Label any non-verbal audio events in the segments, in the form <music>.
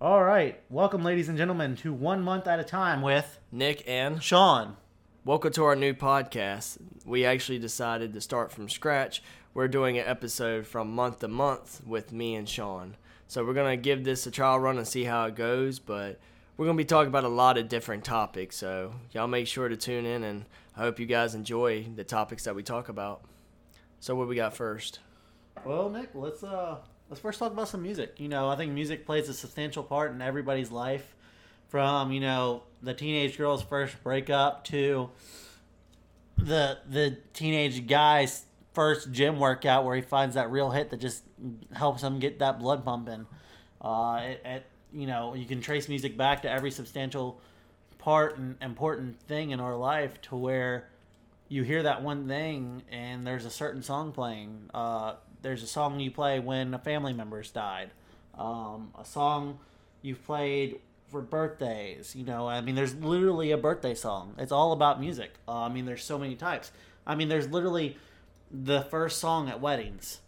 All right, welcome, ladies and gentlemen, to One Month at a Time with Nick and Sean. welcome to our new podcast. We actually decided to start from scratch. We're doing an episode from month to month with me and Sean. So we're gonna give this a trial run and see how it goes, but we're gonna be talking about a lot of different topics. So y'all make sure to tune in, and I hope you guys enjoy the topics that we talk about. So what we got first? Well, Nick, let's uh let's first talk about some music. You know, I think music plays a substantial part in everybody's life, from you know the teenage girl's first breakup to the the teenage guy's first gym workout where he finds that real hit that just helps him get that blood pumping. Uh, it, it you know you can trace music back to every substantial part and important thing in our life to where you hear that one thing and there's a certain song playing. Uh, there's a song you play when a family member's died. Um, a song you've played for birthdays. You know, I mean, there's literally a birthday song. It's all about music. Uh, I mean, there's so many types. I mean, there's literally the first song at weddings.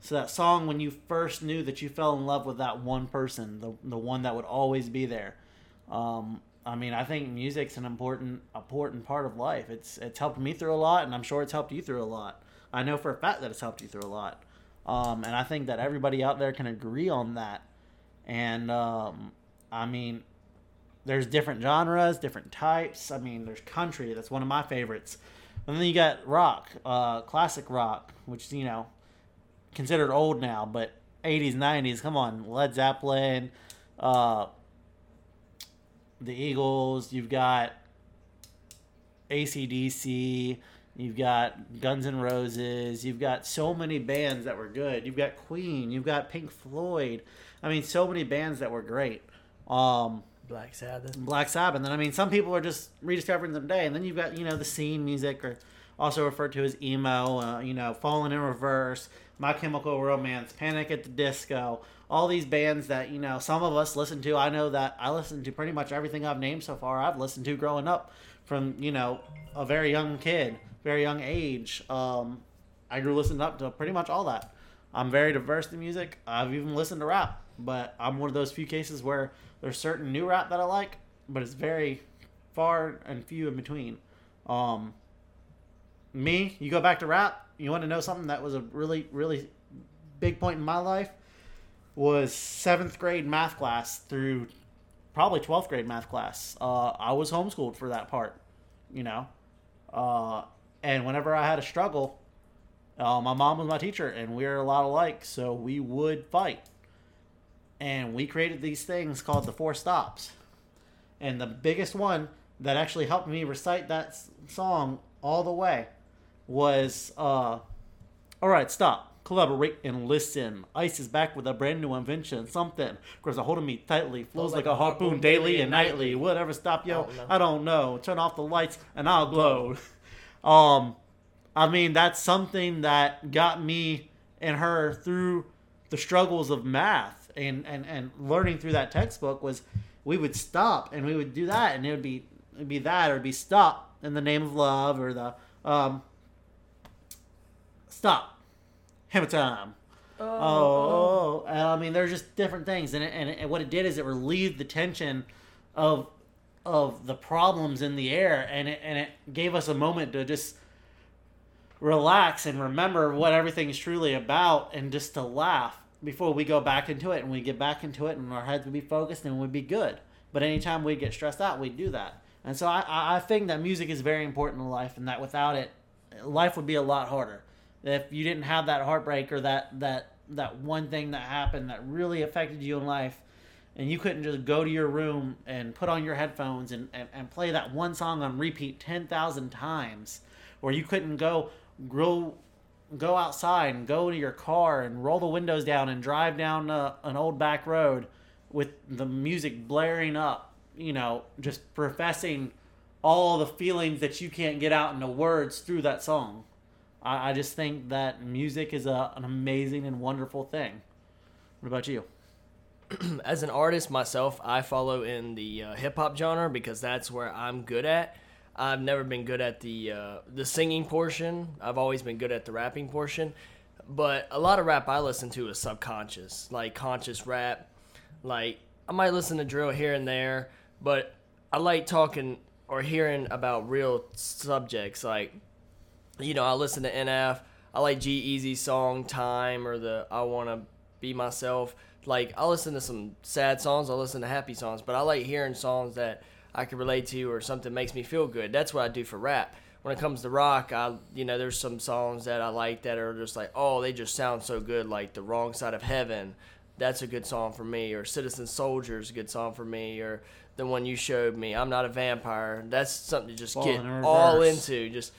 So that song when you first knew that you fell in love with that one person, the the one that would always be there. Um, I mean, I think music's an important important part of life. It's it's helped me through a lot, and I'm sure it's helped you through a lot. I know for a fact that it's helped you through a lot, um, and I think that everybody out there can agree on that. And um, I mean, there's different genres, different types. I mean, there's country. That's one of my favorites. And then you got rock, uh, classic rock, which is, you know considered old now, but 80s, 90s. Come on, Led Zeppelin, uh, the Eagles. You've got ACDC. You've got Guns N' Roses. You've got so many bands that were good. You've got Queen. You've got Pink Floyd. I mean, so many bands that were great. Um, Black Sabbath. Black Sabbath. And then I mean, some people are just rediscovering them today. And then you've got you know the scene music, or also referred to as emo. Uh, you know, Falling in Reverse, My Chemical Romance, Panic at the Disco. All these bands that you know some of us listen to. I know that I listen to pretty much everything I've named so far. I've listened to growing up from you know a very young kid, very young age. Um, I grew listening up to pretty much all that. I'm very diverse in music. I've even listened to rap, but I'm one of those few cases where there's certain new rap that I like, but it's very far and few in between. Um, me, you go back to rap. You want to know something that was a really, really big point in my life was seventh grade math class through probably twelfth grade math class. Uh, I was homeschooled for that part, you know, uh, and whenever I had a struggle, uh, my mom was my teacher, and we are a lot alike, so we would fight. And we created these things called the four stops. And the biggest one that actually helped me recite that s- song all the way was uh, All right, stop. Collaborate and listen. Ice is back with a brand new invention. Something grabs a hold of me tightly, flows like, a harpoon daily and nightly. Whatever stop, yo, I don't. I don't know. Turn off the lights and I'll glow. <laughs> um, I mean, that's something that got me and her through the struggles of math and, and, and learning through that textbook was we would stop and we would do that and it would be it'd be that or it'd be stop in the name of love or the um stop. Hammer time. Oh, and I mean there's just different things and, it, and, it, and what it did is it relieved the tension of of the problems in the air and it, and it gave us a moment to just relax and remember what everything is truly about and just to laugh before we go back into it. And we get back into it and our heads would be focused and we'd be good. But anytime we get stressed out we'd do that. And so I I think that music is very important in life and that without it life would be a lot harder. If you didn't have that heartbreak or that that that one thing that happened that really affected you in life and you couldn't just go to your room and put on your headphones and, and, and play that one song on repeat 10,000 times or you couldn't go go go outside and go to your car and roll the windows down and drive down uh, an old back road with the music blaring up you know just professing all the feelings that you can't get out into words through that song. I, I just think that music is a, an amazing and wonderful thing. What about you <clears throat> as an artist myself, I follow in the uh, hip hop genre because that's where I'm good at. I've never been good at the uh, the singing portion. I've always been good at the rapping portion. But a lot of rap I listen to is subconscious, like conscious rap. Like I might listen to drill here and there, but I like talking or hearing about real subjects. Like, you know, I listen to NF. I like G-Eazy song Time or the I Want to Be Myself. Like, I listen to some sad songs. I listen to happy songs, but I like hearing songs that I can relate to or something makes me feel good. That's what I do for rap. When it comes to rock, I you know there's some songs that I like that are just like oh they just sound so good like the Wrong Side of Heaven, that's a good song for me or Citizen Soldier is a good song for me or the one you showed me I'm not a vampire that's something to just Ball get in all into just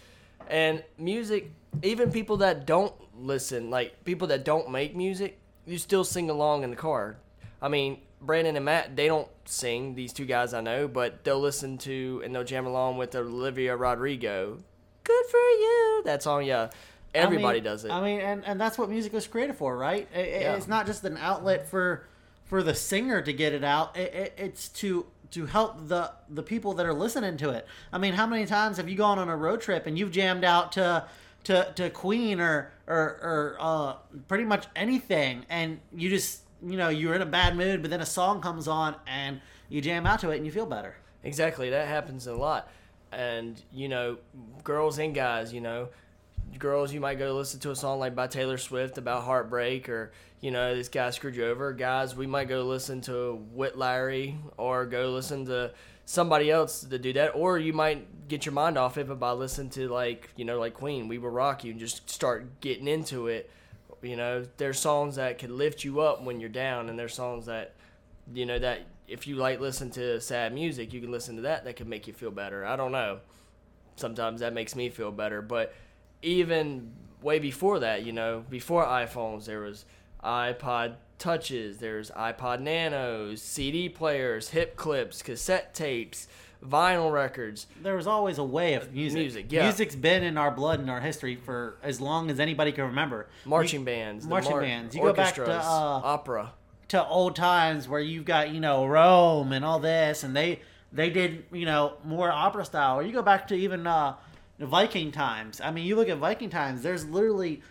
and music even people that don't listen like people that don't make music you still sing along in the car i mean brandon and matt they don't sing these two guys i know but they'll listen to and they'll jam along with olivia rodrigo good for you that song yeah everybody I mean- does it I mean, and, and that's what music was created for, right? It- Yeah. It's not just an outlet for for the singer to get it out. It, it, it's to to help the the people that are listening to it. I mean, how many times have you gone on a road trip and you've jammed out to to, to Queen or or, or uh, pretty much anything, and you just you know you're in a bad mood, but then a song comes on and you jam out to it and you feel better. Exactly, that happens a lot. And you know, girls and guys, you know, girls you might go listen to a song like by Taylor Swift about heartbreak or you know this guy screwed you over. Guys, we might go listen to Whit Larry or go listen to somebody else to do that, or you might get your mind off it but by listening to like you know like Queen, We Will Rock You, and just start getting into it. You know, there's songs that can lift you up when you're down, and there's songs that you know that if you like listen to sad music, you can listen to that. That can make you feel better. I don't know. Sometimes that makes me feel better, but even way before that, you know, before iPhones, there was iPod Touches, there's iPod Nanos, CD players, hip clips, cassette tapes, vinyl records. There was always a way of music. Music, yeah. Music's been in our blood and our history for as long as anybody can remember. Marching You- bands, marching mar- bands. You go back to orchestras, uh, opera. to old times where you've got you know Rome and all this, and they they did you know more opera style. Or you go back to even uh, Viking times. I mean, you look at Viking times. There's literally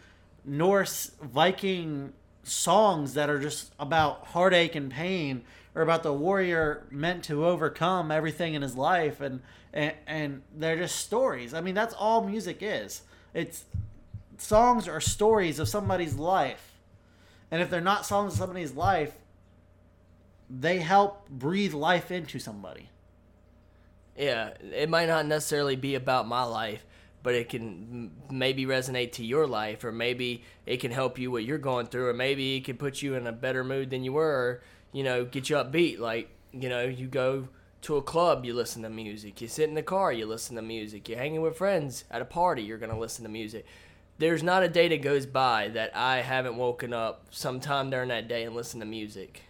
Norse Viking songs that are just about heartache and pain, or about the warrior meant to overcome everything in his life, and and, and they're just stories. I mean, that's all music is. It's songs are stories of somebody's life. And if they're not songs of somebody's life, they help breathe life into somebody. Yeah, it might not necessarily be about my life, but it can maybe resonate to your life, or maybe it can help you what you're going through, or maybe it can put you in a better mood than you were, or, you know, get you upbeat. Like, you know, you go to a club, you listen to music. You sit in the car, you listen to music. You're hanging with friends at a party, you're going to listen to music. There's not a day that goes by that I haven't woken up sometime during that day and listened to music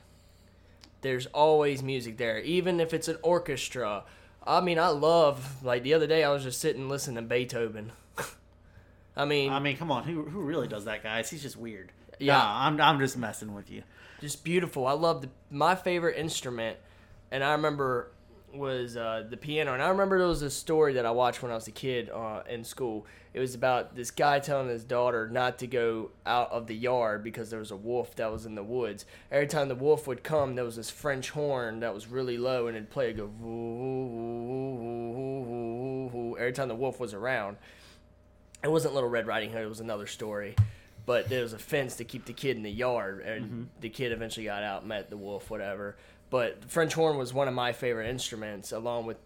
there's always music there, even if it's an orchestra. I mean, I love like the other day I was just sitting listening to Beethoven. <laughs> I mean, I mean, come on, who who really does that, guys? He's just weird. Yeah. Nah, I'm I'm just messing with you. just beautiful. I love the my favorite instrument, and I remember was uh, the piano. And I remember there was a story that I watched when I was a kid uh, in school. It was about this guy telling his daughter not to go out of the yard because there was a wolf that was in the woods. Every time the wolf would come, there was this French horn that was really low, and it'd play it go. Every time the wolf was around, it wasn't Little Red Riding Hood. It was another story. But there was a fence to keep the kid in the yard, and the kid eventually got out, met the wolf, whatever. But French horn was one of my favorite instruments, along with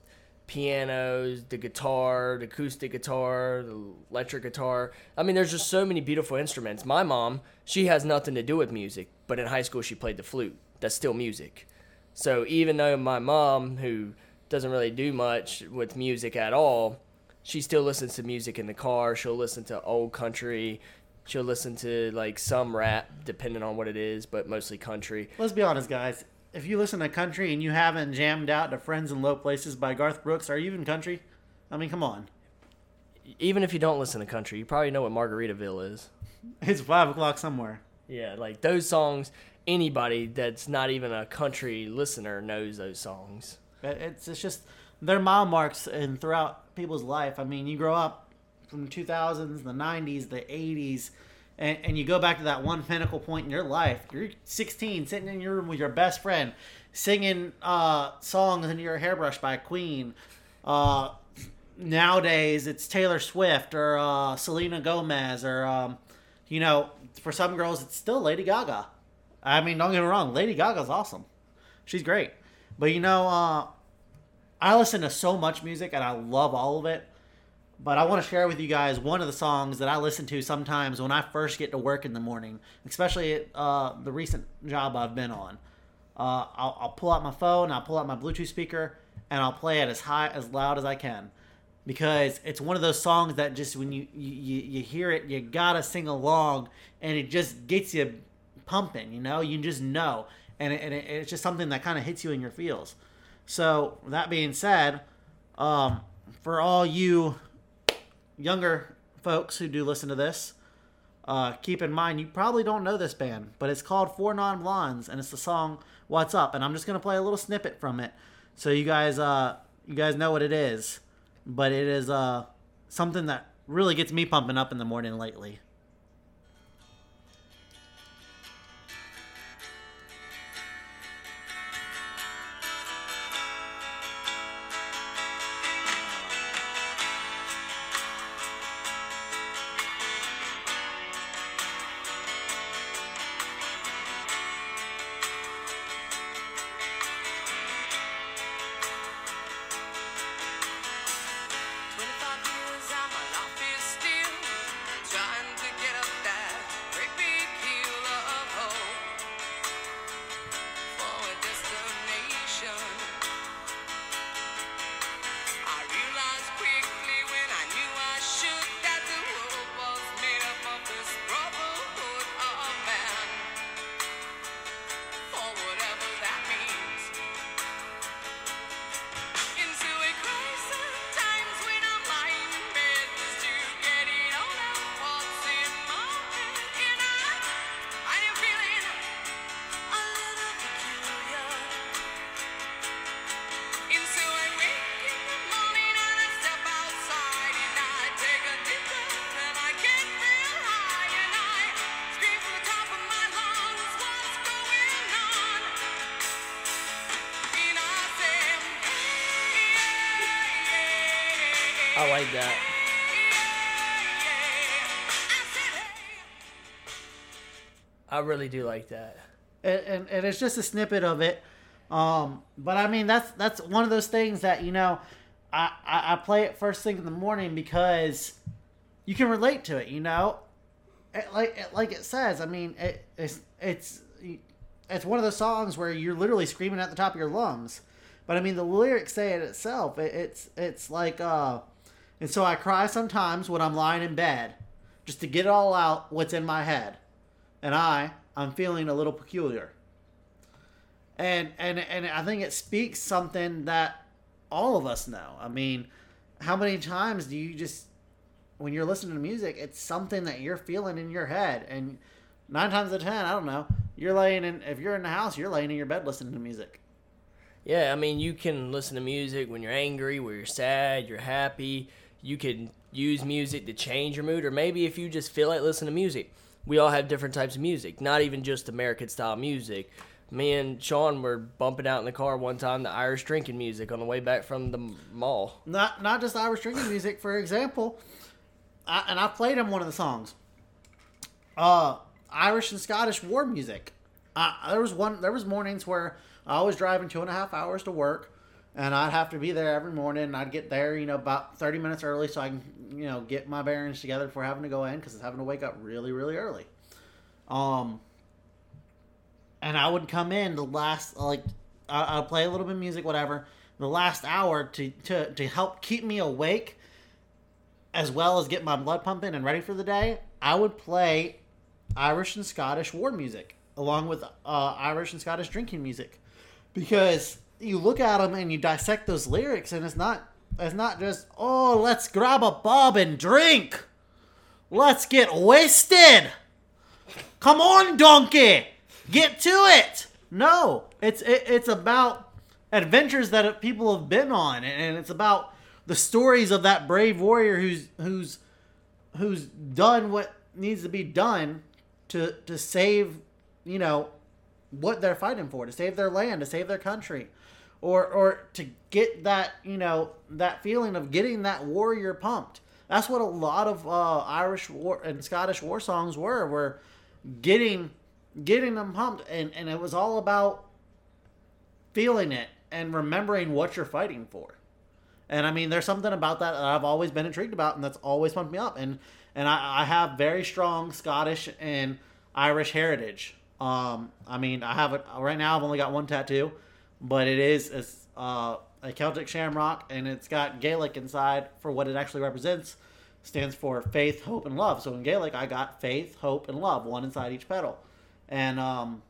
pianos, the guitar, the acoustic guitar, the electric guitar. I mean, there's just so many beautiful instruments. My mom, she has nothing to do with music, but in high school she played the flute. That's still music. So even though my mom, who doesn't really do much with music at all, she still listens to music in the car. She'll listen to old country. She'll listen to like some rap, depending on what it is, but mostly country. Let's be honest, guys. If you listen to country and you haven't jammed out to "Friends in Low Places" by Garth Brooks, are you even country? I mean, come on. Even if you don't listen to country, you probably know what Margaritaville is. <laughs> It's five o'clock somewhere. Yeah, like those songs. Anybody that's not even a country listener knows those songs. It's it's just they're mile marks and throughout people's life. I mean, you grow up from the 2000s, the 90s, the 80s, and, and you go back to that one pinnacle point in your life. You're 16, sitting in your room with your best friend, singing uh, songs in your hairbrush by Queen. Uh, nowadays, it's Taylor Swift or uh, Selena Gomez or um, you know, for some girls, it's still Lady Gaga. I mean, don't get me wrong, Lady Gaga's awesome. She's great. But you know, uh, I listen to so much music and I love all of it. But I want to share with you guys one of the songs that I listen to sometimes when I first get to work in the morning, especially uh, the recent job I've been on. Uh, I'll, I'll pull out my phone, I'll pull out my Bluetooth speaker, and I'll play it as high, as loud as I can. Because it's one of those songs that just when you you, you hear it you gotta sing along and it just gets you pumping you know? You just know. And, it, and it, it's just something that kind of hits you in your feels. So that being said um, for all you younger folks who do listen to this uh, keep in mind you probably don't know this band but it's called four non blondes and it's the song what's up and i'm just gonna play a little snippet from it so you guys uh, you guys know what it is but it is uh, something that really gets me pumping up in the morning lately. I that. I really do like that. And, and, and it's just a snippet of it. Um, but I mean, that's that's one of those things that you know, I, I, I play it first thing in the morning because you can relate to it. You know, it, like it, like it says. I mean, it, it's it's it's one of those songs where you're literally screaming at the top of your lungs. But I mean, the lyrics say it itself. It, it's it's like uh, and so I cry sometimes when I'm lying in bed, just to get it all out what's in my head, and I I'm feeling a little peculiar. And and and I think it speaks something that all of us know. I mean, how many times do you just when you're listening to music, it's something that you're feeling in your head, and nine times out of ten, I don't know, you're laying in. If you're in the house, you're laying in your bed listening to music. Yeah, I mean, you can listen to music when you're angry, when you're sad, you're happy. You can use music to change your mood, or maybe if you just feel like listening to music. We all have different types of music, not even just American style music. Me and Sean were bumping out in the car one time the Irish drinking music on the way back from the mall. Not not just Irish drinking music, for example. I, and I played him one of the songs. Uh, Irish and Scottish war music. Uh, there was one. There was mornings where I was driving two and a half hours to work, and I'd have to be there every morning. And I'd get there, you know, about thirty minutes early, so I can, you know, get my bearings together before having to go in because it's having to wake up really, really early. Um, and I would come in the last like I, I'd play a little bit of music, whatever. The last hour to to to help keep me awake, as well as get my blood pumping and ready for the day. I would play Irish and Scottish war music along with uh, Irish and Scottish drinking music because you look at them and you dissect those lyrics and it's not it's not just oh let's grab a bob and drink. Let's get wasted. Come on donkey. Get to it. No it's it, it's about adventures that people have been on and it's about the stories of that brave warrior who's who's who's done what needs to be done to to save, you know, what they're fighting for, to save their land, to save their country, or or to get that you know that feeling of getting that warrior pumped. That's what a lot of uh, Irish war and Scottish war songs were. Were getting getting them pumped, and and it was all about feeling it and remembering what you're fighting for. And I mean, there's something about that that I've always been intrigued about, and that's always pumped me up. And and I, I have very strong Scottish and Irish heritage. Um, I mean, I have it right now. I've only got one tattoo, but it is it's, uh, a Celtic shamrock, and it's got Gaelic inside for what it actually represents. Stands for faith, hope, and love. So in Gaelic, I got faith, hope, and love, one inside each petal. And um,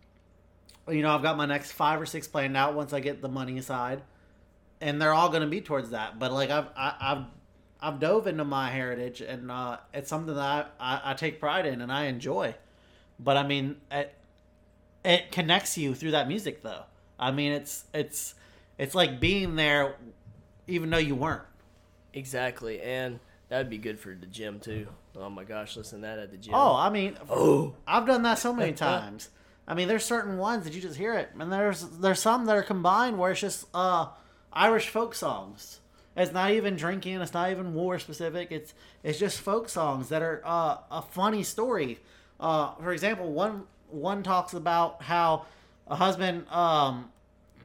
you know, I've got my next five or six planned out once I get the money aside and they're all going to be towards that. But like I've I, I've I've dove into my heritage, and uh, it's something that I, I, I take pride in and I enjoy. But I mean, it, it connects you through that music, though. I mean, it's it's it's like being there, even though you weren't. Exactly, and that'd be good for the gym too. Oh my gosh, listen to that at the gym. Oh, I mean, oh, I've done that so many <laughs> times. I mean, there's certain ones that you just hear it, and there's there's some that are combined where it's just uh Irish folk songs. It's not even drinking. It's not even war specific. It's it's just folk songs that are uh, a funny story. Uh, for example, one one talks about how a husband um,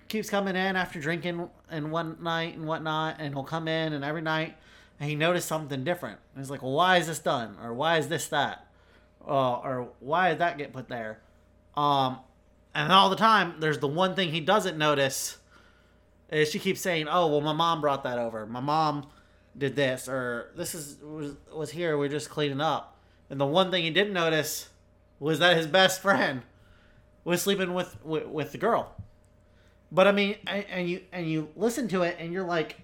keeps coming in after drinking and one night and whatnot, and he'll come in and every night and he noticed something different. And he's like, "Well, why is this done? Or why is this that? Uh, or why did that get put there?" Um, and all the time, there's the one thing he doesn't notice is she keeps saying, "Oh, well, my mom brought that over. My mom did this, or this is was, was here. We're just cleaning up." And the one thing he didn't notice was that his best friend was sleeping with with, with the girl. But I mean, and, you and you listen to it, and you're like,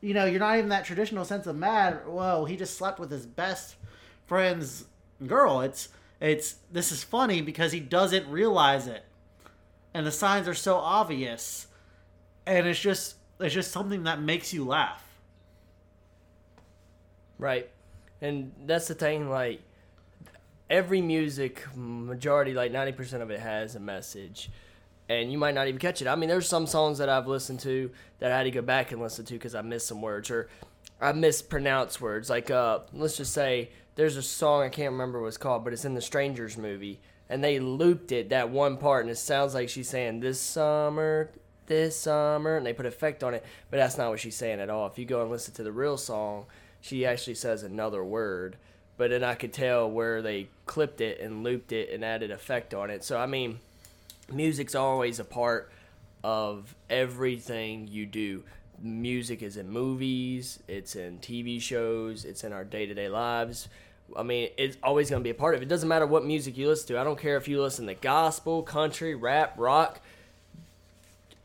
you know, you're not even that traditional sense of mad. Whoa, he just slept with his best friend's girl. It's it's this is funny because he doesn't realize it, and the signs are so obvious and it's just it's just something that makes you laugh. Right, and that's the thing. Like every music, majority, like ninety percent of it has a message, and you might not even catch it. I mean, there's some songs that I've listened to that I had to go back and listen to because I missed some words or I mispronounced words. Like, uh, let's just say there's a song I can't remember what it's called, but it's in the Strangers movie, and they looped it that one part, and it sounds like she's saying "This summer this summer, and they put effect on it, but that's not what she's saying at all. If you go and listen to the real song, she actually says another word, but then I could tell where they clipped it and looped it and added effect on it. So I mean, music's always a part of everything you do. Music is in movies, it's in TV shows, it's in our day to day lives. I mean, it's always going to be a part of it. It doesn't matter what music you listen to. I don't care if you listen to gospel, country, rap, rock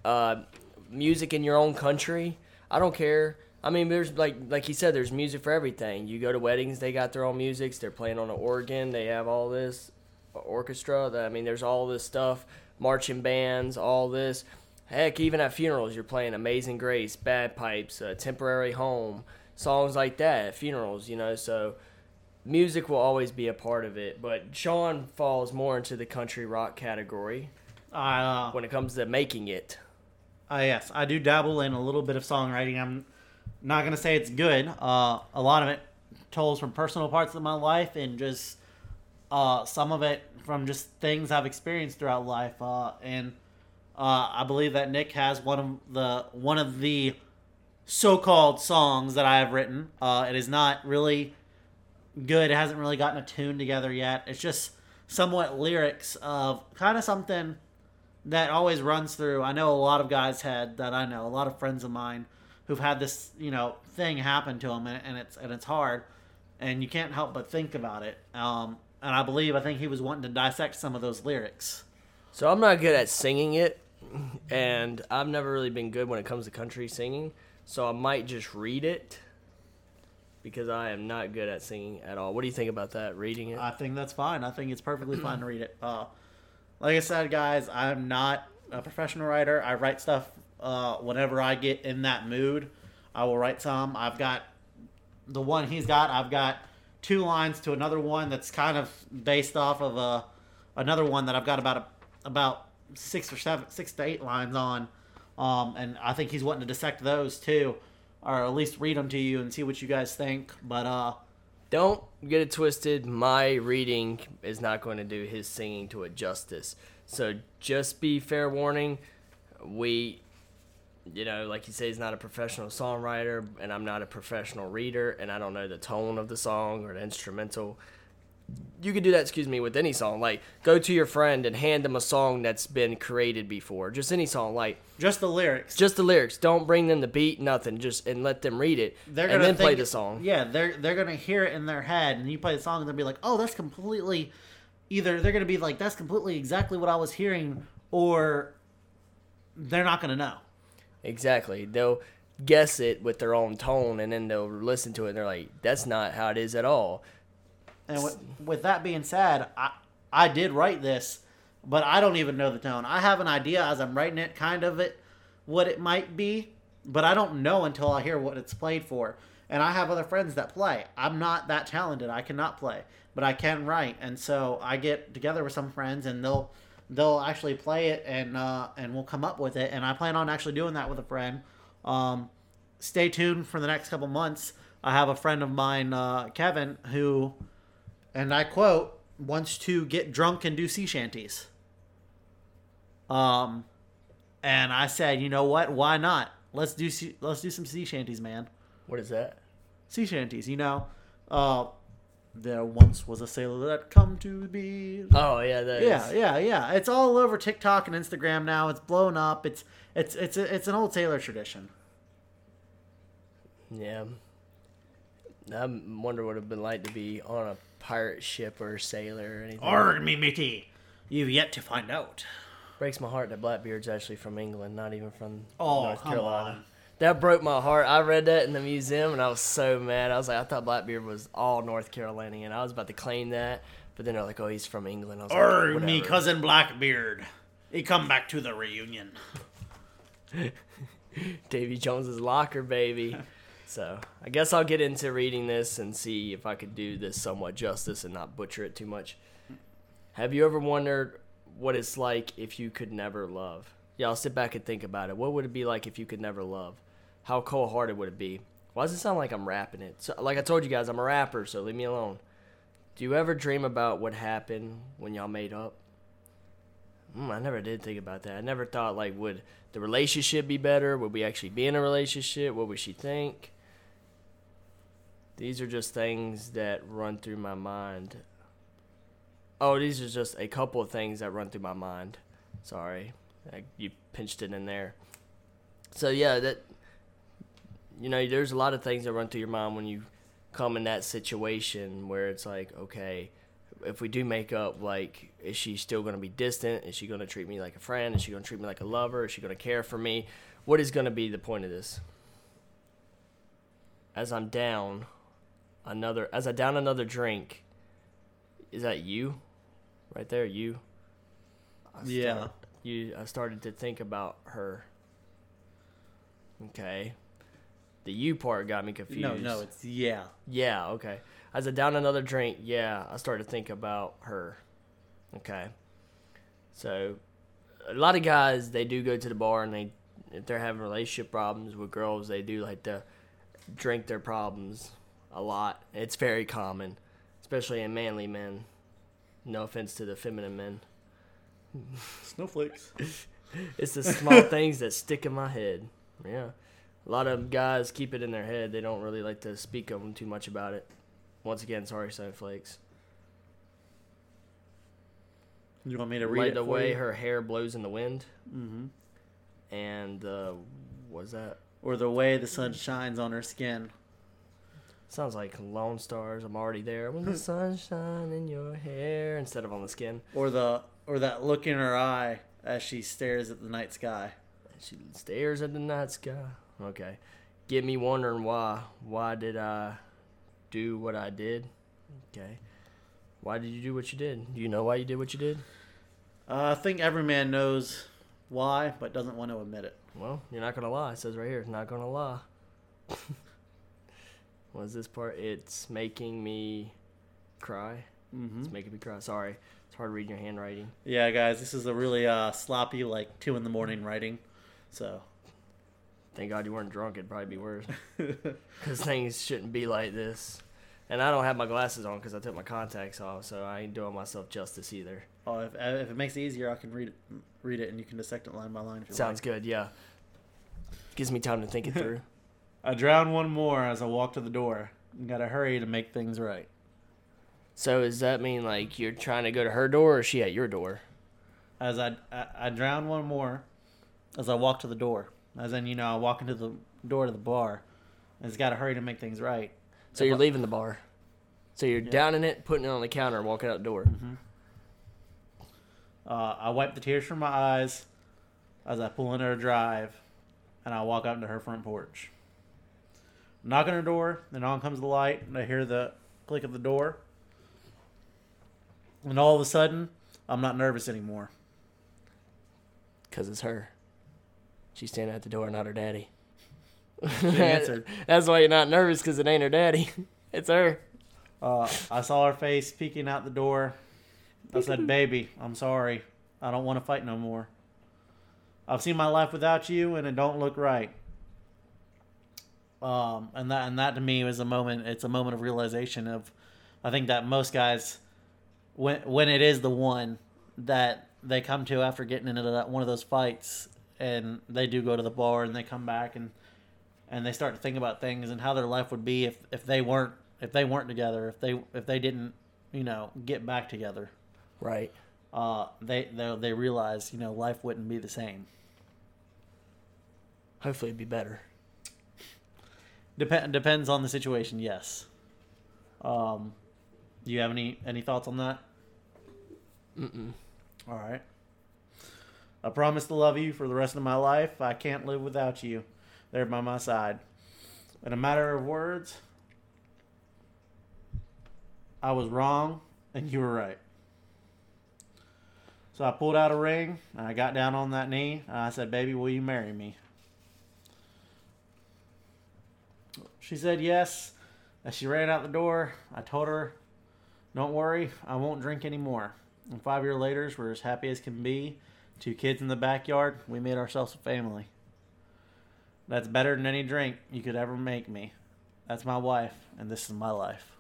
uh, music in your own country. I don't care. I mean, there's like like he said, there's music for everything. You go to weddings, they got their own music. They're playing on an organ. They have all this orchestra. I mean, there's all this stuff, marching bands, all this. Heck, even at funerals, you're playing Amazing Grace, bagpipes, uh, Temporary Home, songs like that at funerals. You know, so music will always be a part of it. But Sean falls more into the country rock category uh, when it comes to making it. Uh, yes, I do dabble in a little bit of songwriting. I'm not gonna say it's good. Uh, a lot of it tolls from personal parts of my life, and just uh, some of it from just things I've experienced throughout life. Uh, and uh, I believe that Nick has one of the one of the so-called songs that I have written. Uh, it is not really good. It hasn't really gotten a tune together yet. It's just somewhat lyrics of kind of something that always runs through. I know a lot of guys had that. I know a lot of friends of mine who've had this, you know, thing happen to them, and, and it's and it's hard, and you can't help but think about it. Um, and I believe I think he was wanting to dissect some of those lyrics. So I'm not good at singing it, and I've never really been good when it comes to country singing. So I might just read it because I am not good at singing at all. What do you think about that? Reading it? I think that's fine. I think it's perfectly fine to read it. Uh, like I said, guys, I'm not a professional writer. I write stuff uh, whenever I get in that mood. I will write some. I've got the one he's got. I've got two lines to another one that's kind of based off of a another one that I've got about a, about six or seven, six to eight lines on, um, and I think he's wanting to dissect those too, or at least read them to you and see what you guys think. But uh, Don't get it twisted. My reading is not going to do his singing to it justice. So just be fair warning. We, you know, like you say, he's not a professional songwriter, and I'm not a professional reader, and I don't know the tone of the song or the instrumental. You could do that, excuse me, with any song. Like, go to your friend and hand them a song that's been created before. Just any song. Like, just the lyrics. just the lyrics. Don't bring them the beat, nothing. Just and let them read it, they're gonna then play the song. Yeah, they're they're gonna hear it in their head, and you play the song, and they'll be like, "Oh, that's completely." Either they're gonna be like, "That's completely exactly what I was hearing," or they're not gonna know. Exactly. They'll guess it with their own tone, and then they'll listen to it, and they're like, "That's not how it is at all." And with, with that being said, I I did write this, but I don't even know the tone. I have an idea as I'm writing it, kind of it, what it might be, but I don't know until I hear what it's played for. And I have other friends that play. I'm not that talented. I cannot play, but I can write. And so I get together with some friends, and they'll they'll actually play it, and uh, and we'll come up with it. And I plan on actually doing that with a friend. Um, stay tuned for the next couple months. I have a friend of mine, uh, Kevin, who and I quote, wants to get drunk and do sea shanties. Um, and I said, you know what? Why not? Let's do let's do some sea shanties, man. What is that? Sea shanties, you know. Uh, there once was a sailor that come to be. Oh yeah, that is. Yeah, yeah, yeah. It's all over TikTok and Instagram now. It's blown up. It's it's it's it's an old sailor tradition. yeah. I wonder what it'd been like to be on a pirate ship or a sailor or anything. Arg me, Mickey. You've yet to find out. Breaks my heart that Blackbeard's actually from England, not even from Oh, North come Carolina. on. That broke my heart. I read that in the museum and I was so mad. I was like, I thought Blackbeard was all North Carolinian. I was about to claim that, but then they're like, oh, he's from England. I was like, me, cousin Blackbeard. He come back to the reunion. <laughs> Davy Jones's locker, baby. <laughs> so I guess I'll get into reading this and see if I could do this somewhat justice and not butcher it too much. Have you ever wondered what it's like if you could never love? Yeah, I'll sit back and think about it. What would it be like if you could never love? How cold hearted would it be? Why does it sound like I'm rapping it? So, like I told you guys, I'm a rapper, so leave me alone. Do you ever dream about what happened when y'all made up? Mm, I never did think about that. I never thought like would the relationship be better? Would we actually be in a relationship? What would she think? These are just things that run through my mind. Oh, these are just a couple of things that run through my mind. Sorry, I, you pinched it in there. So yeah, that you know, there's a lot of things that run through your mind when you come in that situation where it's like, okay, if we do make up, like, is she still going to be distant? Is she going to treat me like a friend? Is she going to treat me like a lover? Is she going to care for me? What is going to be the point of this? As I'm down another, as I down another drink, is that you, right there? You. I Yeah. You. I started to think about her. Okay. The you part got me confused. No, no, it's yeah. Yeah, okay. As I down another drink, yeah, I started to think about her. Okay. So a lot of guys they do go to the bar and they if they're having relationship problems with girls, they do like to drink their problems a lot. It's very common, especially in manly men. No offense to the feminine men. Snowflakes. <laughs> It's the small <laughs> things that stick in my head. Yeah. A lot of guys keep it in their head. They don't really like to speak of them too much about it. Once again, sorry, Snowflakes. You want me to read Like it the way her hair blows in the wind, hmm and uh, was that or the way the sun shines on her skin. sounds like Lone Stars? I'm already there. When the <laughs> sun shines in your hair instead of on the skin. or the or that look in her eye as she stares at the night sky. She stares at the night sky. Okay. Get me wondering why. Why did I do what I did? Okay. Why did you do what you did? Do you know why you did what you did? Uh, I think every man knows why, but doesn't want to admit it. Well, you're not gonna lie. It says right here, not gonna lie. <laughs> what is this part? It's making me cry. Mm-hmm. It's making me cry. Sorry, it's hard reading your handwriting. Yeah, guys, this is a really uh, sloppy, like two in the morning writing. So, Thank God you weren't drunk. It'd probably be worse. <laughs> Because things shouldn't be like this. And I don't have my glasses on because I took my contacts off, so I ain't doing myself justice either. oh, if, uh, if it makes it easier, I can read it, read it, and you can dissect it line by line. If you Sounds good, yeah. Gives me time to think it through. <laughs> I drown one more as I walk to the door. Gotta hurry to make things right. so does that mean like you're trying to go to her door or is she at your door? As I, I I drown one more as I walk to the door. As in, you know, I walk into the door to the bar. And it's gotta hurry to make things right. So you're leaving the bar. So you're Yeah. downing it, putting it on the counter, and walking out the door. Uh, I wipe the tears from my eyes as I pull into her drive, and I walk out into her front porch. Knock on her door, then on comes the light, and I hear the click of the door. And all of a sudden, I'm not nervous anymore. Because it's her. She's standing at the door, not her daddy. <laughs> Answered. That's why you're not nervous, because it ain't her daddy. <laughs> it's her. Uh, I saw her face peeking out the door. I said, <laughs> "Baby, I'm sorry. I don't want to fight no more. I've seen my life without you, and it don't look right." Um, and that and that to me was a moment. It's a moment of realization of, I think that most guys, when when it is the one that they come to after getting into that one of those fights, and they do go to the bar and they come back and and they start to think about things and how their life would be if, if they weren't if they weren't together if they if they didn't you know get back together Right. uh they they, they realize you know life wouldn't be the same Hopefully it'd be better. Dep- depends on the situation yes um do you have any any thoughts on that Mm-mm. all right i promise to love you for the rest of my life. I can't live without you there by my side. In a matter of words i was wrong and you were right. So i pulled out a ring and i got down on that knee and i said baby will you marry me? She said yes. As she ran out the door i told her don't worry i won't drink anymore. And five years later we're as happy as can be two kids in the backyard we made ourselves a family that's better than any drink you could ever make me that's my wife and this is my life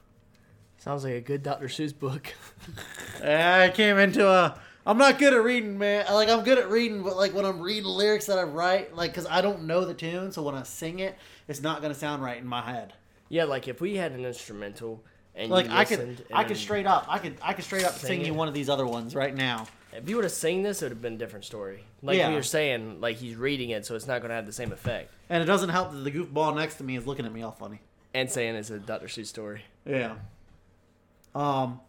Sounds like a good Dr. Seuss book. <laughs> I came into a. I'm not good at reading, man. Like I'm good at reading, but like when I'm reading lyrics that I write, like because I don't know the tune, so when I sing it, it's not gonna sound right in my head. yeah, like if we had an instrumental and Like you I could, I could straight up, I could, I could straight up Sing sing, you one of these other ones right now. If you would have sing this, it would have been a different story. Like Yeah. we were saying, like he's reading it, so it's not going to have the same effect. And it doesn't help that the goofball next to me is looking at me all funny. And saying it's a Dr. Seuss story. Yeah. Um.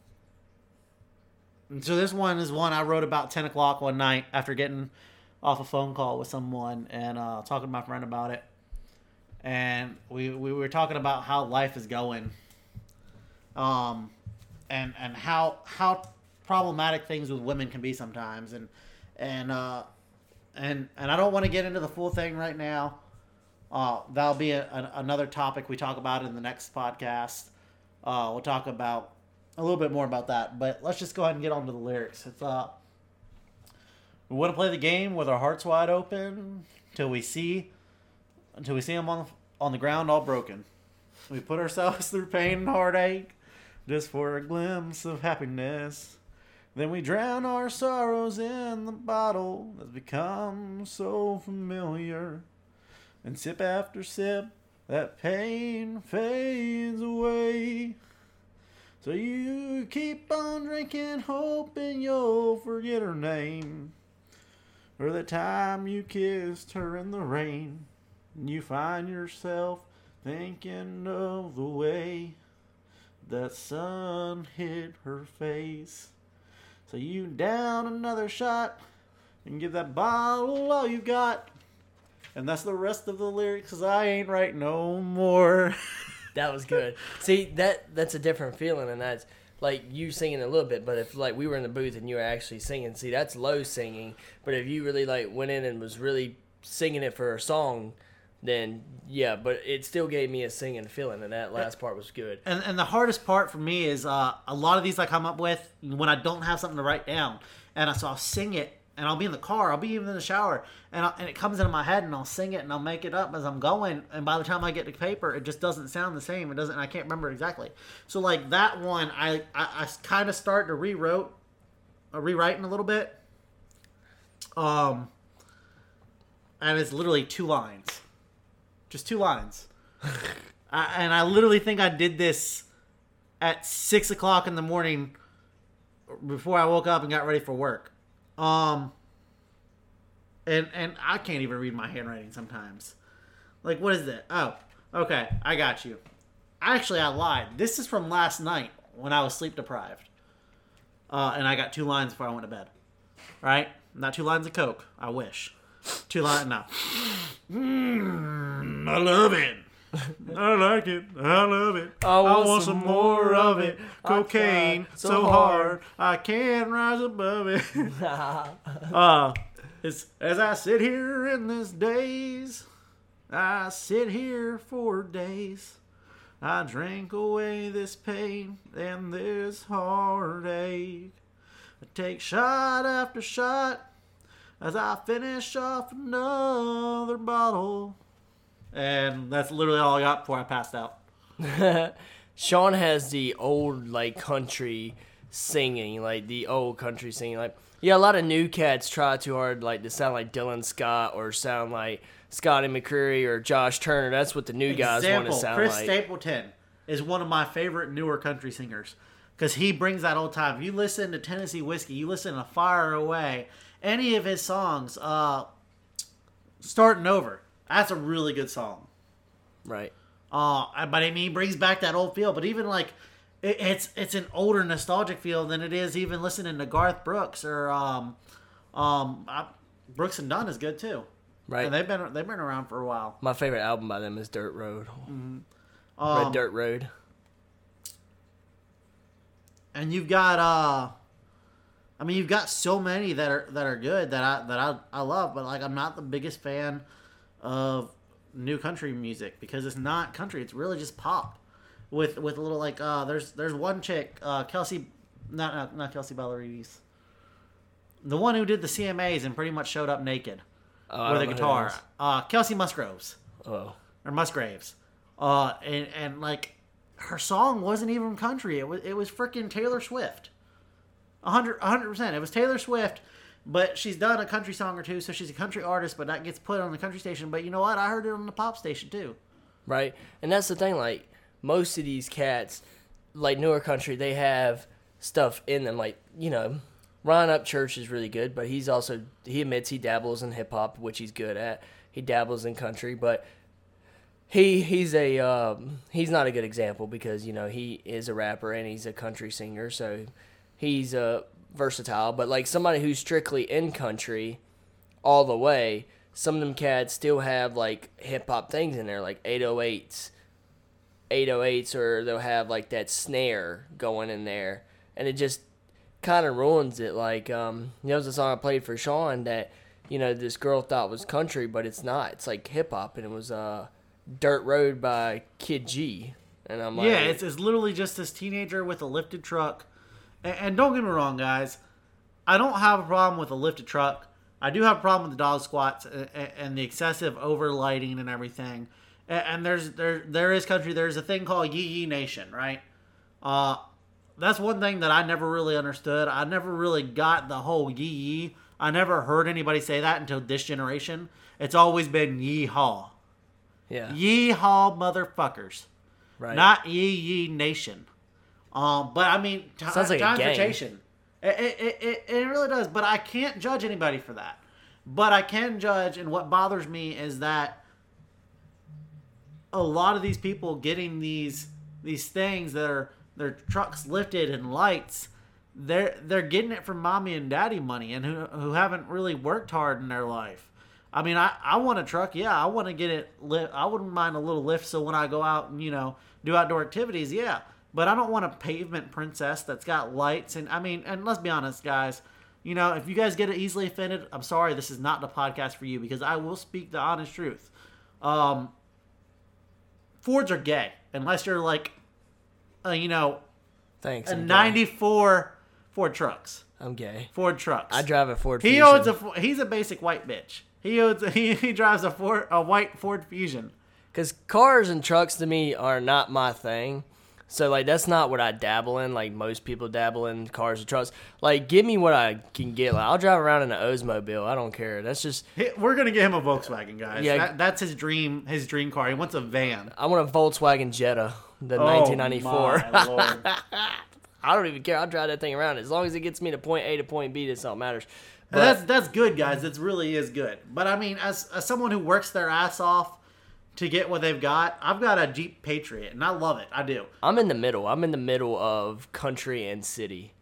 So this one is one I wrote about ten o'clock one night after getting off a phone call with someone and uh, talking to my friend about it, and we we were talking about how life is going. Um, and and how how problematic things with women can be sometimes, and and uh, and and I don't want to get into the full thing right now. Uh, that'll be a, a, another topic we talk about in the next podcast. Uh, we'll talk about a little bit more about that, but let's just go ahead and get on to the lyrics. It's uh, we want to play the game with our hearts wide open until we see until we see them on the, on the ground all broken. We put ourselves <laughs> through pain and heartache just for a glimpse of happiness. Then we drown our sorrows in the bottle that's become so familiar. And sip after sip, that pain fades away. So you keep on drinking, hoping you'll forget her name. Or the time you kissed her in the rain. And you find yourself thinking of the way that sun hit her face. So you down another shot and give that bottle all you got. And that's the rest of the lyrics, cause I ain't right no more. <laughs> That was good. See, that that's a different feeling, and that's like you singing a little bit. But if like we were in the booth and you were actually singing, see, that's low singing. But if you really like went in and was really singing it for a song, then yeah, but it still gave me a singing feeling, and that last part was good. And, and the hardest part for me is uh, a lot of these I come up with when I don't have something to write down, and so I'll sing it, and I'll be in the car, I'll be even in the shower, and I, and it comes into my head, and I'll sing it, and I'll make it up as I'm going, and by the time I get to paper, it just doesn't sound the same. It doesn't. I can't remember exactly. So like that one, I I, I kind of start to rewrote, uh, rewriting a little bit. Um, and it's literally two lines, just two lines. I, and I literally think I did this at six o'clock in the morning before I woke up and got ready for work. Um, and and I can't even read my handwriting sometimes. Like, what is it? Oh, okay, I got you. Actually, I lied. This is from last night when I was sleep deprived. Uh, and I got two lines before I went to bed. Right? Not two lines of Coke. I wish. Two lines. No. Mm, I love it. I like it. I love it. I want some more of it. Cocaine so so hard. hard I can't rise above it. <laughs> uh, it's, as I sit here in this daze, I sit here for days. I drink away this pain and this heartache. I take shot after shot as I finish off another bottle. And that's literally all I got before I passed out. <laughs> Sean has the old like country singing, like the old country singing. Like yeah, a lot of new cats try too hard like to sound like Dylan Scott or sound like Scotty McCreery or Josh Turner. That's what the new guys want to sound Chris like. Chris Stapleton is one of my favorite newer country singers because he brings that old time. You listen to Tennessee Whiskey, you listen to Fire Away, any of his songs, uh, Starting Over, that's a really good song. right. Uh, but I mean, he brings back that old feel. But even like, it, it's it's an older nostalgic feel than it is even listening to Garth Brooks or um, um, I, Brooks and Dunn is good too. Right. And they've been they've been around for a while. My favorite album by them is Dirt Road. Um, Red Dirt Road. and you've got uh I mean you've got so many that are that are good that I that I, I love, but like I'm not the biggest fan of new country music because it's not country, it's really just pop. With with a little like uh there's there's one chick, uh Kelsey not not, not Kelsea Ballerini. The one who did the CMAs and pretty much showed up naked Oh, with a don't know who guitar. Uh Kelsey Musgroves Oh. or Musgraves. Uh, and, and like her song wasn't even country. It was it was freaking Taylor Swift. A hundred a hundred percent. It was Taylor Swift, but she's done a country song or two, so she's a country artist. But that gets put on the country station. But you know what? I heard it on the pop station too. right? And that's the thing. Like most of these cats, like newer country, they have stuff in them. Like you know, Ron Upchurch is really good, but he's also he admits he dabbles in hip hop, which he's good at. He dabbles in country, but he he's a um, he's not a good example because you know he is a rapper and he's a country singer, so he's uh, versatile. But like somebody who's strictly in country all the way, some of them cats still have like hip hop things in there, like 808s, 808s, or they'll have like that snare going in there, and it just kind of ruins it. Like, um, you know, it was a song I played for Sean that you know this girl thought was country, but it's not. It's like hip hop, and it was uh, "Dirt Road" by Kidd G, and I'm like, yeah, it's, it's literally just this teenager with a lifted truck. And, and don't get me wrong, guys. I don't have a problem with a lifted truck. I do have a problem with the dog squats and, and the excessive overlighting and everything. And, and there's there there is country. There's a thing called Yee Yee Nation, right? Uh, that's one thing that I never really understood. I never really got the whole yee yee. I never heard anybody say that until this generation. It's always been yee haw. yeah, Yee haw, motherfuckers right, not Yee Yee Nation. Um, but I mean, t- Sounds like a gang. transportation. It, it, it, it really does. But I can't judge anybody for that. But I can judge, and what bothers me is that a lot of these people getting these these things that are their trucks lifted and lights, they're they're getting it from mommy and daddy money, and who who haven't really worked hard in their life. I mean, I, I want a truck. Yeah, I want to get it lift. I wouldn't mind a little lift so when I go out and, you know, do outdoor activities, yeah. But I don't want a pavement princess that's got lights. And I mean, and let's be honest, guys. You know, if you guys get easily offended, I'm sorry. This is not the podcast for you because I will speak the honest truth. Um, Fords are gay unless you're like, uh, you know, Thanks. a I'm gay. '94 Ford trucks. I'm gay. Ford trucks. I drive a Ford. He Fusion. owns a. He's a basic white bitch. He owns. A, <laughs> he, he drives a Ford, a white Ford Fusion. Because cars and trucks to me are not my thing. So like that's not what I dabble in. Like most people dabble in cars and trucks. Like give me what I can get. Like I'll drive around in an Oldsmobile. I don't care. That's just we're gonna get him a Volkswagen, guys. Yeah. That, that's his dream. His dream car. He wants a van. I want a Volkswagen Jetta, the Oh, 1994. my <laughs> Lord. I don't even care. I'll drive that thing around as long as it gets me to point A to point B. That's all that matters. And that's that's good, guys. It really is good. But I mean, as as someone who works their ass off to get what they've got, I've got a Jeep Patriot, and I love it. I do. I'm in the middle. I'm in the middle of country and city.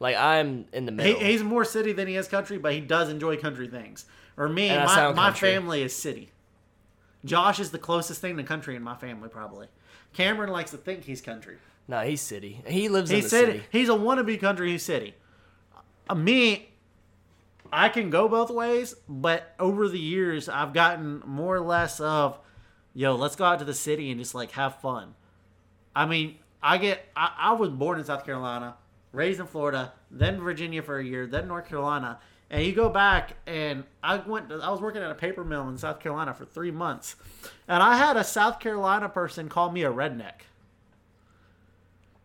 Like I'm in the He, middle. he's more city than he is country, but he does enjoy country things. Or me, And my, my family is city. Josh is the closest thing to country in my family, probably. Cameron likes to think he's country. no, he's city. He lives in He's the city. city. He's a wannabe country He's city. Uh, me, I can go both ways, but over the years, I've gotten more or less of, yo, let's go out to the city and just like have fun. I mean, I get. I, I was born in South Carolina, raised in Florida, then Virginia for a year, then North Carolina. And you go back, and I went. To, I was working at a paper mill in South Carolina for three months, and I had a South Carolina person call me a redneck.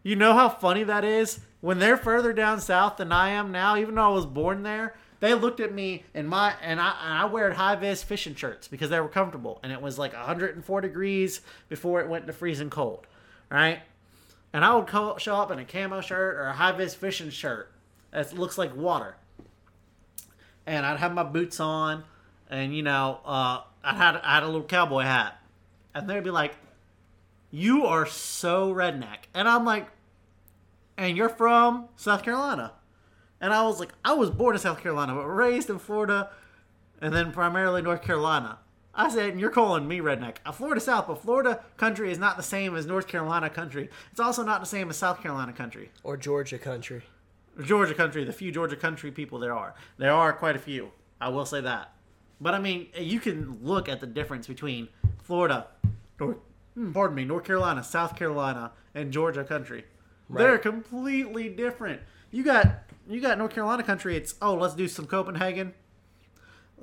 You know how funny that is? When they're further down south than I am now, even though I was born there, they looked at me and my and I and I wear high vis fishing shirts because they were comfortable and it was like 104 degrees before it went to freezing cold, right? And I would co- show up in a camo shirt or a high vis fishing shirt that looks like water, and I'd have my boots on, and you know, uh, I had I had a little cowboy hat, and they'd be like, "You are so redneck," and I'm like, "And you're from South Carolina," and I was like, "I was born in South Carolina, but raised in Florida, and then primarily North Carolina." I said, and you're calling me redneck. Uh, Florida South, but Florida country is not the same as North Carolina country. It's also not the same as South Carolina country. Or Georgia country. Georgia country, the few Georgia country people there are. There are quite a few. I will say that. But I mean, you can look at the difference between Florida, North, hmm, pardon me, North Carolina, South Carolina, and Georgia country. They're completely different. You got you got North Carolina country. It's oh, let's do some Copenhagen.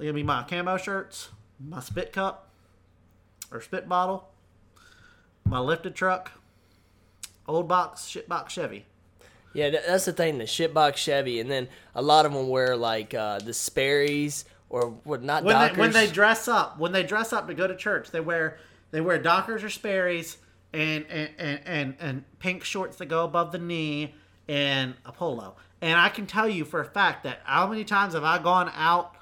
Give me my camo shirts, my spit cup or spit bottle, my lifted truck, old box shit box Chevy. Yeah, that's the thing. The shitbox Chevy, and then a lot of them wear like uh, the Sperry's or what? Not when Dockers. they, when they dress up when they dress up to go to church they wear they wear dockers or sperry's and and, and and and pink shorts that go above the knee and a polo and i can tell you for a fact that how many times have i gone out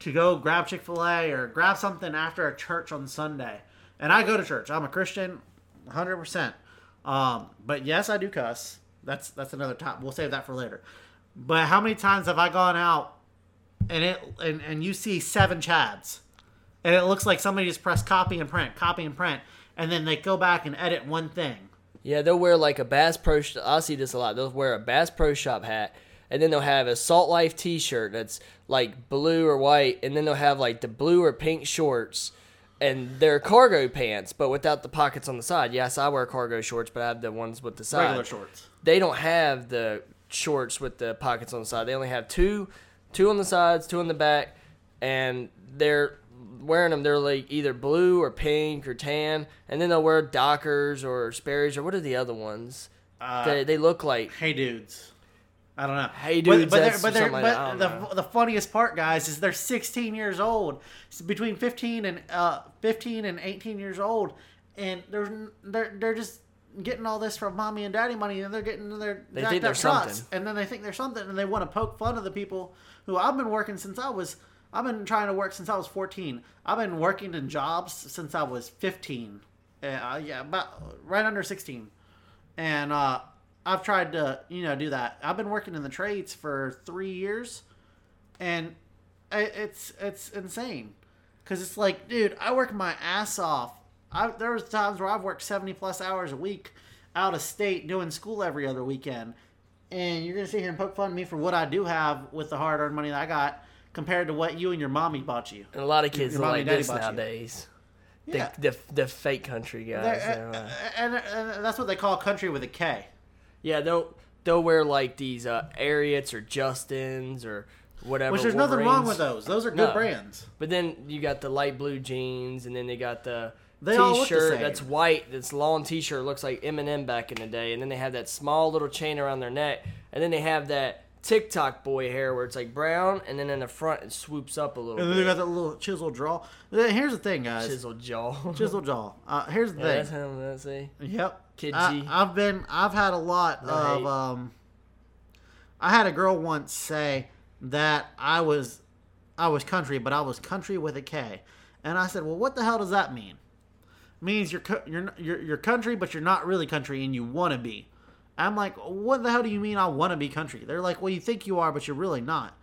to go grab chick-fil-a or grab something after a church on sunday? And i go to church. I'm a christian 100% um, but yes i do cuss. That's that's another top we'll save that for later. But how many times have i gone out and it and, and you see seven chads? And it looks like somebody just pressed copy and print copy and print. And then they go back and edit one thing Yeah, they'll wear like a Bass Pro. Sh- I see this a lot. They'll wear a Bass Pro Shop hat, and then they'll have a Salt Life T-shirt that's like blue or white, and then they'll have like the blue or pink shorts, and they're cargo pants, but without the pockets on the side. Yes, I wear cargo shorts, but I have the ones with the side. regular shorts They don't have the shorts with the pockets on the side. They only have two, two on the sides, two on the back, and they're wearing them. They're like either blue or pink or tan, and then they'll wear Dockers or Sperry's or what are the other ones? Uh, they, they look like hey dudes i don't know Hey But- Dudes, but, they're- that's but, they're, like but the, know. the funniest part guys is they're 16 years old It's between 15 and uh 15 and 18 years old and they're they're, they're just getting all this from mommy and daddy money and they're getting their They think they're trucks, something. and then they think they're something and they want to poke fun of the people who I've been working since I was I've been trying to work since I was 14. I've been working in jobs since I was 15. Uh, yeah, about right under 16. And uh, I've tried to, you know, do that. I've been working in the trades for 3 years and it's it's insane. Cuz it's like, dude, I work my ass off. I there was times where I've worked 70 plus hours a week out of state doing school every other weekend and you're gonna sit here and poke fun at me for what I do have with the hard earned money that I got compared to what you and your mommy bought you. and a lot of kids Your like this bought you. nowadays. Yeah. The, the the fake country guys. They're- they're, uh, and, and that's what they call country with a K. yeah, they'll they'll wear like these uh, Ariats or Justins or whatever. Which there's nothing wrong with those. Those are good No. brands. But then you got the light blue jeans, and then they got the They the t-shirt same. that's white. That's long t-shirt looks like Eminem back in the day, and then they have that small little chain around their neck, and then they have that TikTok boy hair where it's like brown, and then in the front it swoops up a little And then they got that little chisel jaw. Here's the thing, guys. Chisel jaw. <laughs> Chisel jaw. Uh, here's the yeah, that's thing. him. That's see. Yep. Kid I, G. I've been. I've had a lot No of. hate. Um, I had a girl once say that I was, I was country, but I was country with a K, and I said, "Well, what the hell does that mean?" means you're you're you're you're country, but you're not really country, and you want to be. I'm like, what the hell do you mean I want to be country? They're like, well, you think you are, but you're really not.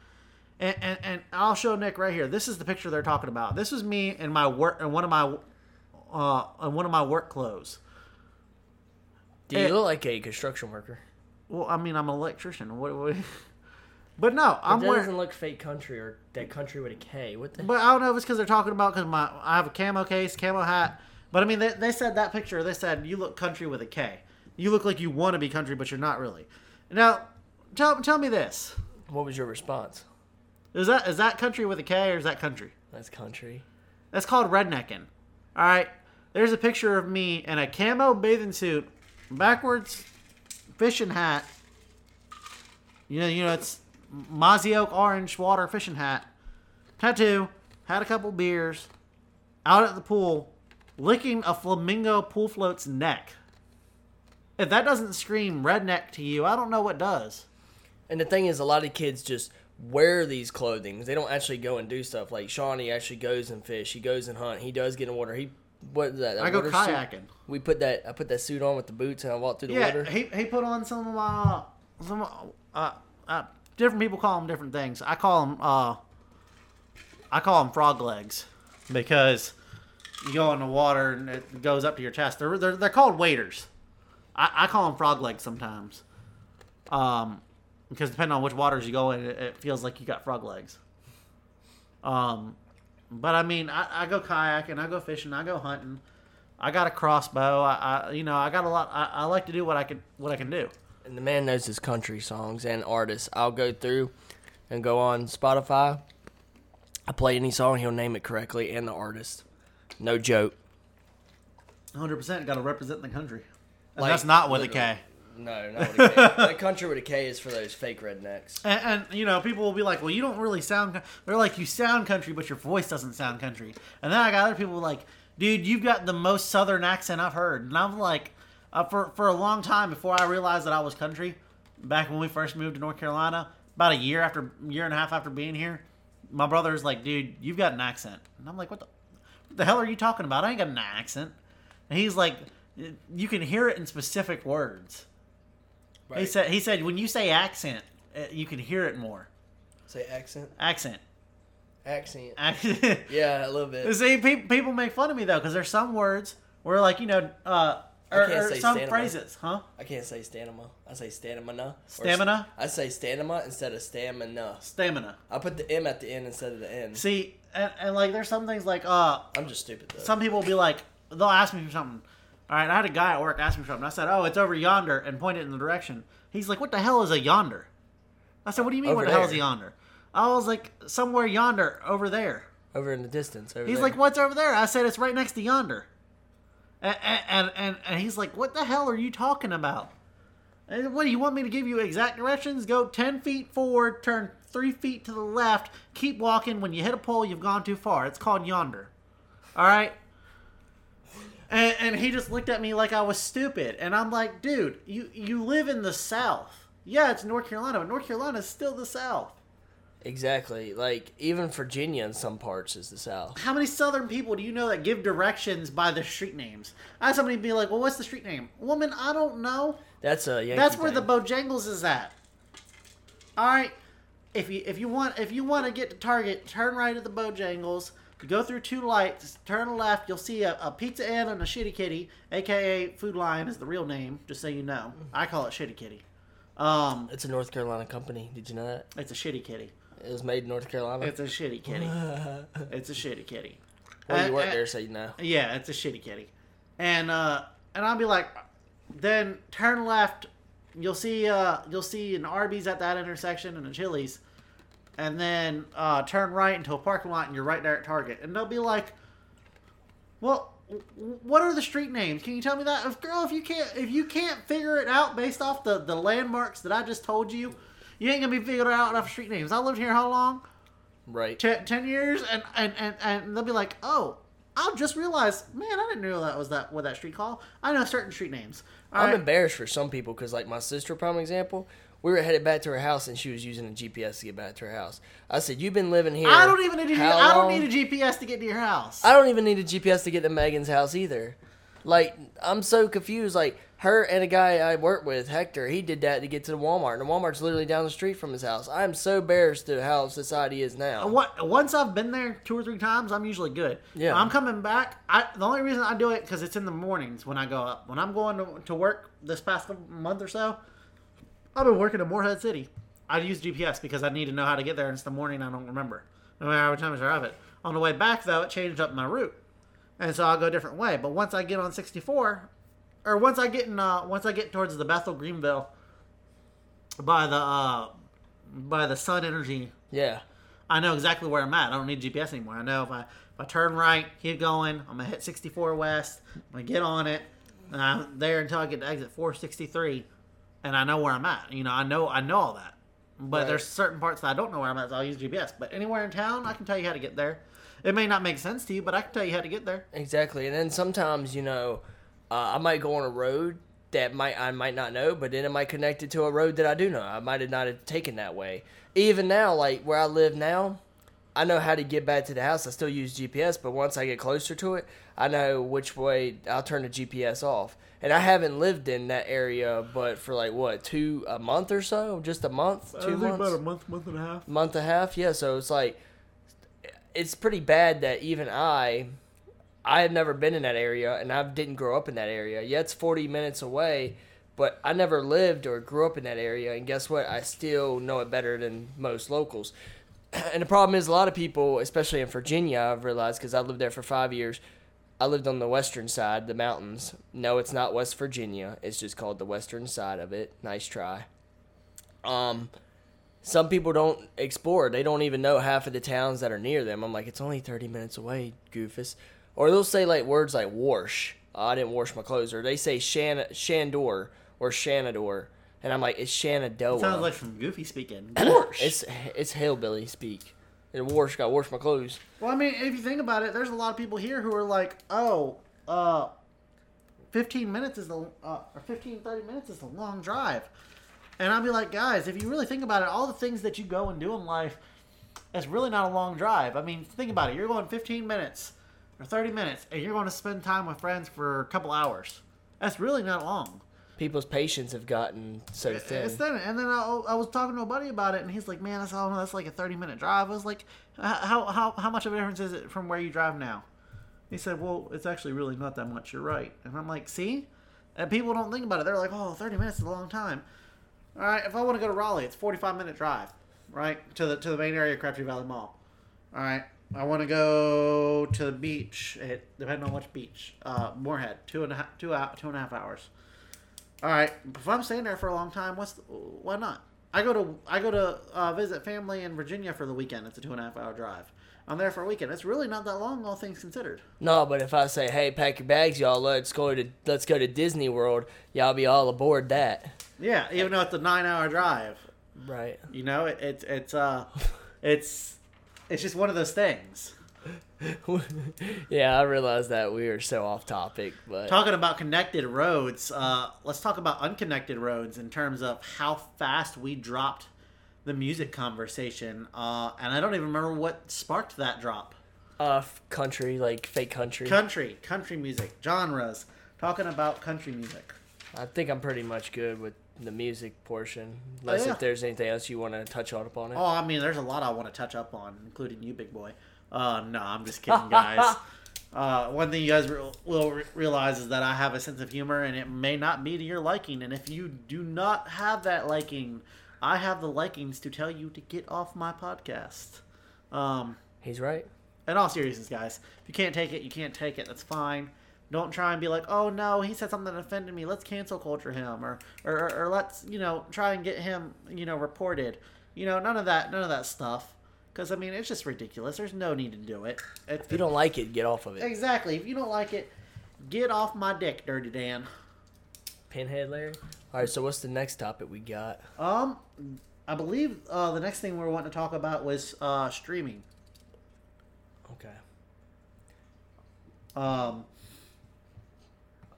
And, and and I'll show Nick right here. This is the picture they're talking about. This is me in my work in one of my uh in one of my work clothes. Do you Eh. look like a construction worker? Well, I mean, I'm an electrician. What, what <laughs> But no, But I'm that wearing. doesn't look fake country or that country with a K. What the? But I don't know if it's because they're talking about because my I have a camo case, camo hat. But I mean, they, they said that picture. They said you look country with a K. You look like you want to be country, but you're not really. Now, tell tell me this: What was your response? is that is that country with a K or is that country? That's country. That's called rednecking. All right. There's a picture of me in a camo bathing suit, backwards fishing hat. You know, you know, it's Mossy Oak orange water fishing hat. Tattoo. Had a couple beers. Out at the pool, licking a flamingo pool float's neck. If that doesn't scream redneck to you, I don't know what does. And the thing is, a lot of kids just wear these clothings. They don't actually go and do stuff. Like Shawnee actually goes and fish. He goes and hunt. He does get in water. He what is that? that I go water suit? kayaking. We put that. I put that suit on with the boots and I walk through the Yeah, water. he, he put on some of my some uh, uh different people call them different things. I call them uh I call them frog legs because you go in the water and it goes up to your chest. They're they're, they're called waders. I, I call them frog legs sometimes. Um, because depending on which waters you go in, it, it feels like you got frog legs. Um, but I mean, I, I go kayaking, I go fishing, I go hunting. I got a crossbow. I, I you know, I got a lot. I, I like to do what I can what I can do. And the man knows his country songs and artists. I'll go through and go on Spotify. I play any song, he'll name it correctly and the artist. No joke. 100 percent got to represent the country. And Like, that's not with a literally. K. No, not with a K. the country with a K is for those fake rednecks. <laughs> And, and you know, people will be like, "Well, you don't really sound." They're like, "You sound country, but your voice doesn't sound country." And then I got other people like, "Dude, you've got the most southern accent I've heard." And I'm like, uh, for for a long time before I realized that I was country, back when we first moved to North Carolina, about a year after year and a half after being here, my brother's like, "Dude, you've got an accent," and I'm like, "What the, what the hell are you talking about? I ain't got an accent." And he's like, "You can hear it in specific words." He said, "He said when you say accent, uh, you can hear it more." Say accent. Accent. Accent. <laughs> Accent. Yeah, a little bit. See, pe- people make fun of me though because there's some words where, like, you know, uh, or, can't or say some stamina. phrases, huh? I can't say stamina. I say stamina. Stamina? I say stamina instead of stamina. Stamina. I put the M at the end instead of the N. See, and, and like, there's some things like, uh, I'm just stupid though. some people will be like, they'll ask me for something. All right, I had a guy at work ask me for something. I said, "Oh, it's over yonder," and pointed in the direction. He's like, "What the hell is a yonder?" I said, "What do you mean? Over what the hell is a yonder?" I was like, "Somewhere yonder, over there." over in the distance. Over He's there. like, "What's over there?" I said, "It's right next to yonder." And and and, and he's like, "What the hell are you talking about?" And what do you want me to give you exact directions? Go ten feet forward, turn three feet to the left, keep walking. When you hit a pole, you've gone too far. It's called yonder. All right. And, and he just looked at me like I was stupid, and I'm like, dude, you you live in the South. Yeah, it's North Carolina, but North Carolina is still the South. Exactly. Like even Virginia in some parts is the South. How many Southern people do you know that give directions by the street names? I had somebody be like, "Well, what's the street name?" Woman, I don't know. That's a Yankee That's where thing. the Bojangles is at. All right, if you if you want if you want to get to Target, turn right at the Bojangles. Go through two lights, turn left. You'll see a, a Pizza Inn and a Shitty Kitty, aka Food Lion is the real name. Just so you know, I call it Shitty Kitty. Um, It's a North Carolina company. Did you know that? it's a Shitty Kitty. It was made in North Carolina. It's a Shitty Kitty. <laughs> it's a Shitty Kitty. Well, you and- there, so you know. Yeah, it's a shitty kitty. And uh and I'll be like then turn left, you'll see uh you'll see an Arby's at that intersection and a Chili's. And then uh turn right into a parking lot and you're right there at Target. And they'll be like Well, what are the street names? Can you tell me that? If girl, if you can't if you can't figure it out based off the the landmarks that I just told you, you ain't gonna be figuring it out off street names. I lived here how long? Right. ten, years and, and, and, and they'll be like oh i'll just realize man i didn't know that was that what that street called i know certain street names All I'm right. embarrassed for some people because, like my sister, prime example, we were headed back to her house and she was using a GPS to get back to her house. I said, "You've been living here. i don't even need a, i don't long?" need a gps to get to your house I don't even need a GPS to get to Megan's house either. Like, I'm so confused. Like, her and a guy I work with, Hector, he did that to get to the Walmart, and the Walmart's literally down the street from his house. I am so embarrassed to how society is now. what once i've been there two or three times i'm usually good Yeah. i'm coming back i the only reason i do it because it's in the mornings when i go up when i'm going to, to work this past month or so i've been working in Morehead City i use gps because i need to know how to get there and it's the morning i don't remember no matter how many times i drive it on the way back though it changed up my route and so I'll go a different way. But once I get on 64, or once I get in, uh, once I get towards the Bethel Greenville, by the uh, by the Sun Energy, Yeah. I know exactly where I'm at. I don't need GPS anymore. I know if I if I turn right, keep going, I'm gonna hit 64 west. I'm gonna get on it, and I'm there until I get to exit 463, and I know where I'm at. You know, I know I know all that. But Right. there's certain parts that I don't know where I'm at, so I'll use GPS. But anywhere in town, I can tell you how to get there. It may not make sense to you, but I can tell you how to get there. Exactly. And then sometimes, you know, uh, I might go on a road that might I might not know, but then it might connect it to a road that I do know. I might have not have taken that way. Even now, like where I live now, I know how to get back to the house. I still use GPS, but once I get closer to it, I know which way I'll turn the GPS off. And I haven't lived in that area, but for like what two a month or so, just a month, two months about a month, month and a half. month and a half? Yeah so it's like it's pretty bad that even i i had never been in that area and i didn't grow up in that area. Yeah it's 40 minutes away but i never lived or grew up in that area and guess what? I still know it better than most locals. <clears throat> And the problem is a lot of people especially in virginia i've realized because i lived there for five years i lived on the western side the mountains no it's not west virginia it's just called the western side of it nice try um some people don't explore. They don't even know half of the towns that are near them. I'm like, it's only 30 minutes away, goofus. Or they'll say like words like wash. Oh, I didn't wash my clothes. Or they say Shan- Shandor or Shanador. And I'm like, it's Shenandoah. Sounds like from goofy speaking. <coughs> it's it's hillbilly speak. And wash got wash my clothes. Well, I mean, if you think about it, there's a lot of people here who are like, oh, uh, 15 minutes is the, uh, or 15, 30 minutes is a long drive. And I'd be like, guys, if you really think about it, all the things that you go and do in life, it's really not a long drive. I mean, think about it. You're going 15 minutes or 30 minutes, and you're going to spend time with friends for a couple hours. That's really not long. People's patience have gotten so thin. It's thin. And then I, I was talking to a buddy about it, and he's like, "Man, that's all. That's like a thirty minute drive." I was like, "How how how much of a difference is it from where you drive now?" He said, "Well, it's actually really not that much. You're right." And I'm like, "See," and people don't think about it. They're like, "Oh, 30 minutes is a long time." All right, if I want to go to Raleigh, it's 45 minute drive, right to the to the main area of Crabtree Valley Mall. All right, I want to go to the beach. It depending on which beach. Uh, Morehead, two and a half two out two and a half hours. All right, if I'm staying there for a long time, what's why not? I go to I go to uh, visit family in Virginia for the weekend. It's a two and a half hour drive. I'm there for a weekend. It's really not that long, all things considered. No, but if I say, "Hey, pack your bags, y'all. Let's go to let's go to Disney World," y'all be all aboard that. Yeah, even though it's a nine hour drive, Right. you know, it, it's it's uh, <laughs> it's it's just one of those things. <laughs> yeah, I realize that we are so off topic, but Talking about connected roads, uh, let's talk about unconnected roads in terms of how fast we dropped the music conversation. Uh, and I don't even remember what sparked that drop. uh, country like fake country. Country, country music, genres. Talking about country music. I think I'm pretty much good with the music portion, unless yeah. if there's anything else you want to touch on upon it. Oh, I mean, there's a lot I want to touch up on, including you, big boy. Uh, no, I'm just kidding, guys. <laughs> uh, one thing you guys re- will re- realize is that I have a sense of humor, and it may not be to your liking. And if you do not have that liking, I have the likings to tell you to get off my podcast. Um, He's right. in all seriousness, guys, if you can't take it, you can't take it. That's fine. Don't try and be like, oh no, he said something that offended me. Let's cancel culture him, or, or, or, or let's you know try and get him you know reported. You know, none of that, none of that stuff. Because I mean, it's just ridiculous. There's no need to do it. It- If you don't like it, get off of it. exactly. If you don't like it, get off my dick, Dirty Dan. Pinhead Larry. All right, so what's the next topic we got? Um, I believe uh, the next thing we were wanting to talk about was uh, streaming. Okay. Um,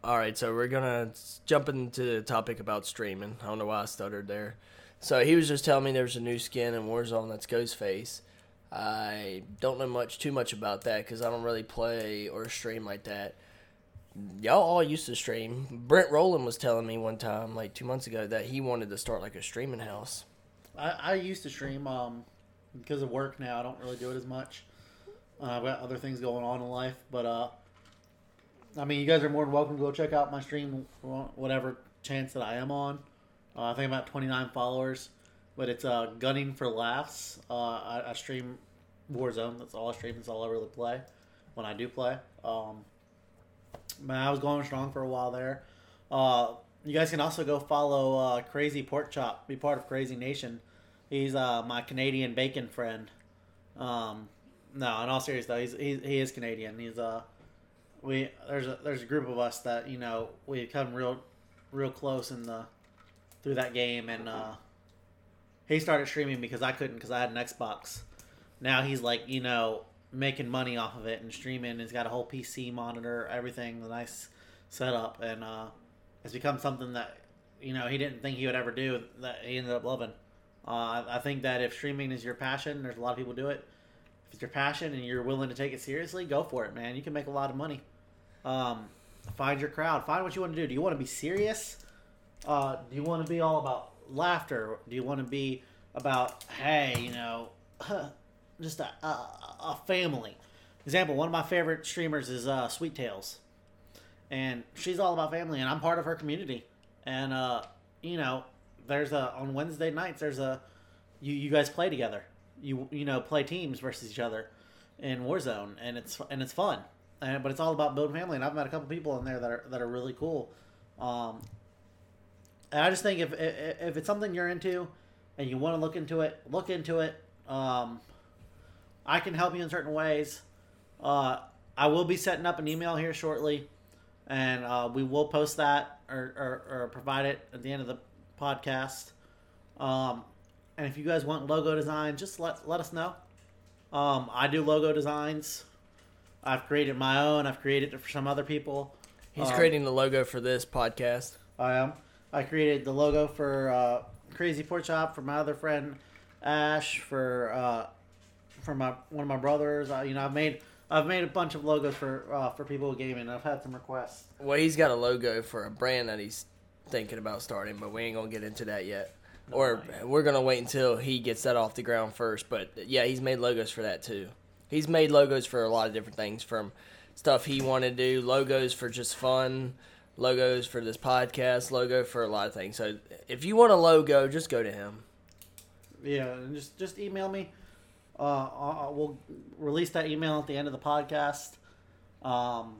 All right, so we're gonna jump into the topic about streaming. I don't know why I stuttered there. So he was just telling me there's a new skin in Warzone that's Ghostface. I don't know much too much about that because I don't really play or stream like that. Y'all all used to stream. Brent Rowland was telling me one time, like two months ago, that he wanted to start like a streaming house. I, I used to stream um, because of work now. I don't really do it as much. Uh, I've got other things going on in life, but uh, I mean, you guys are more than welcome to go check out my stream, whatever chance that I am on. Uh, I think I'm at 29 followers, but it's uh, gunning for laughs. Uh, I, I stream Warzone. That's all I stream. That's all I really play when I do play. Um, man, I was going strong for a while there. Uh, you guys can also go follow uh, Crazy Pork Chop. Be part of Crazy Nation. He's uh, my Canadian bacon friend. Um, no, in all seriousness though, he's, he's he is Canadian. He's uh, we there's a there's a group of us that you know we come real real close in the through that game, and uh, he started streaming because I couldn't because I had an Xbox. Now he's like you know making money off of it and streaming. He's got a whole PC monitor, everything, the nice setup, and uh, it's become something that you know he didn't think he would ever do. That he ended up loving. Uh, I- think that if streaming is your passion, there's a lot of people do it. If it's your passion and you're willing to take it seriously, go for it, man. You can make a lot of money. Um, find your crowd. Find what you want to do. Do you want to be serious? Uh, do you want to be all about laughter? Do you want to be about hey, you know, <laughs> just a, a, a family? Example: One of my favorite streamers is uh, Sweet Tails, and she's all about family, and I'm part of her community. And uh, you know, there's a on Wednesday nights. There's a you you guys play together. You you know play teams versus each other in Warzone, and it's and it's fun. And but it's all about building family. And I've met a couple people in there that are that are really cool. Um, and I just think if if if it's something you're into, and you want to look into it, look into it. Um, I can help you in certain ways. Uh, I will be setting up an email here shortly, and uh, we will post that or, or, or provide it at the end of the podcast. Um, and if you guys want logo design, just let let us know. Um, I do logo designs. I've created my own. I've created it for some other people. He's Um, creating the logo for this podcast. I am. I created the logo for uh, Crazy Pork Chop for my other friend Ash for uh, for my one of my brothers. Uh, you know, I've made I've made a bunch of logos for uh, for people gaming. I've had some requests. Well, he's got a logo for a brand that he's thinking about starting, but we ain't gonna get into that yet. No, or we're gonna wait until he gets that off the ground first. But yeah, he's made logos for that too. He's made logos for a lot of different things, from stuff he wanted to do, logos for just fun, logos for this podcast, logo for a lot of things. So if you want a logo, just go to him. Yeah, and just just email me. Uh, uh, we'll release that email at the end of the podcast. Um,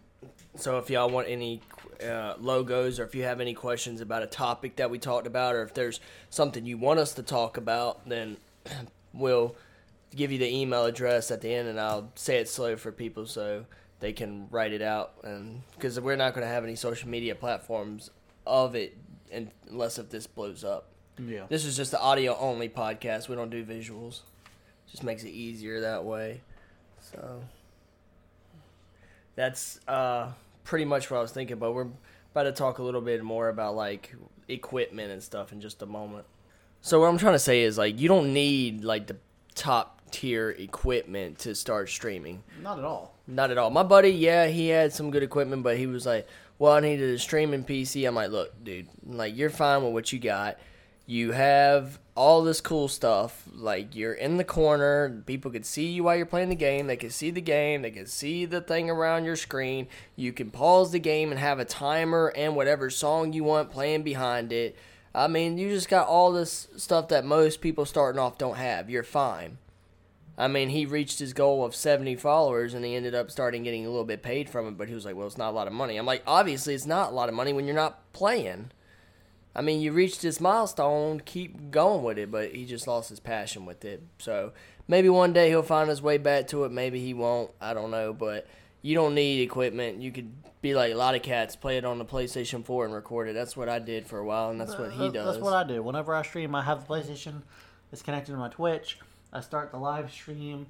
So if y'all want any uh, logos, or if you have any questions about a topic that we talked about, or if there's something you want us to talk about, then <clears throat> we'll give you the email address at the end, and I'll say it slow for people so they can write it out. And because we're not going to have any social media platforms of it unless if this blows up. yeah. This is just the audio only podcast. We don't do visuals. Just makes it easier that way. So that's uh, pretty much what I was thinking. But we're about to talk a little bit more about like equipment and stuff in just a moment. So what I'm trying to say is like you don't need like the top tier equipment to start streaming. Not at all. Not at all. My buddy, yeah, he had some good equipment, but he was like, "Well, I needed a streaming PC." I'm like, "Look, dude, like you're fine with what you got. You have all this cool stuff. Like you're in the corner. People can see you while you're playing the game. They can see the game. They can see the thing around your screen. You can pause the game and have a timer and whatever song you want playing behind it. I mean, you just got all this stuff that most people starting off don't have. You're fine." I mean, he reached his goal of 70 followers and he ended up starting getting a little bit paid from it, but he was like, well, it's not a lot of money. I'm like, obviously, it's not a lot of money when you're not playing. I mean, you reached this milestone, keep going with it, but he just lost his passion with it. So maybe one day he'll find his way back to it. Maybe he won't. I don't know. But you don't need equipment. You could be like a lot of cats, play it on the PlayStation 4 and record it. That's what I did for a while, and that's what he does. That's what I do. Whenever I stream, I have the PlayStation. It's connected to my Twitch. I start the live stream,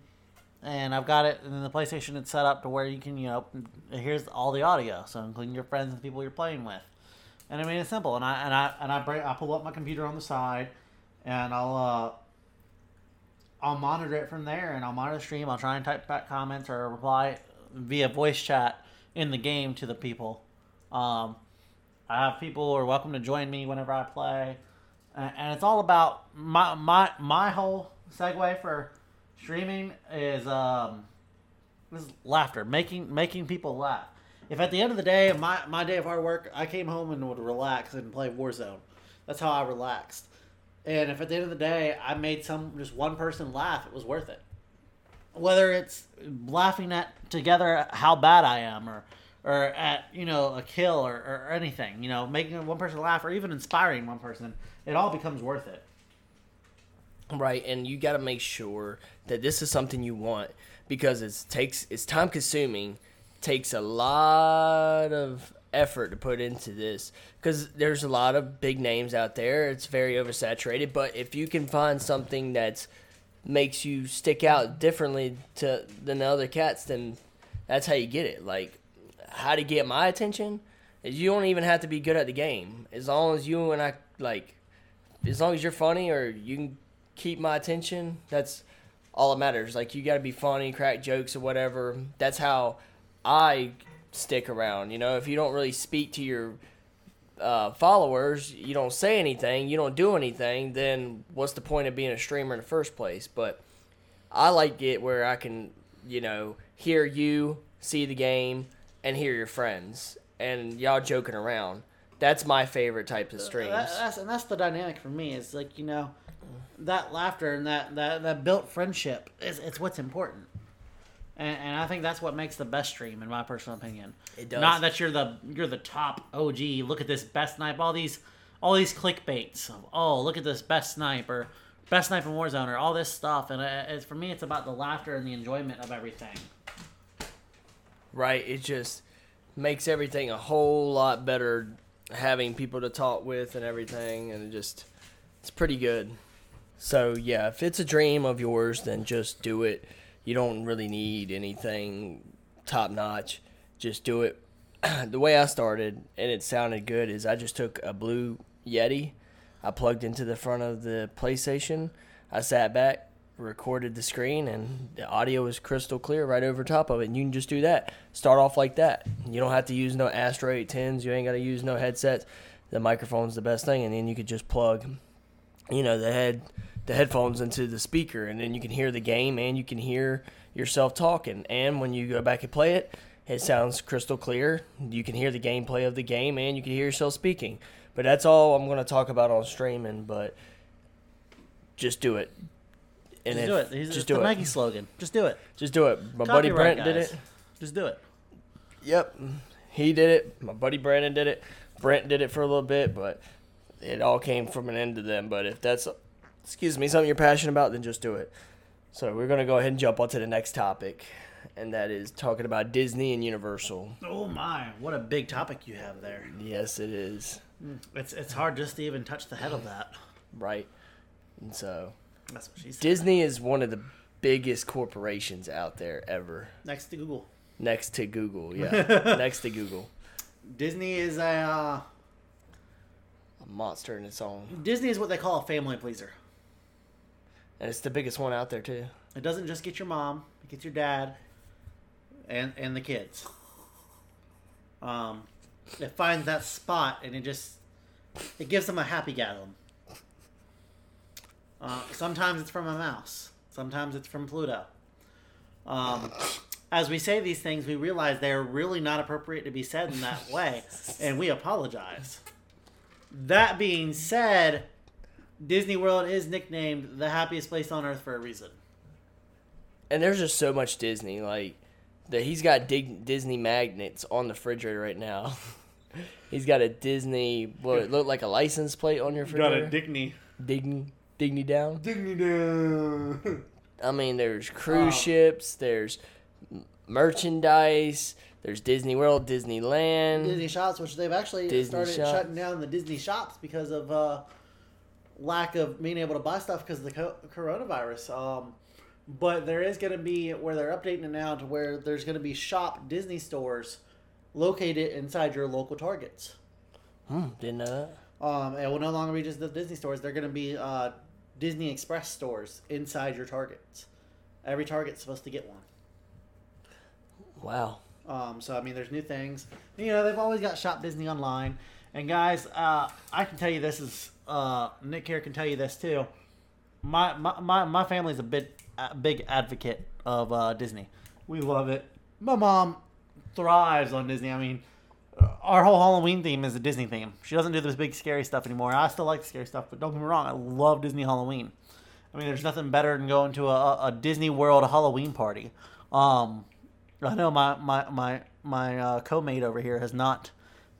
and I've got it. Then the PlayStation is set up to where you can, you know, here's all the audio, so including your friends and people you're playing with. And I mean, it's simple. And I and I and I bring, I pull up my computer on the side, and I'll uh, I'll monitor it from there, and I'll monitor the stream. I'll try and type back comments or reply via voice chat in the game to the people. Um, I have people who are welcome to join me whenever I play, and, and it's all about my my my whole segue for streaming is um is laughter, making making people laugh. If at the end of the day, my my day of hard work, I came home and would relax and play Warzone. That's how I relaxed. And if at the end of the day I made some just one person laugh, it was worth it. Whether it's laughing at together how bad I am, or or at you know a kill or, or anything, you know, making one person laugh, or even inspiring one person, it all becomes worth it. Right, and you got to make sure that this is something you want because it takes it's time consuming, takes a lot of effort to put into this because there's a lot of big names out there. It's very oversaturated, but if you can find something that makes you stick out differently to than the other cats, then that's how you get it. Like how to get my attention is you don't even have to be good at the game as long as you and I like as long as you're funny or you can keep my attention, that's all that matters. Like you got to be funny, crack jokes or whatever. That's how I stick around. You know, if you don't really speak to your uh, followers, you don't say anything, you don't do anything, then what's the point of being a streamer in the first place? But I like it where I can, you know, hear you, see the game, and hear your friends, and y'all joking around. That's my favorite type of streams. That- that's, and that's the dynamic for me. Is like you know, that laughter and that that, that built friendship is it's what's important. And, and I think that's what makes the best stream, in my personal opinion. It does. Not that you're the you're the top OG. Look at this best snipe. All these all these clickbaits. Of, oh, look at this best sniper, best sniper in Warzone, or all this stuff. And it, it's for me, it's about the laughter and the enjoyment of everything. right? It just makes everything a whole lot better having people to talk with and everything, and it just it's pretty good. So yeah, if it's a dream of yours, then just do it. You don't really need anything top notch. Just do it. <clears throat> the way I started, and it sounded good, is I just took a blue Yeti, I plugged into the front of the PlayStation, I sat back, recorded the screen, and the audio is crystal clear right over top of it. And you can just do that. Start off like that. You don't have to use no Astro 810s. You ain't got to use no headsets. The microphone's the best thing, and then you could just plug, you know, the head, the headphones into the speaker, and then you can hear the game and you can hear yourself talking. And when you go back and play it, it sounds crystal clear. You can hear the gameplay of the game, and you can hear yourself speaking. But that's all I'm going to talk about on streaming. But just do it. And Just do it. He's Just do the it. Nike slogan. Just do it. Just do it. My buddy Copyright, Brent did it. Just do it. Yep, he did it. My buddy Brandon did it. Brent did it for a little bit, but it all came from an end to them. But if that's, excuse me, something you're passionate about, then just do it. So we're gonna go ahead and jump on to the next topic, and that is talking about Disney and Universal. Oh my! What a big topic you have there. Yes, it is It's it's hard just to even touch the head of that. right. And so That's what she said. Disney is one of the biggest corporations out there ever, Next to Google, next to Google. Yeah, <laughs> next to Google, Disney is a uh, a monster in its own, Disney is what they call a family pleaser. And it's the biggest one out there too. It doesn't just get your mom; it gets your dad, and and the kids. Um, it finds that spot and it just it gives them a happy gasm. Uh, sometimes it's from a mouse. Sometimes it's from Pluto. Um, as we say these things, we realize they are really not appropriate to be said in that way, and we apologize. That being said, Disney World is nicknamed the happiest place on earth for a reason. and there's just so much Disney. Like that, he's got dig- Disney magnets on the refrigerator right now. <laughs> he's got a Disney. What it looked like a license plate on your Got a Digney. Digny, Digny down. Digney down. <laughs> I mean, there's cruise Oh. ships. There's merchandise. There's Disney World, Disneyland. Disney shops, which they've actually Disney started shops. shutting down the Disney shops because of uh, lack of being able to buy stuff because of the co- coronavirus. Um, but there is going to be where they're updating it now to where there's going to be shop Disney stores located inside your local Targets. Hmm, didn't know that. Um, it will no longer be just the Disney stores. They're going to be uh, Disney Express stores inside your Targets. Every Target's supposed to get one. Wow. Um, so I mean, there's new things. You know, they've always got Shop Disney online. And guys, uh, I can tell you this is uh, Nick here can tell you this too. My my my, my family's a big a big advocate of uh, Disney. We love it. My mom thrives on Disney. I mean, our whole Halloween theme is a Disney theme. She doesn't do this big scary stuff anymore. I still like the scary stuff, but don't get me wrong, I love Disney Halloween. I mean, there's nothing better than going to a, a Disney World Halloween party. Um, I know my my my my uh, co-mate over here has not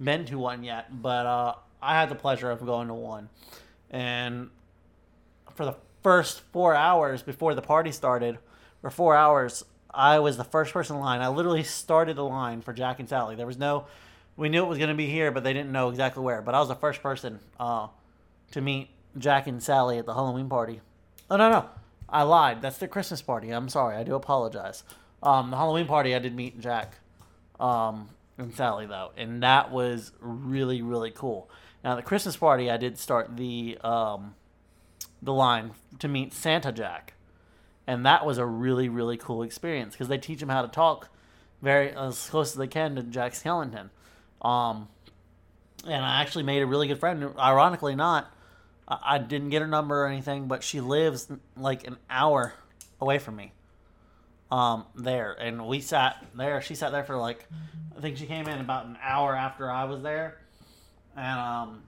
been to one yet, but uh, I had the pleasure of going to one, and for the first four hours before the party started, or four hours, I was the first person in line. I literally started the line for Jack and Sally. There was no, we knew it was going to be here, but they didn't know exactly where. But I was the first person uh, to meet Jack and Sally at the Halloween party. Oh no no, I lied. That's the Christmas party. I'm sorry. I do apologize. Um, the Halloween party, I did meet Jack um, and Sally though, and that was really really cool. Now the Christmas party, I did start the um, the line to meet Santa Jack, and that was a really really cool experience because they teach him how to talk very as close as they can to Jack Skellington. Um, and I actually made a really good friend. Ironically, not. I I didn't get her number or anything, but she lives like an hour away from me. Um, there, and we sat there. She sat there for like, I think she came in about an hour after I was there, and um,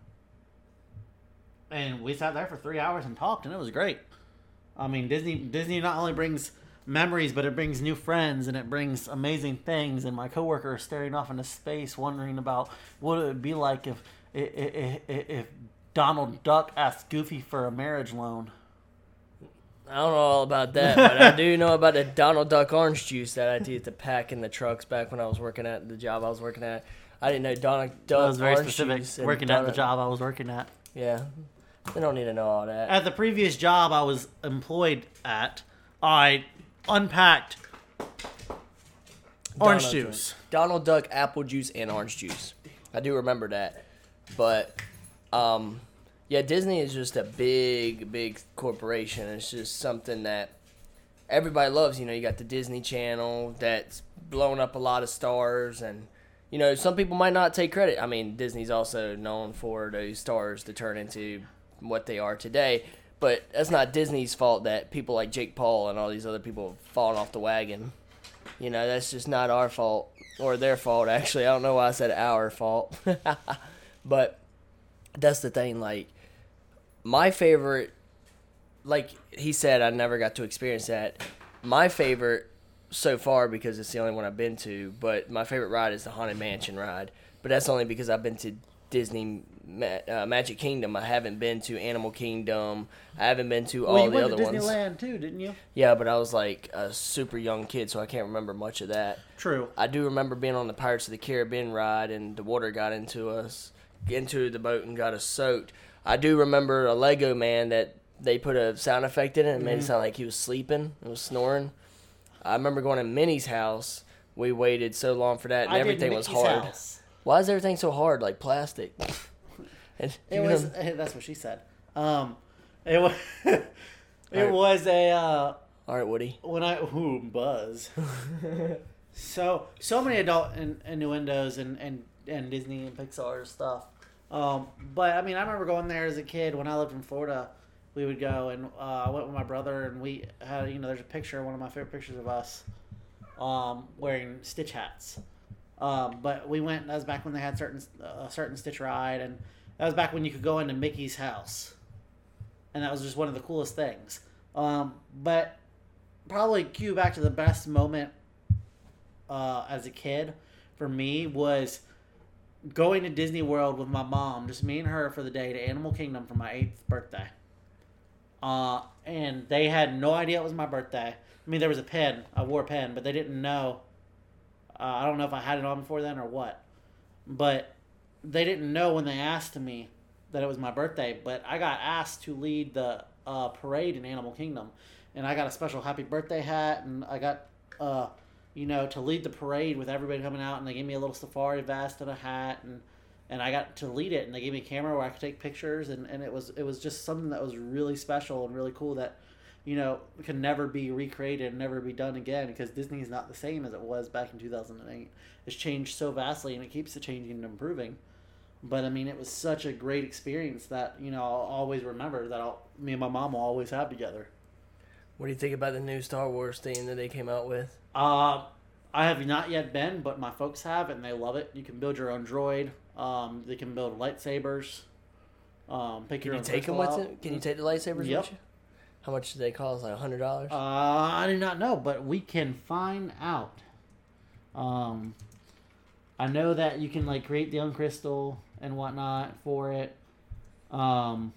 and we sat there for three hours and talked, and it was great. I mean, Disney Disney not only brings memories, but it brings new friends and it brings amazing things. And my coworker is staring off into space, wondering about what it would be like if if, if, if Donald Duck asked Goofy for a marriage loan. I don't know all about that, but I do know about the Donald Duck orange juice that I used to pack in the trucks back when I was working at the job I was working at. I didn't know Donald Duck That was very specific. Working at the job I was working at. Yeah, they don't need to know all that. At the previous job I was employed at, I unpacked orange Donald juice. Duck. Donald Duck apple juice and orange juice. I do remember that. But um yeah, Disney is just a big, big corporation. It's just something that everybody loves. You know, you got the Disney Channel that's blown up a lot of stars and you know, some people might not take credit. I mean, Disney's also known for those stars to turn into what they are today. But that's not Disney's fault that people like Jake Paul and all these other people have fallen off the wagon. You know, that's just not our fault or their fault. Actually, I don't know why I said our fault, <laughs> but that's the thing. Like my favorite, like he said, I never got to experience that. My favorite so far because it's the only one I've been to. But my favorite ride is the Haunted Mansion ride. But that's only because I've been to Disney uh, Magic Kingdom. I haven't been to Animal Kingdom. I haven't been to all Well, the went other to ones. Disneyland too, didn't you? Yeah, but I was like a super young kid, so I can't remember much of that. True. I do remember being on the Pirates of the Caribbean ride, and the water got into us, into the boat, and got us soaked. I do remember a Lego man that they put a sound effect in it and made Mm-hmm. it sound like he was sleeping, and was snoring. I remember going to Minnie's house. We waited so long for that, and I everything was hard. house. Why is everything so hard, like plastic? <laughs> and It was. know- <laughs> That's what she said. Um, it was. <laughs> it Alright. was a uh, all right, Woody. when I ooh buzz. so so many adult in, innuendos and, and and Disney and Pixar stuff. Um, but I mean, I remember going there as a kid when I lived in Florida. We would go and uh, I went with my brother and we had you know there's a picture one of my favorite pictures of us um, wearing Stitch hats. Um, but we went. That was back when they had certain a certain Stitch ride, and that was back when you could go into Mickey's house, and that was just one of the coolest things. Um, but probably cue back to the best moment uh, as a kid for me was going to Disney World with my mom, just me and her for the day to Animal Kingdom for my eighth birthday. Uh, and they had no idea it was my birthday. I mean, there was a pen. I wore a pen, but they didn't know. Uh, I don't know if I had it on before then or what. But they didn't know when they asked me that it was my birthday. But I got asked to lead the uh, parade in Animal Kingdom. And I got a special happy birthday hat, and I got, uh, you know, to lead the parade with everybody coming out. And they gave me a little safari vest and a hat, and and I got to lead it. And they gave me a camera where I could take pictures, and, and it was it was just something that was really special and really cool that you know, can never be recreated, never be done again because Disney is not the same as it was back in 2008. It's changed so vastly and it keeps changing and improving. But I mean, it was such a great experience that, you know, I'll always remember that I'll, me and my mom will always have together. What do you think about the new Star Wars theme that they came out with? Uh, I have not yet been, but my folks have and they love it. You can build your own droid. Um, they can build lightsabers. Um, pick Can your you own take them with out. it? Can you take the lightsabers Yep. with you? How much do they cost? Like a hundred dollars? Uh, I do not know, but we can find out. Um, I know that you can like create the own crystal and whatnot for it. Um,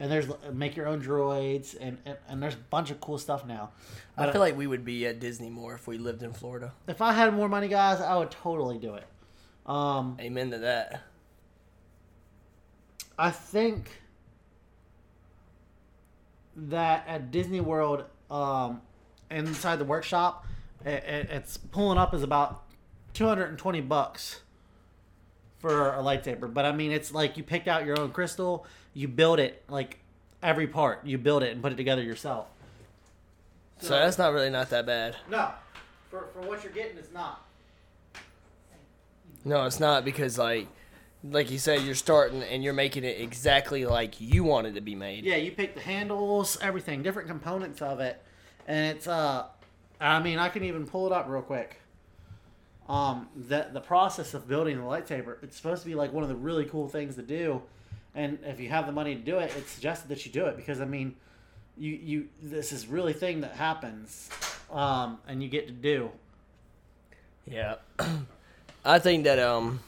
and there's make your own droids and, and, and there's a bunch of cool stuff now. I feel like we would be at Disney more if we lived in Florida. if I had more money, guys, I would totally do it. Um, Amen to that. I think that at Disney World, um, inside the workshop, it, it, it's pulling up is about two hundred and twenty bucks for a lightsaber. But I mean, it's like you pick out your own crystal, you build it like every part, you build it and put it together yourself. So that's not really not that bad. No, for for what you're getting, it's not. No, it's not because like like you said, you're starting and you're making it exactly like you want it to be made. Yeah, you pick the handles, everything, different components of it, and it's uh, I mean, I can even pull it up real quick. Um, the the process of building the lightsaber, it's supposed to be like one of the really cool things to do, and if you have the money to do it, it's suggested that you do it because I mean, you you this is really thing that happens, um, and you get to do. Yeah. <clears throat> I think that um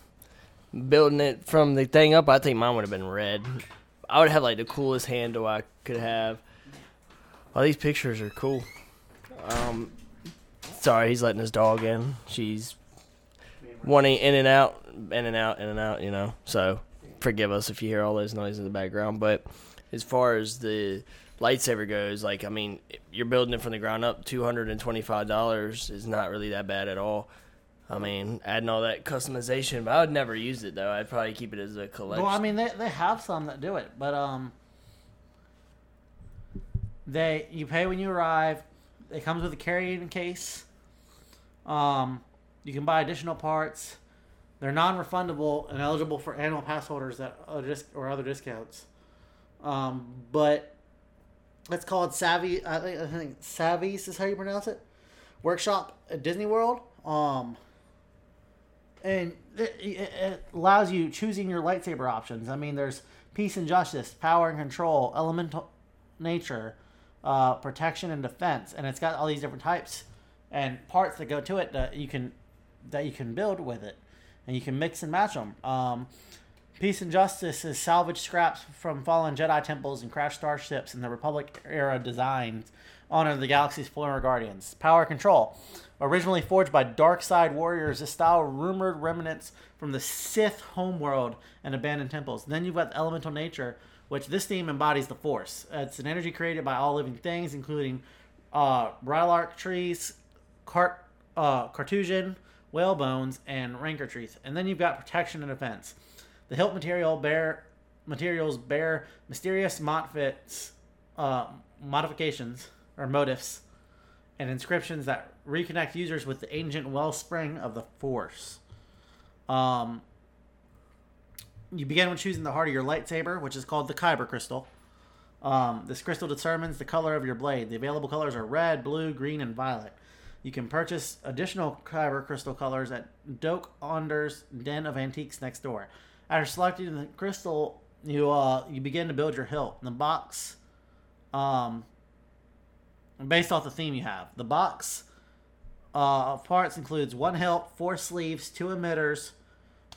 building it from the thing up, I think mine would have been red. I would have like the coolest handle I could have. Oh, these pictures are cool. Um sorry, he's letting his dog in. She's wanting in and out, in and out, in and out, you know. So forgive us if you hear all those noises in the background. But as far as the lightsaber goes, like I mean, you're building it from the ground up. Two hundred and twenty-five dollars is not really that bad at all. I mean, adding all that customization, but I would never use it though. I'd probably keep it as a collection. Well, I mean, they, they have some that do it, but um, they you pay when you arrive. It comes with a carrying case. Um, you can buy additional parts. They're non-refundable and eligible for annual pass holders that or, dis- or other discounts. Um, but it's called Savi. I think, I think Savi's is how you pronounce it. Workshop at Disney World. Um, and it, it allows you choosing your lightsaber options. I mean, there's peace and justice, power and control, elemental nature, uh, protection and defense, and it's got all these different types and parts that go to it that you can that you can build with it, and you can mix and match them. Um, Peace and Justice is salvaged scraps from fallen Jedi temples and crashed starships in the Republic era designs honor of the galaxy's former guardians. Power Control. Originally forged by dark side warriors, this style rumored remnants from the Sith homeworld and abandoned temples. Then you've got Elemental Nature, which this theme embodies the Force. It's an energy created by all living things, including uh, Rylark trees, cart, uh, Cartesian, whale bones, and rancor trees. And then you've got Protection and Defense. The hilt material bear materials bear mysterious motfits, uh, modifications or motifs and inscriptions that reconnect users with the ancient wellspring of the Force. Um, you begin with choosing the heart of your lightsaber, which is called the Kyber crystal. Um, this crystal determines the color of your blade. The available colors are red, blue, green, and violet. You can purchase additional Kyber crystal colors at Doak Onder's Den of Antiques next door. After selecting the crystal, you uh, you begin to build your hilt. The box, um, based off the theme you have. The box uh, of parts includes one hilt, four sleeves, two emitters,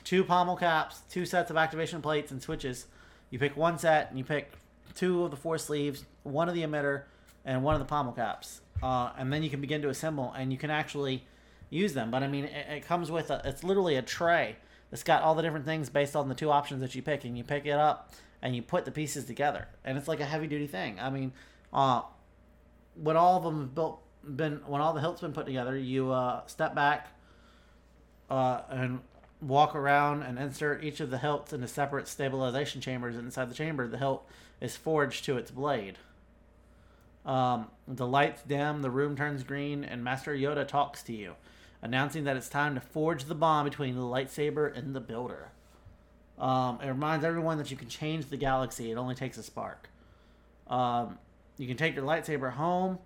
two pommel caps, two sets of activation plates and switches. You pick one set and you pick two of the four sleeves, one of the emitter, and one of the pommel caps. Uh, and then you can begin to assemble and you can actually use them. But I mean, it, it comes with a, it's literally a tray that's got all the different things based on the two options that you pick. And you pick it up and you put the pieces together. And it's like a heavy duty thing. I mean, uh, when all of them have built, been, when all the hilts been put together, you uh, step back uh, and walk around and insert each of the hilts into separate stabilization chambers. Inside the chamber, the hilt is forged to its blade. Um, the lights dim, the room turns green, and Master Yoda talks to you, announcing that it's time to forge the bond between the lightsaber and the builder. Um, it reminds everyone that you can change the galaxy. It only takes a spark. Um, you can take your lightsaber home.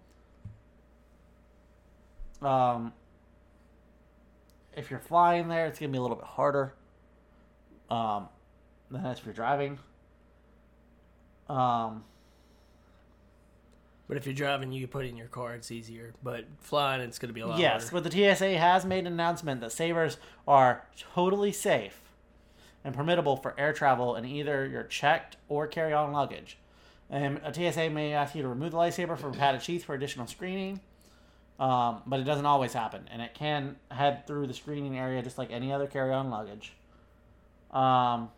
Um, if you're flying there, it's gonna be a little bit harder. Um, than if you're driving. Um, But if you're driving, you can put it in your car. It's easier. But flying, it's going to be a lot yes, harder. but the TSA has made an announcement that sabers are totally safe and permittable for air travel in either your checked or carry-on luggage. And a TSA may ask you to remove the lightsaber from padded sheath for additional screening, um, but it doesn't always happen, and it can head through the screening area just like any other carry-on luggage. Um,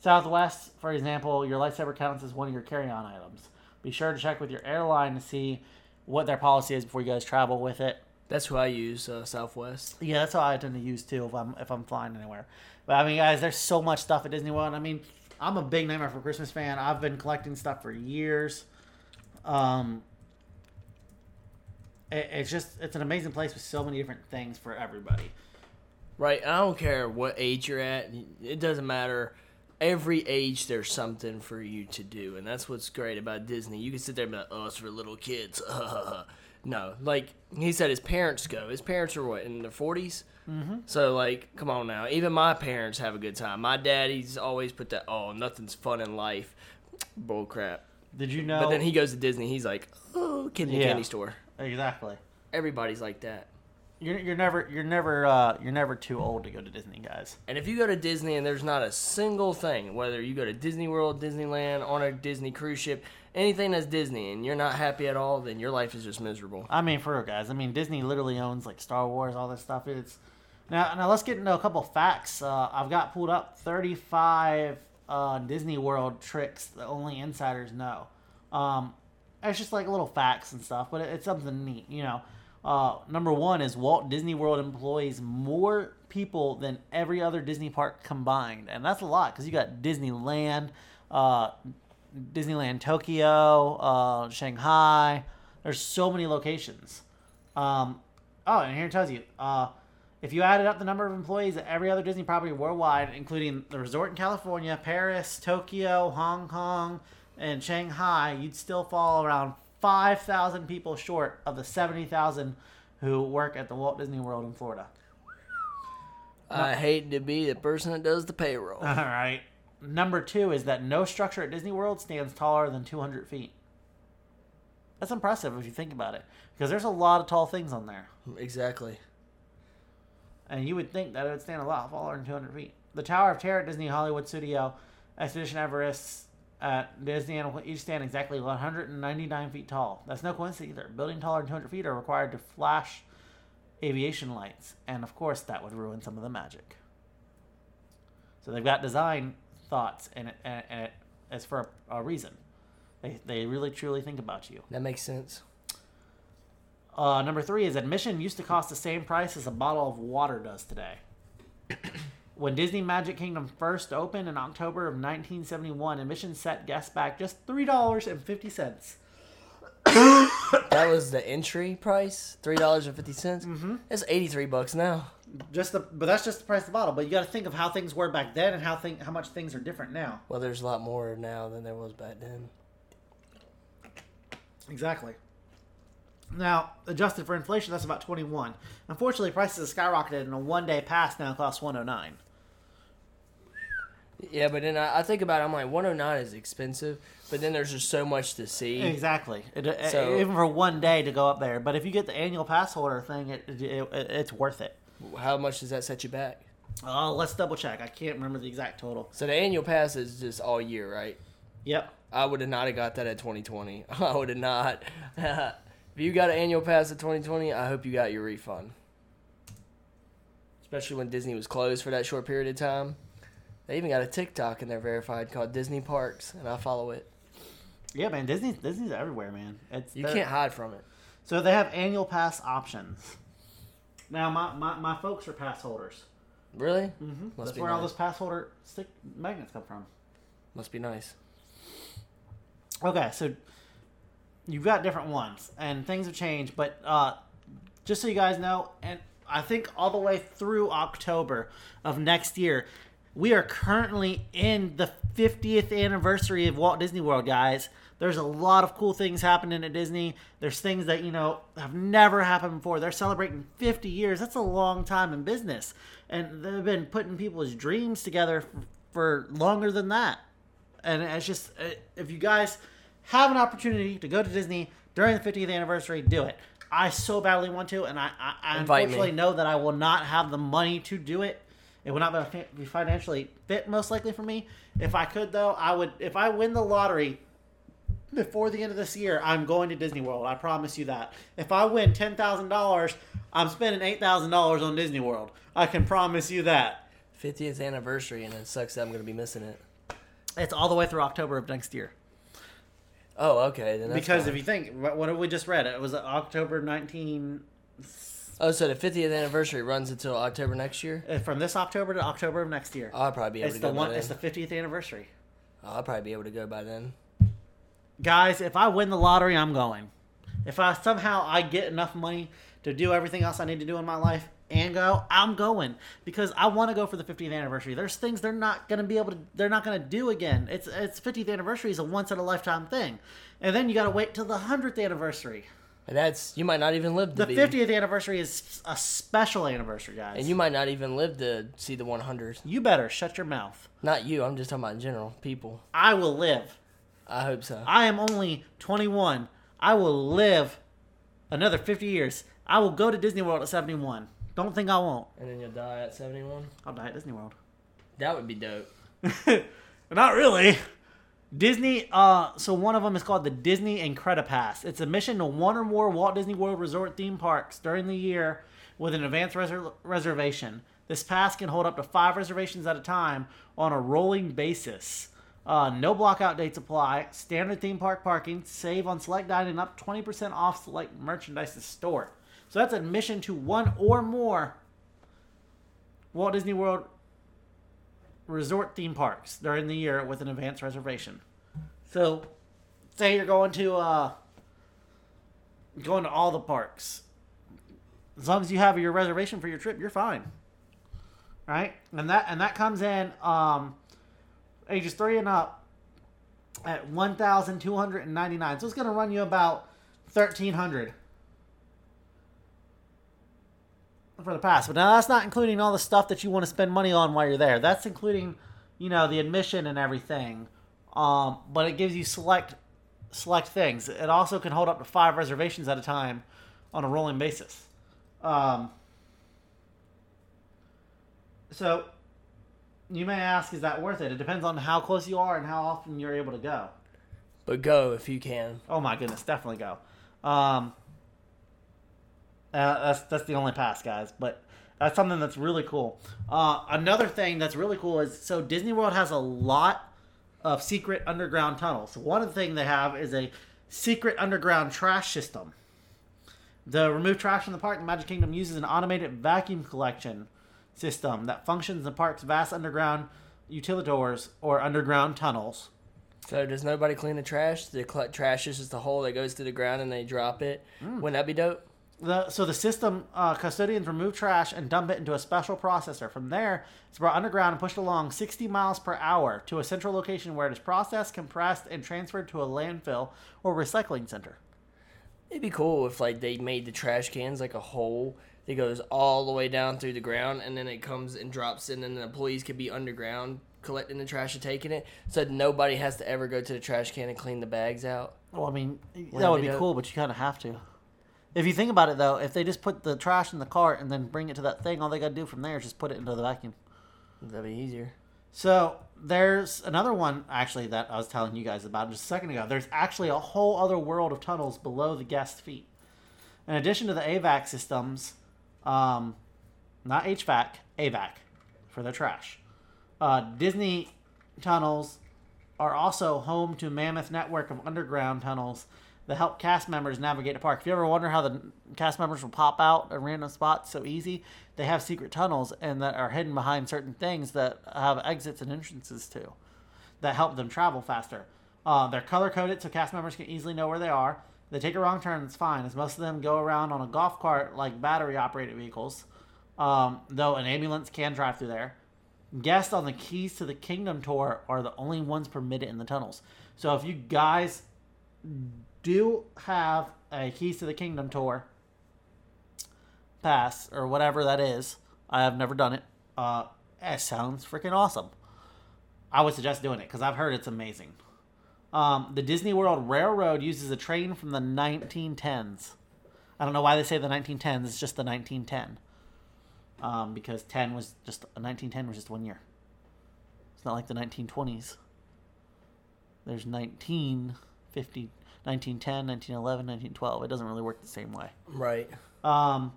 Southwest, for example, your lightsaber counts as one of your carry-on items. Be sure to check with your airline to see what their policy is before you guys travel with it. That's who I use, uh, Southwest. Yeah, that's how I tend to use too if I'm if I'm flying anywhere. But I mean, guys, there's so much stuff at Disney World. I mean, I'm a big Nightmare for Christmas fan. I've been collecting stuff for years. Um, it, it's just it's an amazing place with so many different things for everybody. Right. I don't care what age you're at. It doesn't matter. Every age, there's something for you to do, and that's what's great about Disney. You can sit there and be like, "Oh, it's for little kids." <laughs> no, like he said, his parents go. His parents are what in their 40s. Mm-hmm. So like, come on now. Even my parents have a good time. My daddy's always put that, "Oh, nothing's fun in life." Bull crap. Did you know? But then he goes to Disney. He's like, "Oh, kid in the Yeah. candy store." exactly. Everybody's like that. You're, you're never you're never uh, you're never too old to go to Disney, guys. And if you go to Disney and there's not a single thing, whether you go to Disney World, Disneyland, on a Disney cruise ship, anything that's Disney, and you're not happy at all, then your life is just miserable. I mean, for real, guys. I mean, Disney literally owns like Star Wars, all this stuff. It's now. Now let's get into a couple facts. Uh, I've got pulled up 35 uh, Disney World tricks that only insiders know. Um, it's just like little facts and stuff, but it, it's something neat, you know. Uh, number one is Walt Disney World employs more people than every other Disney park combined, and that's a lot because you got Disneyland, uh, Disneyland Tokyo, uh, Shanghai. There's so many locations. Um, oh, and here it tells you uh, if you added up the number of employees at every other Disney property worldwide, including the resort in California, Paris, Tokyo, Hong Kong, and Shanghai, you'd still fall around 5,000 people short of the 70,000 who work at the Walt Disney World in Florida. I hate to be the person that does the payroll. <laughs> All right. Number two is that no structure at Disney World stands taller than 200 feet. That's impressive if you think about it, because there's a lot of tall things on there, exactly. and you would think that it would stand a lot taller than 200 feet. The Tower of Terror at Disney Hollywood Studio, Expedition Everest at Disneyland will each stand exactly 199 feet tall. That's no coincidence either. Building taller than 200 feet are required to flash aviation lights, and of course that would ruin some of the magic. So they've got design thoughts, and and it, it's for a, a reason. They, they really truly think about you. That makes sense. Uh, number three is admission used to cost the same price as a bottle of water does today. <coughs> when Disney Magic Kingdom first opened in October of 1971, admission set guests back just three dollars and fifty cents. That was the entry price, three dollars and fifty cents. Mm-hmm. It's eighty three bucks now. Just the, but that's just the price of the bottle. But you got to think of how things were back then and how thing, how much things are different now. Well, there's a lot more now than there was back then. Exactly. Now, adjusted for inflation, that's about 21. Unfortunately, prices have skyrocketed in a one-day pass now costs 109. Yeah, but then I, I think about it, I'm like 109 is expensive, but then there's just so much to see. Exactly. It- So- even for one day to go up there, but if you get the annual pass holder thing, it, it, it it's worth it. How much does that set you back? Oh, let's double check. I can't remember the exact total. So the annual pass is just all year, right? Yep. I would have not have got that at 2020. <laughs> I would have not. <laughs> if you got an annual pass at 2020, I hope you got your refund. Especially when Disney was closed for that short period of time. They even got a TikTok in there verified called Disney Parks, and I follow it. Yeah, man. Disney's Disney's everywhere, man. It's You can't hide from it. So they have annual pass options. Now, my, my, my folks are pass holders. Really? Mm-hmm. Must That's where all those pass holder stick magnets come from. Must be nice. Okay, so you've got different ones, and things have changed. But uh, just so you guys know, and I think all the way through October of next year, we are currently in the 50th anniversary of Walt Disney World, guys. There's a lot of cool things happening at Disney. There's things that, you know, have never happened before. They're celebrating 50 years. That's a long time in business. And they've been putting people's dreams together for, longer than that and it's just uh, if you guys have an opportunity to go to Disney during the 50th anniversary, do it. I so badly want to, and I, I, I Invite me. unfortunately know that I will not have the money to do it. It would not be financially fit, most likely for me. If I could, though, I would. If I win the lottery before the end of this year, I'm going to Disney World. I promise you that. If I win ten thousand dollars, I'm spending eight thousand dollars on Disney World. I can promise you that. 50th anniversary, and it sucks that I'm going to be missing it. It's all the way through October of next year. Oh, okay. Then that's because fine. if you think what what have we just read it was october 19 oh, so the 50th anniversary runs until October next year. uh, from this october to october of next year. I'll probably be able it's to the go one by it's then. the 50th anniversary. I'll probably be able to go by then. guys if i win the lottery i'm going. If i somehow i get enough money to do everything else i need to do in my life and go i'm going. Because i want to go for the 50th anniversary. There's things they're not going to be able to they're not going to do again. It's it's 50th anniversary is a once in a lifetime thing. And then you got to wait till the 100th anniversary And that's you might not even live to the 50th anniversary is a special anniversary guys and you might not even live to see the 100. You better shut your mouth. Not you. I'm just talking about in general people. I will live. I hope so. I am only 21. I will live another 50 years. I will go to Disney World at 71. Don't think I won't. and then you'll die at 71. I'll die at Disney World. That would be dope. <laughs> Not really. Disney, uh, so one of them is called the Disney Incredipass. It's admission to one or more Walt Disney World Resort theme parks during the year with an advance reser- reservation. This pass can hold up to five reservations at a time on a rolling basis. Uh, no blockout dates apply. Standard theme park parking. Save on select dining up 20% off select merchandise store. So that's admission to one or more Walt Disney World resort theme parks during the year with an advance reservation. So, say you're going to uh, going to all the parks. As long as you have your reservation for your trip, you're fine. Right? And that and that comes in um, ages three and up at one thousand two hundred and ninety nine. So it's going to run you about thirteen hundred for the pass. But now that's not including all the stuff that you want to spend money on while you're there. That's including, you know, the admission and everything. Um, but it gives you select select things. It also can hold up to five reservations at a time on a rolling basis. Um, so you may ask, is that worth it? It depends on how close you are and how often you're able to go. But go if you can. Oh my goodness, definitely go. Um, uh, that's that's the only pass, guys. But that's something that's really cool. Uh, another thing that's really cool is so Disney World has a lot of secret underground tunnels. One of the things they have is a secret underground trash system. The remove trash from the park, the Magic Kingdom uses an automated vacuum collection system that functions in the park's vast underground utilidors or underground tunnels. So does nobody clean the trash? The cl- trash is just a hole that goes to the ground and they drop it. Wouldn't that be dope? The, so the system uh, custodians remove trash and dump it into a special processor. From there, it's brought underground and pushed along 60 miles per hour to a central location where it is processed, compressed, and transferred to a landfill or recycling center. It'd be cool if like they made the trash cans like a hole that goes all the way down through the ground and then it comes and drops in and the employees could be underground collecting the trash and taking it, so nobody has to ever go to the trash can and clean the bags out. Well, I mean, that would be be dope? cool, but you kind of have to. If you think about it, though, if they just put the trash in the cart and then bring it to that thing, all they got to do from there is just put it into the vacuum. That'd be easier. So there's another one actually that I was telling you guys about just a second ago. There's actually a whole other world of tunnels below the guest feet. In addition to the AVAC systems, um, not HVAC, AVAC for their trash. Uh, Disney tunnels are also home to mammoth network of underground tunnels that help cast members navigate the park. If you ever wonder how the cast members will pop out at random spots so easy, they have secret tunnels and that are hidden behind certain things that have exits and entrances to that help them travel faster. Uh, they're color coded so cast members can easily know where they are. They take a wrong turn, it's fine, as most of them go around on a golf cart like battery operated vehicles. Um, though an ambulance can drive through there. Guests on the Keys to the Kingdom tour are the only ones permitted in the tunnels. So if you guys do have a Keys to the Kingdom tour pass or whatever that is, I have never done it. Uh, it sounds freaking awesome. I would suggest doing it because I've heard it's amazing. Um, the Disney World Railroad uses a train from the 1910s. I don't know why they say the 1910s. It's just the 1910. Um, because 10 was just 1910 was just one year. It's not like the 1920s. There's 1950, 1910, 1911, 1912. It doesn't really work the same way. Right. Um,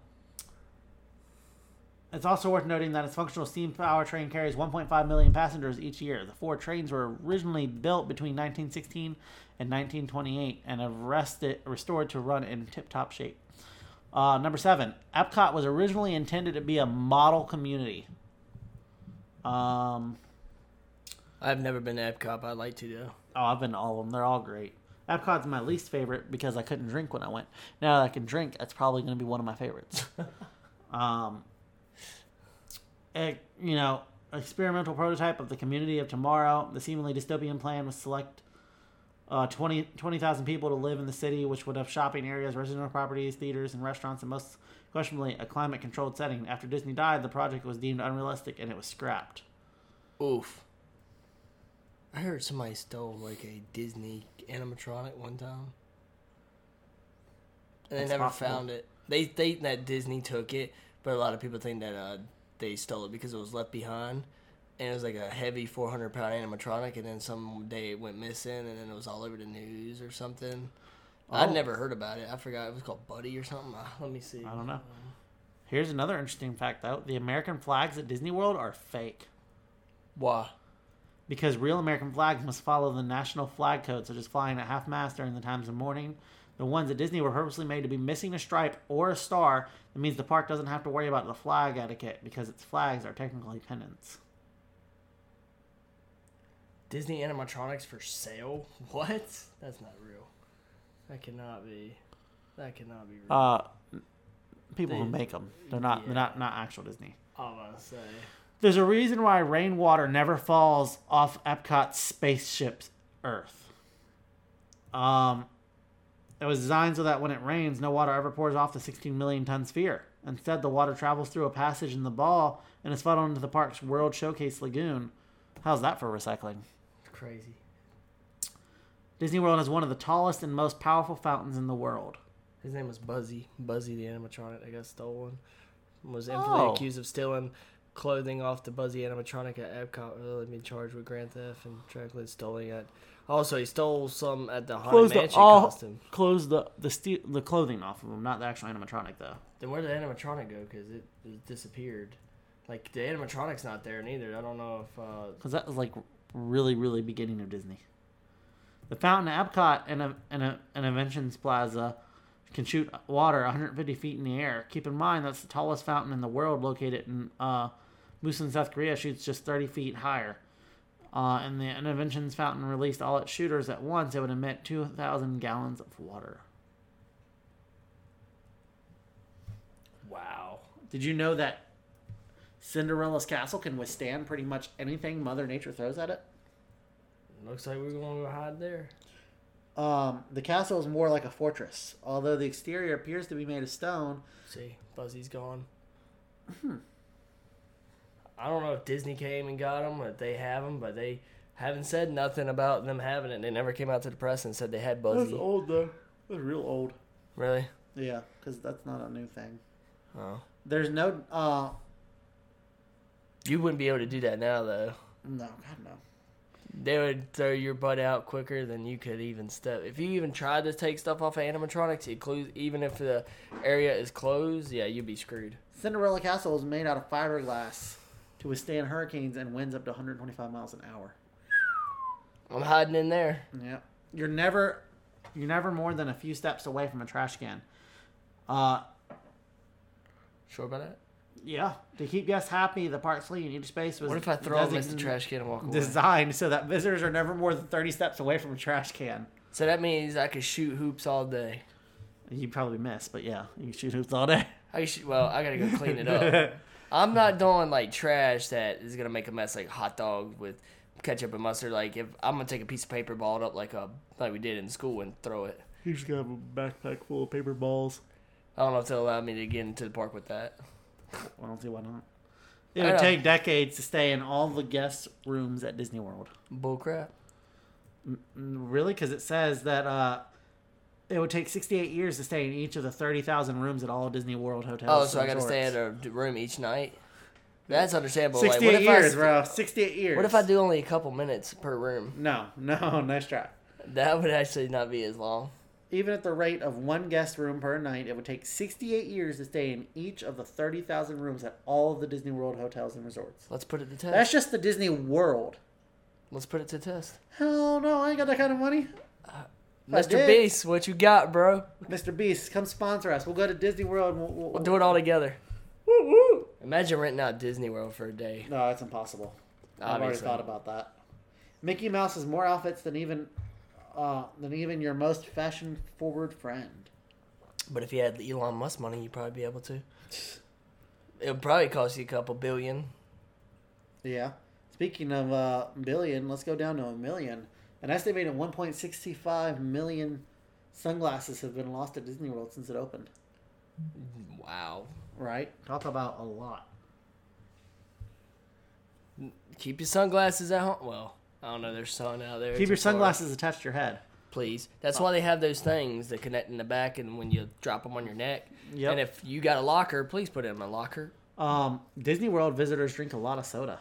it's also worth noting that its functional steam power train carries 1.5 million passengers each year. The four trains were originally built between 1916 and 1928 and have rested, restored to run in tip-top shape. Uh, number seven, Epcot was originally intended to be a model community. Um, I've never been to Epcot. But I'd like to though. Oh, I've been to all of them. They're all great. Epcot's my least favorite because I couldn't drink when I went. Now that I can drink, that's probably going to be one of my favorites. <laughs> um, a, you know, experimental prototype of the community of tomorrow. The seemingly dystopian plan was select uh, 20 20,000 people to live in the city, which would have shopping areas, residential properties, theaters, and restaurants, and most questionably a climate controlled setting. After Disney died, the project was deemed unrealistic and it was scrapped. Oof. I heard somebody stole like a Disney animatronic one time. And they That's never possible. found it. They think that Disney took it, but a lot of people think that uh, they stole it because it was left behind. And it was like a heavy 400 pound animatronic, and then some day it went missing, and then it was all over the news or something. I'd Oh. never heard about it. I forgot it was called Buddy or something. Uh, let me see. I don't know. Here's another interesting fact, though: the American flags at Disney World are fake Why? Because real American flags must follow the national flag code, such as flying at half mast during the times of mourning. The ones at Disney were purposely made to be missing a stripe or a star. That means the park doesn't have to worry about the flag etiquette because its flags are technically pennants. Disney animatronics for sale? <laughs> What? That's not real. That cannot be. That cannot be real. Uh, people who make them, they're not, yeah. they're not, not actual Disney. I want to say. There's a reason why rainwater never falls off Epcot's spaceship's Earth. Um, it was designed so that when it rains, no water ever pours off the 16 million ton sphere. Instead, the water travels through a passage in the ball and is funneled into the park's World Showcase Lagoon. How's that for recycling? Crazy. Disney World has one of the tallest and most powerful fountains in the world. His name was Buzzy. Buzzy the animatronic that got stolen. Was infamously Oh. accused of stealing clothing off the Buzzy animatronic at Epcot. Really been charged with grand theft and tragically stealing it. Also, he stole some at the Haunted Close the Mansion all, costume. close the the ste- the clothing off of them, not the actual animatronic though. Then where did the animatronic go? Because it, it disappeared. Like the animatronic's not there neither. I don't know if uh, because that was like really, really beginning of Disney. The fountain at Epcot and a, and a, an Inventions Plaza can shoot water 150 feet in the air. Keep in mind that's the tallest fountain in the world, located in uh, Busan, South Korea. Shoots just 30 feet higher. Uh, and the Inventions fountain released all its shooters at once. It would emit 2,000 gallons of water. wow. Did you know that Cinderella's castle can withstand pretty much anything Mother Nature throws at it? Looks like we're going to hide there. Um, the castle is more like a fortress, although the exterior appears to be made of stone. See, Buzzy's gone. I don't know if Disney came and got them or if they have them, but they haven't said nothing about them having it. They never came out to the press and said they had Buzzy. old though. That's real old. Really? Yeah, because that's not a new thing. Oh. There's no. uh You wouldn't be able to do that now, though. No, God no. They would throw your butt out quicker than you could even step. If you even tried to take stuff off of animatronics, include even if the area is closed, yeah, you'd be screwed. Cinderella Castle is made out of fiberglass to withstand hurricanes and winds up to 125 miles an hour. I'm hiding in there. Yeah, you're never, you're never more than a few steps away from a trash can. Uh, Sure about that? yeah. To keep guests happy, the park's fleet needed space was What if I throw them in the trash can and walk away? Designed so that visitors are never more than 30 steps away from a trash can. So that means I could shoot hoops all day. You probably miss, but yeah, you can shoot hoops all day. I should, well, I gotta go clean it up. <laughs> I'm not doing like trash that is gonna make a mess, like hot dog with ketchup and mustard. Like if I'm gonna take a piece of paper, ball it up like a like we did in school and throw it. You just have a backpack full of paper balls. I don't know if they'll allow me to get into the park with that. I don't see why not. It I would know. take decades to stay in all the guest rooms at Disney World. Bullcrap. Mm, Really? Because it says that uh, it would take 68 years to stay in each of the 30,000 rooms at all Disney World hotels. Oh, so I gotta stay resorts. at a room each night. That's understandable. Like, 68 what if years, I, bro. 68 years. What if I do only a couple minutes per room? No, no, <laughs> nice try. That would actually not be as long. Even at the rate of one guest room per night, it would take 68 years to stay in each of the 30,000 rooms at all of the Disney World hotels and resorts. Let's put it to test. That's just the Disney World. Let's put it to test. Hell no, I ain't got that kind of money. Mr. did. Beast, what you got, bro? Mr. Beast, come sponsor us. We'll go to Disney World. And we'll, we'll, We'll do it all together. Woo, woo. Imagine renting out Disney World for a day. No, that's impossible. I've already thought about that. Mickey Mouse has more outfits than even uh, than even your most fashion forward friend. But if you had Elon Musk money, you'd probably be able to. It would probably cost you a couple billion. Yeah. Speaking of uh, billion, let's go down to a million. An estimated 1.65 million sunglasses have been lost at Disney World since it opened. Wow. Right? Talk about a lot. Keep your sunglasses at home. Well, I don't know. There's sun out there. Keep your a far- sunglasses attached to your head. please. That's why they have those things that connect in the back, and when you drop them on your neck. Yep. And if you got a locker, please put it in my locker. Um, Disney World visitors drink a lot of soda.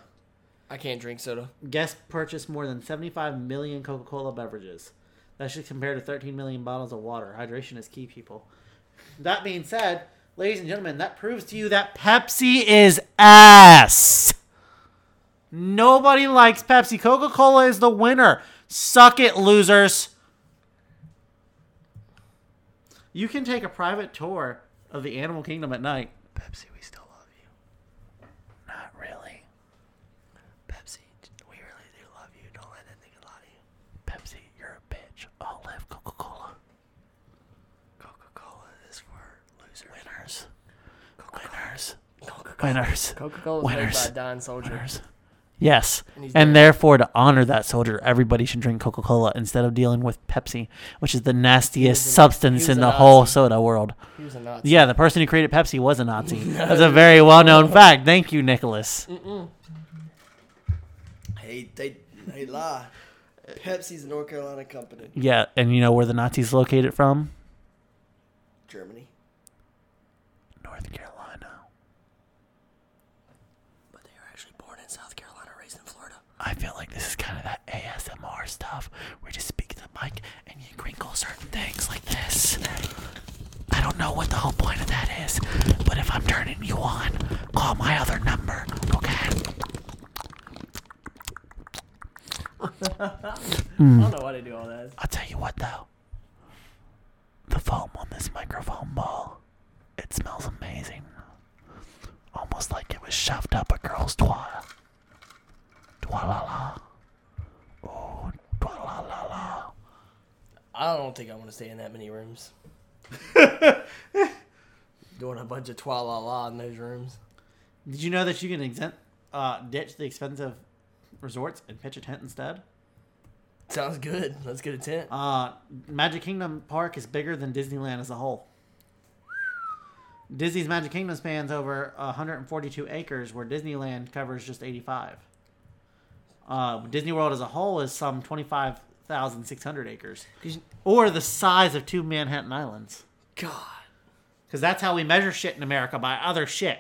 I can't drink soda. Guests purchased more than 75 million Coca Cola beverages. That should compare to 13 million bottles of water. Hydration is key, people. That being said, ladies and gentlemen, that proves to you that Pepsi is ass. Nobody likes Pepsi. Coca Cola is the winner. Suck it, losers. You can take a private tour of the animal kingdom at night. Pepsi, we still love you. Not really. Pepsi, we really do love you. Don't let that nigga lie to you. Pepsi, you're a bitch. I'll live Coca Cola. Coca Cola is for losers. Winners. Winners. Winners. Coca Cola is made by Winners. a dying soldier. Winners. Yes. And he's And dead. therefore, to honor that soldier, everybody should drink Coca Cola instead of dealing with Pepsi, which is the nastiest was a- substance was in a the whole Nazi. soda world. He was a Nazi. Yeah, the person who created Pepsi was a Nazi. <laughs> That's a very well known <laughs> fact. Thank you, Nicholas. Hey, they they lie. Pepsi's a North Carolina company. Yeah, and you know where the Nazis located from? Germany. North Carolina. But they were actually born in South Carolina, raised in Florida. I feel like this is kind of that ASMR stuff where you just speak to the mic and you crinkle certain things like this. I don't know what the whole point of that is, but if I'm turning you on, call my other number, okay? <laughs> I don't hmm. know why they do all that. I'll tell you what though. The foam on this microphone ball, it smells amazing. Almost like it was shoved up a girl's twat. Twa la la. Oh, twa la la la. I don't think I want to stay in that many rooms. <laughs> Doing a bunch of twa la la in those rooms. Did you know that you can exempt, uh, ditch the expensive resorts and pitch a tent instead? Sounds good. Let's get a tent. Uh, Magic Kingdom Park is bigger than Disneyland as a whole. Disney's Magic Kingdom spans over 142 acres, where Disneyland covers just 85. Uh, Disney World as a whole is some 25,600 acres, or the size of two Manhattan Islands. God, Because that's how we measure shit in America by other shit.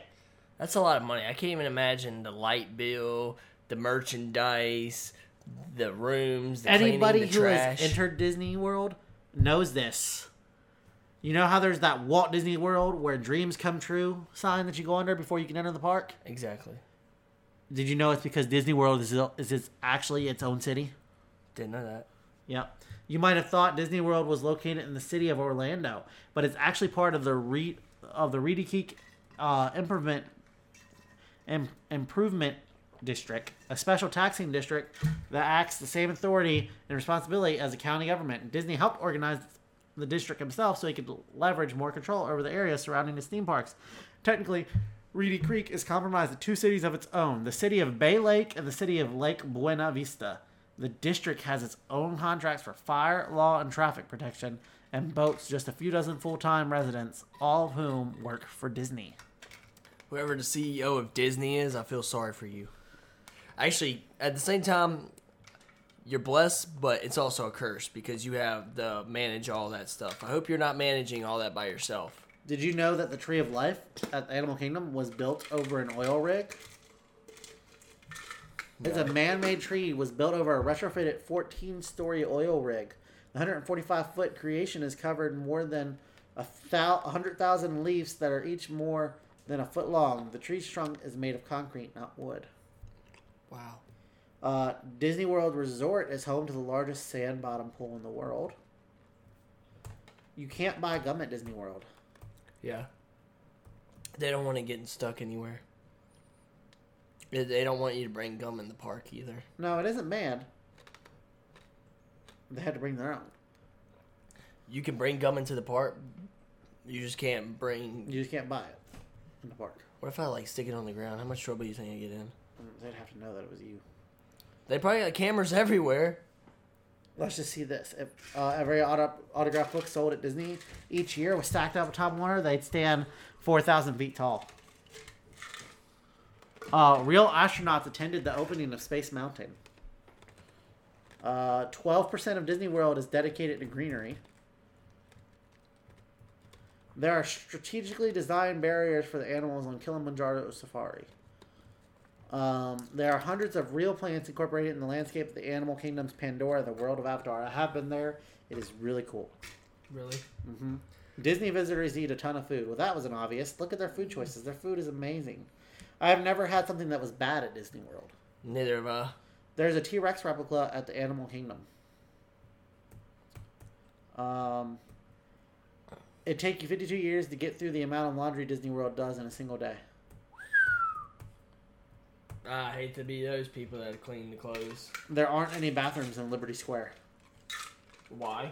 that's a lot of money. I can't even imagine the light bill, the merchandise, the rooms, the Anybody cleaning, the who trash. has entered Disney World knows this. You know how there's that Walt Disney World where dreams come true sign that you go under before you can enter the park? exactly. Did you know it's because Disney World is is it's actually its own city? Didn't know that. Yeah. You might have thought Disney World was located in the city of Orlando, but it's actually part of the Re- of the Reedy Creek uh, Improvement Im- Improvement District, a special taxing district that acts the same authority and responsibility as the county government. Disney helped organize the district himself so he could leverage more control over the area surrounding his theme parks. Technically, Reedy Creek is comprised of two cities of its own the city of Bay Lake and the city of Lake Buena Vista. The district has its own contracts for fire, law, and traffic protection, and boats just a few dozen full time residents, all of whom work for Disney. Whoever the CEO of Disney is, I feel sorry for you. Actually, at the same time, you're blessed, but it's also a curse because you have to manage all that stuff. I hope you're not managing all that by yourself. Did you know that the Tree of Life at Animal Kingdom was built over an oil rig? It's a man-made tree was built over a retrofitted 14-story oil rig. The 145-foot creation is covered more than a 100,000 leaves that are each more than a foot long. The tree's trunk is made of concrete, not wood. Wow. Uh, Disney World Resort is home to the largest sand bottom pool in the world. You can't buy gum at Disney World. Yeah. They don't want it getting stuck anywhere. They- don't want you to bring gum in the park either. No, it isn't bad. They had to bring their own. You can bring gum into the park. You just can't bring. You just can't buy it in the park. What if I like stick it on the ground? How much trouble do you think I get in? Mm, they'd have to know that it was you. They probably got cameras <laughs> everywhere. Let's just see this. If uh, every auto- autograph book sold at Disney each year was stacked up Top Warner, they'd stand 4,000 feet tall. Uh, real astronauts attended the opening of Space Mountain. Uh, 12% of Disney World is dedicated to greenery. There are strategically designed barriers for the animals on Kilimanjaro Safari. Um, there are hundreds of real plants incorporated in the landscape of the Animal Kingdom's Pandora, the world of Avatar. I have been there. It is really cool. Really? hmm Disney visitors eat a ton of food. Well, that wasn't obvious. Look at their food choices. Their food is amazing. I have never had something that was bad at Disney World. Neither of uh. There's a T Rex replica at the Animal Kingdom. Um, it take you 52 years to get through the amount of laundry Disney World does in a single day. I hate to be those people that clean the clothes. There aren't any bathrooms in Liberty Square. Why?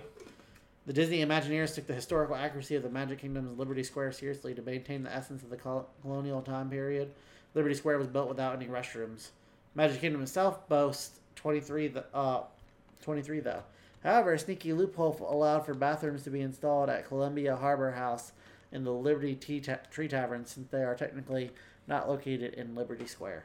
The Disney Imagineers took the historical accuracy of the Magic Kingdom's Liberty Square seriously to maintain the essence of the colonial time period. Liberty Square was built without any restrooms. Magic Kingdom itself boasts 23, th- uh, 23 though. However, a sneaky loophole allowed for bathrooms to be installed at Columbia Harbor House and the Liberty Tea Ta- Tree Tavern since they are technically not located in Liberty Square.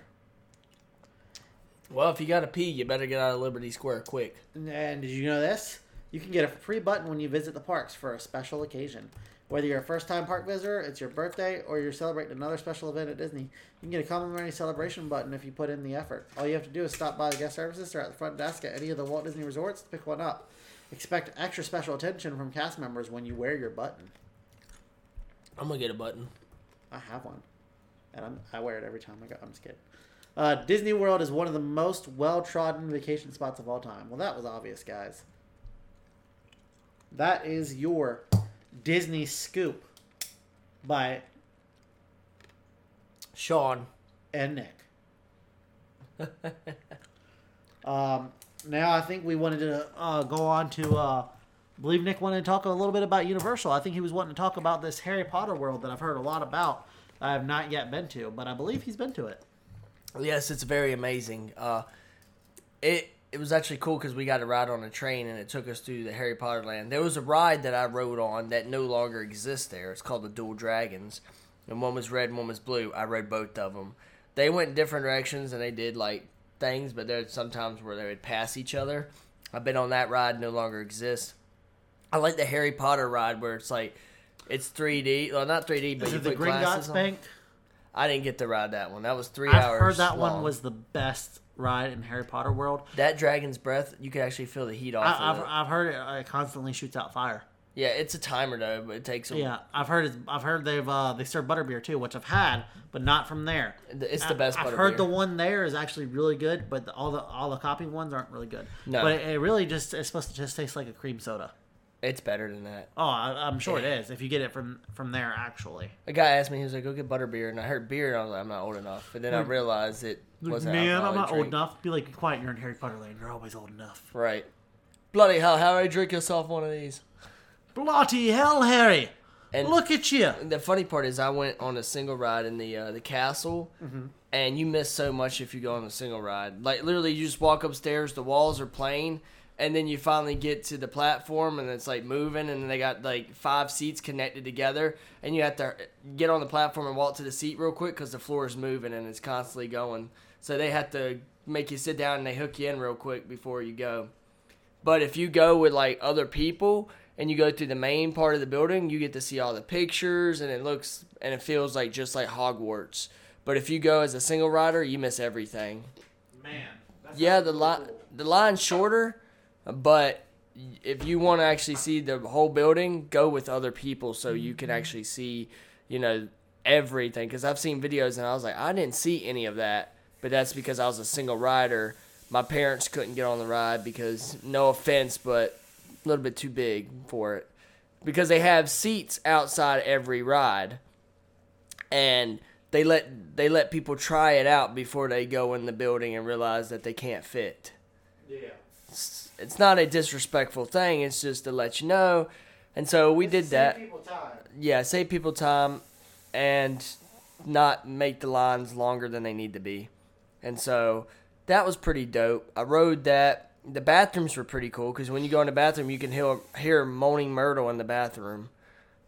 Well, if you gotta pee, you better get out of Liberty Square quick. And did you know this? You can get a free button when you visit the parks for a special occasion. Whether you're a first time park visitor, it's your birthday, or you're celebrating another special event at Disney, you can get a complimentary celebration button if you put in the effort. All you have to do is stop by the guest services or at the front desk at any of the Walt Disney resorts to pick one up. Expect extra special attention from cast members when you wear your button. I'm gonna get a button. I have one, and I'm, I wear it every time I go. I'm just kidding. Uh, Disney World is one of the most well trodden vacation spots of all time. Well, that was obvious, guys. That is your Disney scoop by Sean. and Nick. <laughs> um, now I think we wanted to uh, go on to. Uh, I believe Nick wanted to talk a little bit about Universal. I think he was wanting to talk about this Harry Potter world that I've heard a lot about. I have not yet been to, but I believe he's been to it. Yes, it's very amazing. Uh, it it was actually cool because we got to ride on a train and it took us through the Harry Potter land. There was a ride that I rode on that no longer exists there. It's called the Dual Dragons, and one was red, and one was blue. I rode both of them. They went in different directions and they did like things, but there's sometimes where they would pass each other. I've been on that ride, no longer exists. I like the Harry Potter ride where it's like it's 3D, well not 3D, but Is you it the put Gringotts glasses on. Bank? I didn't get to ride that one. That was 3 I've hours. heard that long. one was the best ride in Harry Potter world. that dragon's breath. You could actually feel the heat off. I, of I've, it. I've heard it, it constantly shoots out fire. Yeah, it's a timer though, but it takes. A, Yeah, I've heard it's, I've heard they've uh, they serve butterbeer too, which I've had, but not from there. It's the best I, I've butterbeer. heard the one there is actually really good, but the, all the all the copy ones aren't really good. No. but it, it really just it's supposed to just taste like a cream soda. It's better than that. Oh, I, I'm sure it is if you get it from from there actually. A guy asked me, he was like, "Go get butterbeer," and I heard beer, and I was like, "I'm not old enough." But then I realized it Like, wasn't. Man, I'm not old drink. enough. Be like, quiet. You're in Harry Potter land. You're always old enough. Right. Bloody hell! How do I drink yourself one of these? Bloody hell, Harry! And Look at you. the funny part is, I went on a single ride in the uh, the castle, Mm-hmm. and you miss so much if you go on a single ride. Like literally, you just walk upstairs, the walls are plain, and then you finally get to the platform, and it's like moving, and they got like five seats connected together, and you have to get on the platform and walk to the seat real quick because the floor is moving and it's constantly going. So they have to make you sit down and they hook you in real quick before you go. But if you go with like other people and you go through the main part of the building, you get to see all the pictures and it looks and it feels like just like Hogwarts. But if you go as a single rider, you miss everything. Man. Yeah, the line cool. the line's shorter, but if you want to actually see the whole building, go with other people so you can mm-hmm. actually see, you know, everything. Because I've seen videos and I was like, I didn't see any of that, but that's because I was a single rider. My parents couldn't get on the ride because, no offense, but a little bit too big for it. Because they have seats outside every ride, and they let they let people try it out before they go in the building and realize that they can't fit Yeah. It's, it's not a disrespectful thing. It's just to let you know. And so we did that. People time. Yeah, save people time and not make the lines longer than they need to be. And so that was pretty dope. I rode that. The bathrooms were pretty cool because when you go in the bathroom, you can hear, hear moaning Myrtle in the bathroom.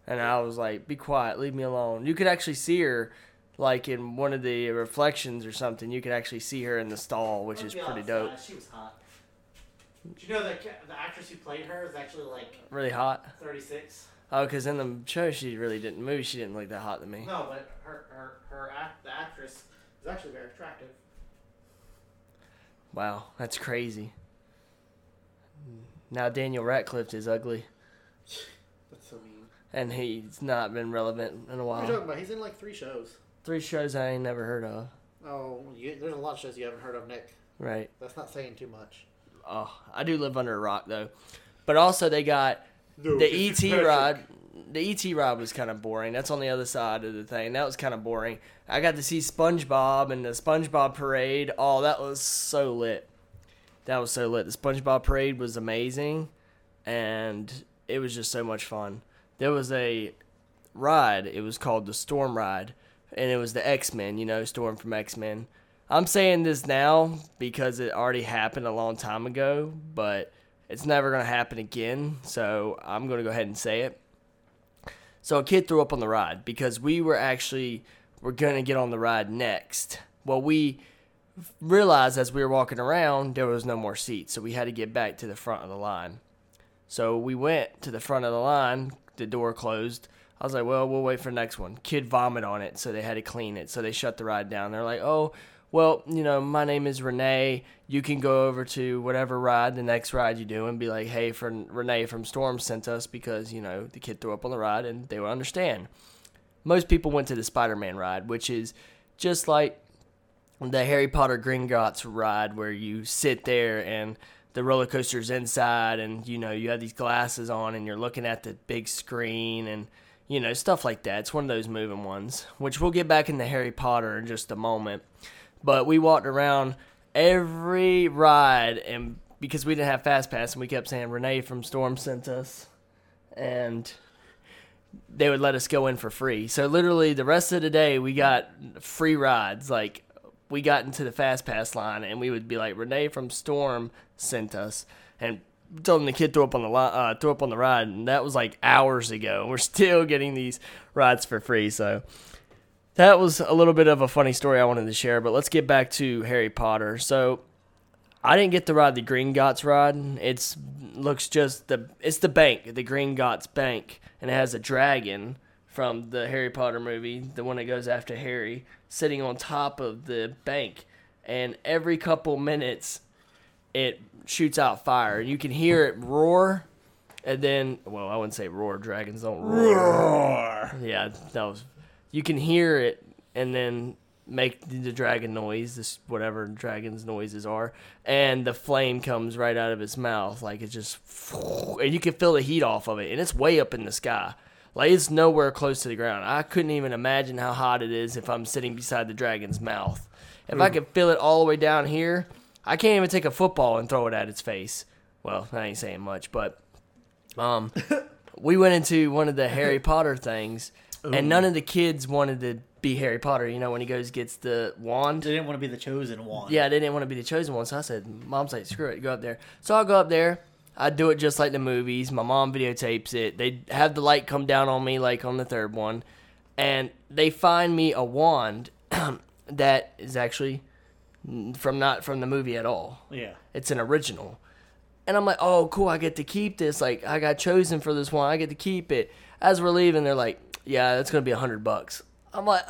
And I was like, be quiet, leave me alone. You could actually see her, like in one of the reflections or something, you could actually see her in the stall, which is pretty dope. She was hot. Do you know that the actress who played her is actually like Really hot. 36? Oh, because in the show she really didn't move. She didn't look that hot to me. No, but her her her act, the actress is actually very attractive. Wow, that's crazy. Now Daniel Radcliffe is ugly, That's so mean. and he's not been relevant in a What are you while. talking about? He's in like three shows. Three shows I ain't never heard of. Oh, you, there's a lot of shows you haven't heard of, Nick. Right. That's not saying too much. Oh, I do live under a rock though. But also they got the ET ride. The ET ride was kind of boring. That's on the other side of the thing. That was kind of boring. I got to see SpongeBob and the SpongeBob parade. Oh, that was so lit. That was so lit. The SpongeBob parade was amazing, and it was just so much fun. There was a ride. It was called the Storm Ride, and it was the X Men. You know, Storm from X Men. I'm saying this now because it already happened a long time ago, but it's never going to happen again. So I'm going to go ahead and say it. So a kid threw up on the ride because we were actually were going to get on the ride next. Well, we realized as we were walking around there was no more seats, so we had to get back to the front of the line. So we went to the front of the line. The door closed. I was like, well, we'll wait for the next one. Kid vomit on it, so they had to clean it. So they shut the ride down. They're like, oh, well, you know, my name is Renee. You can go over to whatever ride, the next ride you do, and be like, hey, for Renee from Storm sent us because, you know, the kid threw up on the ride and they would understand. Most people went to the Spider Man ride, which is just like the Harry Potter Gringotts ride where you sit there and the roller coaster's inside and you know you have these glasses on and you're looking at the big screen and you know stuff like that it's one of those moving ones which we'll get back into harry potter in just a moment but we walked around every ride and because we didn't have fast pass and we kept saying renee from storm sent us and they would let us go in for free so literally the rest of the day we got free rides like we got into the fast pass line, and we would be like, Renee from Storm sent us, and told the kid threw up on the li- uh, threw up on the ride, and that was like hours ago. and We're still getting these rides for free, so that was a little bit of a funny story I wanted to share. But let's get back to Harry Potter. So I didn't get to ride the Gringotts ride. It's looks just the it's the bank, the Gringotts Bank, and it has a dragon from the Harry Potter movie, the one that goes after Harry, sitting on top of the bank. And every couple minutes, it shoots out fire, and you can hear it roar. And then, well, I wouldn't say roar. Dragons don't roar. Yeah, that was. You can hear it, and then make the dragon noise, this whatever dragon's noises are, and the flame comes right out of its mouth, like it's just, and you can feel the heat off of it, and it's way up in the sky. Like it's nowhere close to the ground. I couldn't even imagine how hot it is if I'm sitting beside the dragon's mouth. If I could feel it all the way down here, I can't even take a football and throw it at its face. Well, I ain't saying much, but um, <laughs> we went into one of the Harry Potter things, and none of the kids wanted to be Harry Potter. You know, when he goes gets the wand. They didn't want to be the chosen one. Yeah, they didn't want to be the chosen one, so I said, "Mom's like, screw it, go up there." So I go up there. I do it just like the movies. My mom videotapes it. They have the light come down on me like on the third one, and they find me a wand <clears throat> that is actually from not from the movie at all. Yeah. It's an original. And I'm like, oh, cool, I get to keep this. Like, I got chosen for this one. I get to keep it. As we're leaving, they're like, yeah, that's going to be a hundred bucks. I'm like,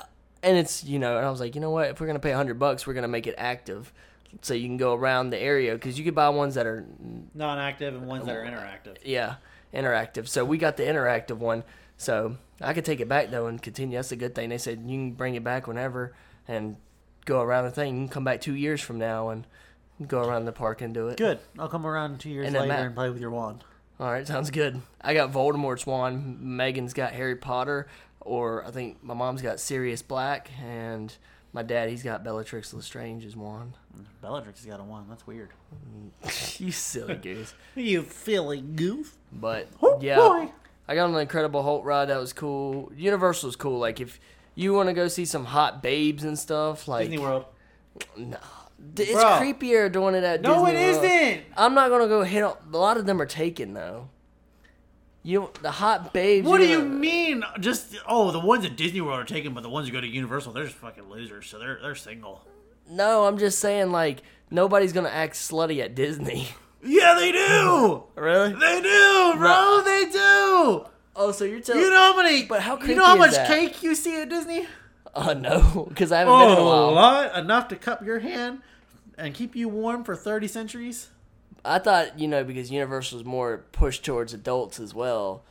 and it's, you know, and I was like, you know what? If we're going to pay a hundred bucks, we're going to make it active. So you can go around the area because you could buy ones that are, Non-active and ones that are interactive. yeah, interactive. So we got the interactive one. So I could take it back though and continue. That's a good thing. They said you can bring it back whenever and go around the thing. You can come back two years from now and go around the park and do it. Good. I'll come around two years And then later Matt- and play with your wand. All right, sounds good. I got Voldemort's wand. Megan's got Harry Potter, or I think my mom's got Sirius Black, and my dad he's got Bellatrix Lestrange's wand. Bellatrix has got a wand. That's weird. <laughs> you silly goose. <laughs> You silly goof. But Oh, yeah, boy. I got on the Incredible Hulk ride. That was cool. Universal's cool. Like if you want to go see some hot babes and stuff, like Disney World. D- it's creepier doing it at No, Disney it isn't. I'm not gonna go hit. A lot of them are taken though. You the hot babes. What do you gonna- mean? Just oh, the ones at Disney World are taken, but the ones who go to Universal, they're just fucking losers. So they're they're single. No, I'm just saying like nobody's gonna act slutty at Disney. <laughs> Yeah, they do. <laughs> really? They do, bro. No. They do. Oh, so you're telling? You know how many? But how You know how much that? cake you see at Disney? Oh no, <laughs> because I haven't been in a Oh, a lot enough to cup your hand and keep you warm for thirty centuries. I thought you know because Universal's more pushed towards adults as well.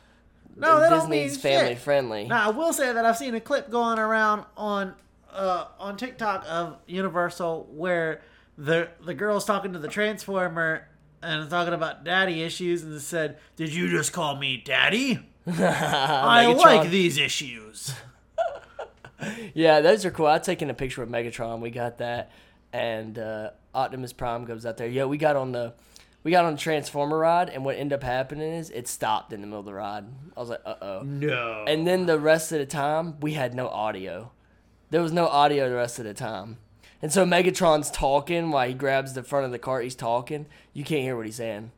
No, that Disney's family shit. friendly. Now, I will say that I've seen a clip going around on uh, on TikTok of Universal where the the girl's talking to the Transformer and talking about daddy issues and said, "Did you just call me daddy? <laughs> I Megatron. like these issues." <laughs> Yeah, those are cool. I've taken a picture with Megatron. We got that, and uh, Optimus Prime goes out there. Yeah, we got on the we got on the Transformer ride, and what ended up happening is it stopped in the middle of the ride. I was like, uh oh. No. And then the rest of the time, we had no audio. There was no audio the rest of the time. And so Megatron's talking while he grabs the front of the cart. He's talking. You can't hear what he's saying.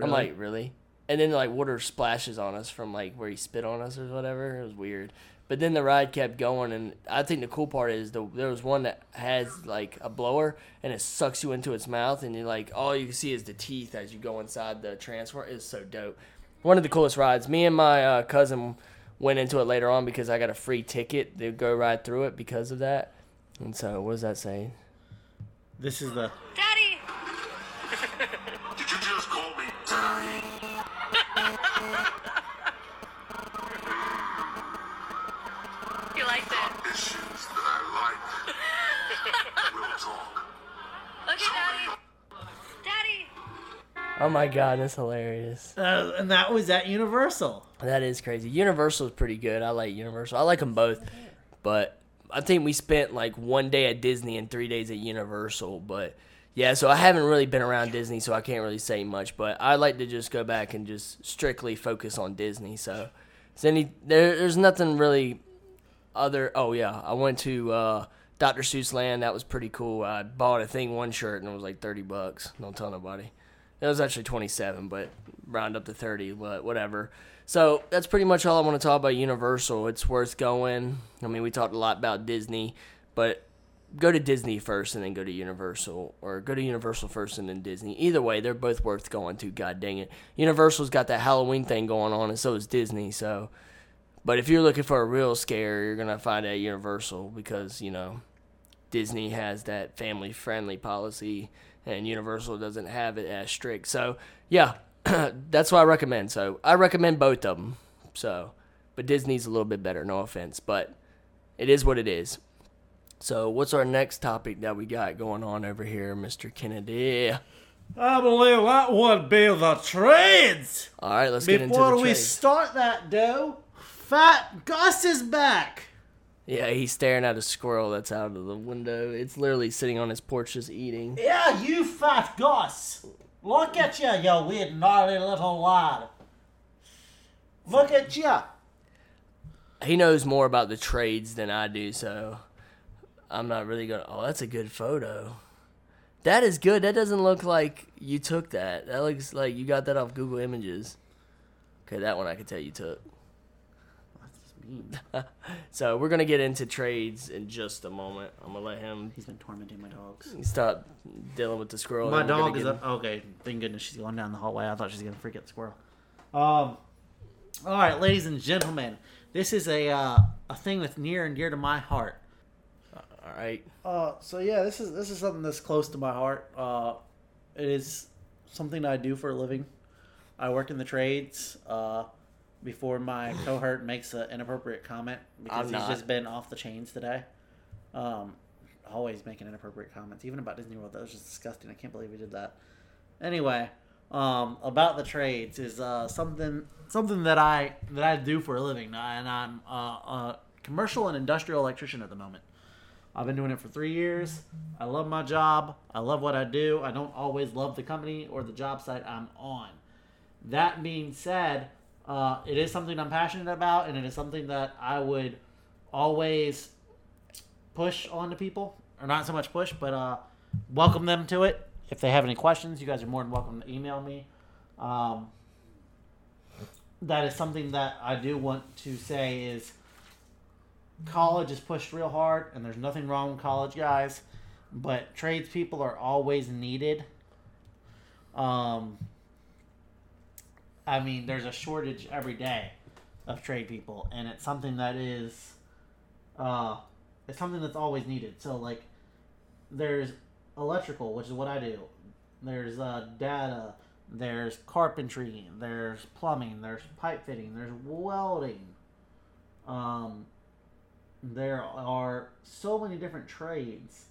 I'm like, really? And then like water splashes on us from like where he spit on us or whatever. It was weird. But then the ride kept going, and I think the cool part is the there was one that has like a blower, and it sucks you into its mouth, and you're like all you can see is the teeth as you go inside the transfer. It's so dope. One of the coolest rides. Me and my uh, cousin went into it later on because I got a free ticket to go ride through it because of that. And so, what does that say? this is the Daddy! <laughs> we'll talk. Okay, Daddy. Daddy! Oh my god, that's hilarious. uh, and that was at Universal. That is crazy. Universal is pretty good. I like Universal. I like them both, but I think we spent like one day at Disney and three days at Universal. But yeah, so I haven't really been around Disney, so I can't really say much. But I like to just go back and just strictly focus on Disney. So, is any there, there's nothing really other. Oh yeah, I went to uh, Dr. Seuss Land, that was pretty cool. I bought a thing one shirt and it was like 30 bucks. Don't tell nobody. It was actually 27, but round up to 30, but whatever. So that's pretty much all I want to talk about Universal. It's worth going. I mean, we talked a lot about Disney, but go to Disney first and then go to Universal, or go to Universal first and then Disney. Either way, they're both worth going to. God dang it, Universal's got that Halloween thing going on, and so is Disney. So, but if you're looking for a real scare, you're gonna find at Universal because you know Disney has that family friendly policy, and Universal doesn't have it as strict. So, yeah, <clears throat> that's what I recommend. So, I recommend both of them. So, but Disney's a little bit better. No offense, but it is what it is. So, what's our next topic that we got going on over here, Mr. Kennedy? I believe that would be the trades. All right, let's get into the Before we start that, though, Fat Gus is back. yeah, he's staring at a squirrel that's out of the window. It's literally sitting on his porch just eating. Yeah, you Fat Gus. Look at you, you weird, gnarly little lad. Look at you. He knows more about the trades than I do, so I'm not really gonna. Oh, that's a good photo. That is good. That doesn't look like you took that. That looks like you got that off Google Images. Okay, that one I can tell you took. <laughs> So we're gonna get into trades in just a moment. I'm gonna let him He's been tormenting my dogs. stop dealing with the squirrel. My and we're gonna dog is get up. Okay, thank goodness she's going down the hallway. I thought she was gonna freak out the squirrel. Um, all right, ladies and gentlemen, this is a uh, a thing that's near and dear to my heart. All right. Uh, so yeah, this is this is something that's close to my heart. Uh, it is something that I do for a living. I work in the trades. Uh, before my <sighs> cohort makes an inappropriate comment because he's just been off the chains today. Um, always making inappropriate comments, even about Disney World. That was just disgusting. I can't believe he did that. Anyway, um, about the trades is uh, something something that I that I do for a living, and I'm uh, a commercial and industrial electrician at the moment. I've been doing it for three years. I love my job. I love what I do. I don't always love the company or the job site I'm on. That being said, uh, it is something I'm passionate about, and it is something that I would always push on to people, or not so much push, but uh, welcome them to it. If they have any questions, you guys are more than welcome to email me. Um, that is something that I do want to say is college is pushed real hard, and there's nothing wrong with college, guys. But tradespeople are always needed. Um, I mean, there's a shortage every day of trade people, and it's something that is, uh, it's something that's always needed. So like, there's electrical, which is what I do. There's uh, data. There's carpentry. There's plumbing. There's pipe fitting. There's welding. Um, there are so many different trades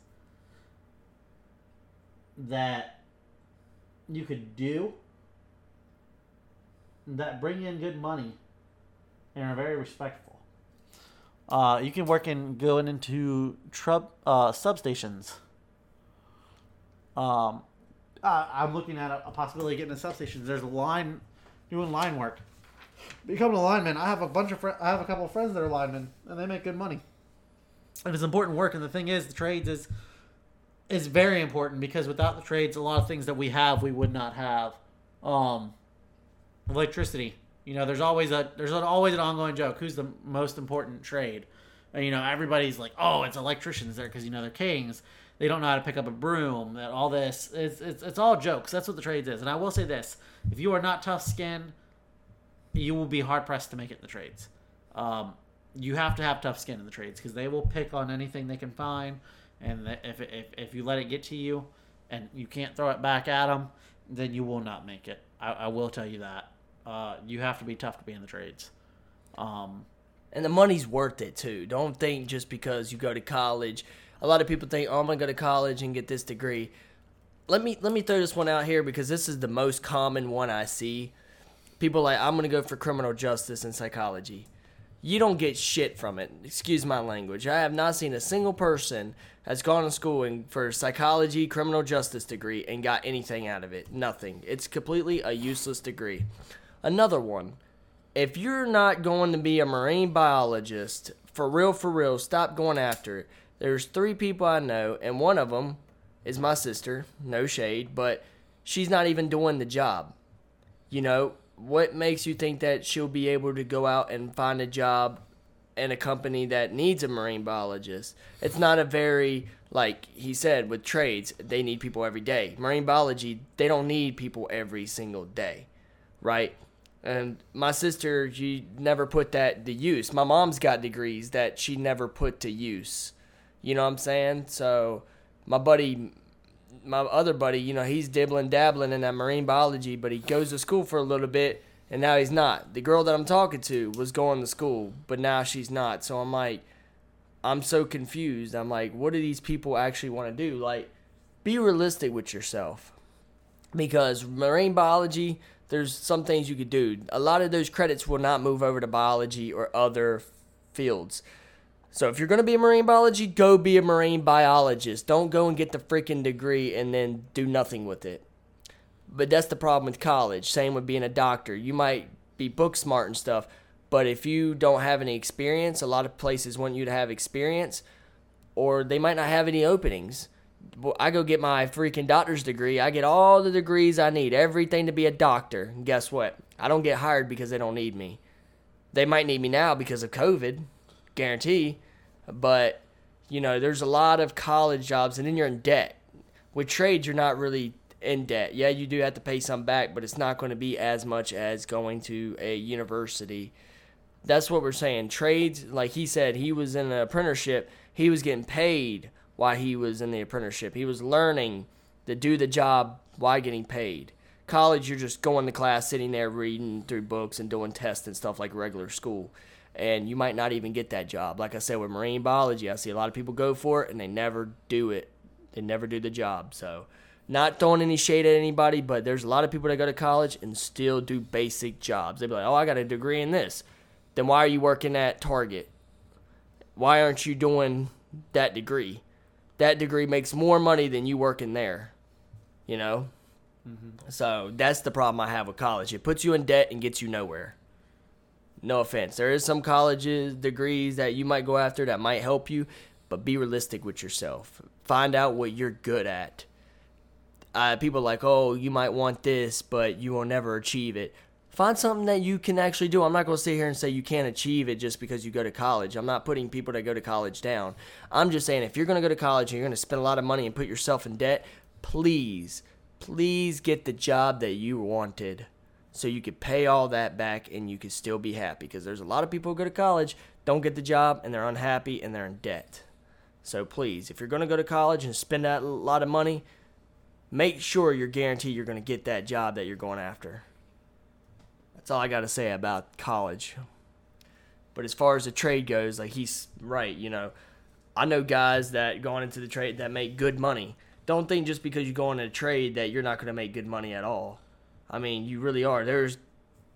that you could do that bring in good money and are very respectful. Uh, you can work in going into trub uh, substations. Um, uh, I'm looking at a, a possibility of getting a substation. There's a line doing line work. Becoming a lineman, I have a bunch of fr- I have a couple of friends that are linemen, and they make good money. And it's important work. And the thing is, the trades is is very important because without the trades, a lot of things that we have we would not have. Um, electricity. You know, there's always a there's always an ongoing joke. Who's the most important trade? And, you know, everybody's like, oh, it's electricians there because you know they're kings. They don't know how to pick up a broom. That all this it's, it's it's all jokes. That's what the trades is. And I will say this: if you are not tough skinned, you will be hard pressed to make it in the trades. Um, you have to have tough skin in the trades because they will pick on anything they can find, and if, if if you let it get to you, and you can't throw it back at them, then you will not make it. I, I will tell you that. Uh, you have to be tough to be in the trades. Um, and the money's worth it too. Don't think just because you go to college. A lot of people think, "Oh, I'm gonna go to college and get this degree." Let me let me throw this one out here because this is the most common one I see. People like, "I'm gonna go for criminal justice and psychology." You don't get shit from it. Excuse my language. I have not seen a single person that's gone to school for psychology, criminal justice degree and got anything out of it. Nothing. It's completely a useless degree. Another one if you're not going to be a marine biologist, for real, for real, stop going after it. There's three people I know, and one of them is my sister. No shade, but she's not even doing the job. You know, what makes you think that she'll be able to go out and find a job in a company that needs a marine biologist? It's not a very like he said with trades, they need people every day. Marine biology, they don't need people every single day, right? And my sister, she never put that to use. My mom's got degrees that she never put to use. You know what I'm saying? So my buddy, my other buddy, you know, he's dibbling dabbling in that marine biology, but he goes to school for a little bit and now he's not. The girl that I'm talking to was going to school, but now she's not. So I'm like, I'm so confused. I'm like, what do these people actually want to do? Like, be realistic with yourself. Because marine biology, there's some things you could do. A lot of those credits will not move over to biology or other fields. So if you're going to be a marine biology, go be a marine biologist. Don't go and get the freaking degree and then do nothing with it. But that's the problem with college. Same with being a doctor. You might be book smart and stuff, but if you don't have any experience, a lot of places want you to have experience, or they might not have any openings. I go get my freaking doctor's degree. I get all the degrees I need, everything to be a doctor. And guess what? I don't get hired because they don't need me. They might need me now because of COVID, guarantee. But, you know, there's a lot of college jobs, and then you're in debt. With trades, you're not really in debt. Yeah, you do have to pay some back, but it's not going to be as much as going to a university that's what we're saying. Trades, like he said, he was in an apprenticeship. He was getting paid while he was in the apprenticeship. He was learning to do the job while getting paid. College, you're just going to class, sitting there reading through books and doing tests and stuff like regular school. And you might not even get that job. Like I said, with marine biology, I see a lot of people go for it and they never do it. They never do the job. So, not throwing any shade at anybody, but there's a lot of people that go to college and still do basic jobs. They'd be like, oh, I got a degree in this then why are you working at Target? Why aren't you doing that degree? That degree makes more money than you working there. You know? Mm-hmm. So that's the problem I have with college. It puts you in debt and gets you nowhere. No offense. There is some colleges, degrees that you might go after that might help you, but be realistic with yourself. Find out what you're good at. Uh, people like, oh, you might want this, but you will never achieve it find something that you can actually do. I'm not going to sit here and say you can't achieve it just because you go to college. I'm not putting people that go to college down. I'm just saying if you're going to go to college and you're going to spend a lot of money and put yourself in debt, please, please get the job that you wanted so you could pay all that back and you could still be happy because there's a lot of people who go to college, don't get the job and they're unhappy and they're in debt. So please, if you're going to go to college and spend that lot of money, make sure you're guaranteed you're going to get that job that you're going after. That's all I got to say about college. But as far as the trade goes, like he's right, you know. I know guys that going into the trade that make good money. Don't think just because you go into a trade that you're not going to make good money at all. I mean, you really are. There's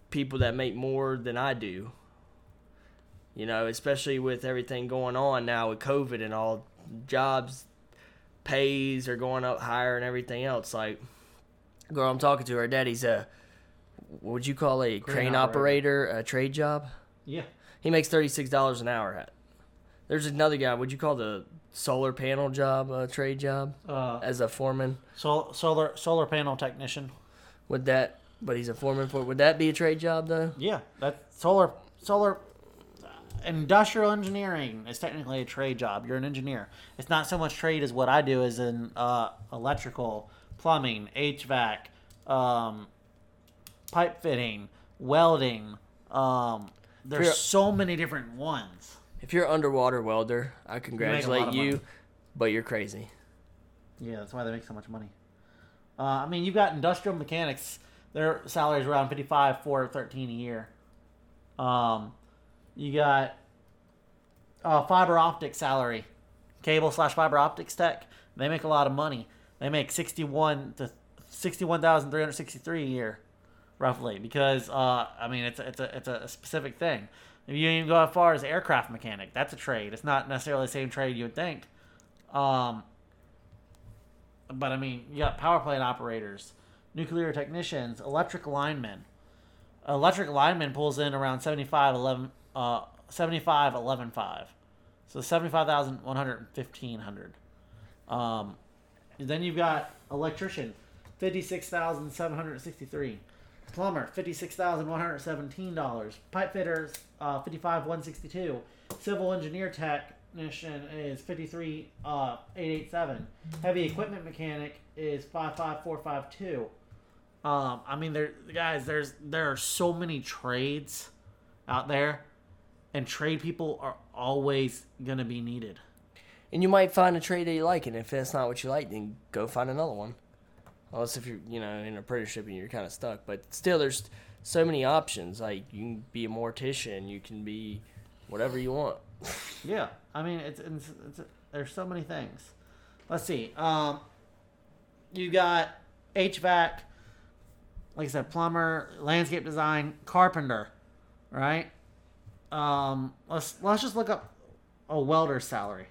people that make more than I do. You know, especially with everything going on now with COVID and all jobs pays are going up higher and everything else. Like girl I'm talking to, her daddy's a what would you call a crane, crane operator. operator, a trade job? Yeah. He makes thirty six dollars an hour at. There's another guy. Would you call the solar panel job a trade job? Uh, as a foreman. Sol- solar solar panel technician. Would that? But he's a foreman for. Would that be a trade job though? Yeah, that solar solar industrial engineering is technically a trade job. You're an engineer. It's not so much trade as what I do is in uh, electrical, plumbing, HVAC, um, pipe fitting, welding. Um, there's so many different ones. If you're an underwater welder, I congratulate you, you but you're crazy. Yeah, that's why they make so much money. Uh, I mean, you've got industrial mechanics. Their salaries around 55 for 13 a year. Um, you got uh, fiber optic salary, cable slash fiber optics tech. They make a lot of money. They make 61 to 61,363 a year roughly, because uh, I mean it's a, it's a it's a specific thing. If you even go as far as aircraft mechanic, that's a trade. It's not necessarily the same trade you would think. Um, but I mean, you got power plant operators, nuclear technicians, electric linemen. Electric lineman pulls in around 75 11 uh 75 11 5. So seventy-five thousand one hundred fifteen hundred. Um, then you've got electrician, fifty-six thousand seven hundred sixty-three. Plumber, fifty-six thousand one hundred seventeen dollars. Pipe fitters, uh, fifty-five one sixty-two. Civil engineer technician is fifty-three uh. Heavy equipment mechanic is five five four five two. Um, I mean, there, guys, there's there are so many trades out there, and trade people are always gonna be needed. And you might find a trade that you like, and if that's not what you like, then go find another one. Unless if you're, you know, in apprenticeship and you're kind of stuck. But still, there's so many options. Like you can be a mortician, you can be whatever you want. Yeah, I mean, it's, it's, it's there's so many things. Let's see. Um, you got HVAC, like I said, plumber, landscape design, carpenter, right? Um, let's let's just look up a welder's salary.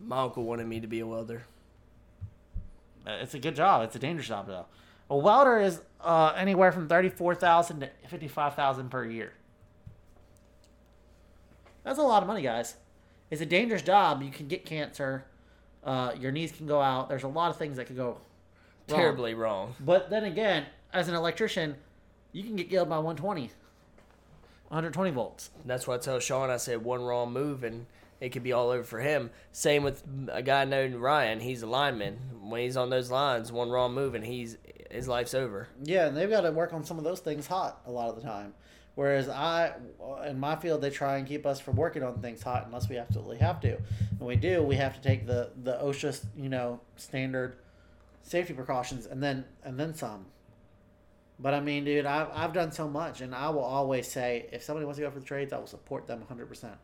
My uncle wanted me to be a welder. Uh, It's a good job. It's a dangerous job though. A welder is uh, anywhere from thirty-four thousand to fifty-five thousand per year. That's a lot of money, guys. It's a dangerous job. You can get cancer. Uh, your knees can go out. There's a lot of things that could go wrong. Terribly wrong. But then again, as an electrician, you can get killed by 120, 120 volts. That's why I tell Sean. I said one wrong move and it could be all over for him. Same with a guy named Ryan. He's a lineman. When he's on those lines, one wrong move and he's his life's over. Yeah, and they've got to work on some of those things hot a lot of the time. Whereas I, in my field, they try and keep us from working on things hot unless we absolutely have to. When we do, we have to take the the OSHA, you know, standard safety precautions and then and then some. But I mean, dude, I've I've done so much, and I will always say, if somebody wants to go for the trades, I will support them 100. percent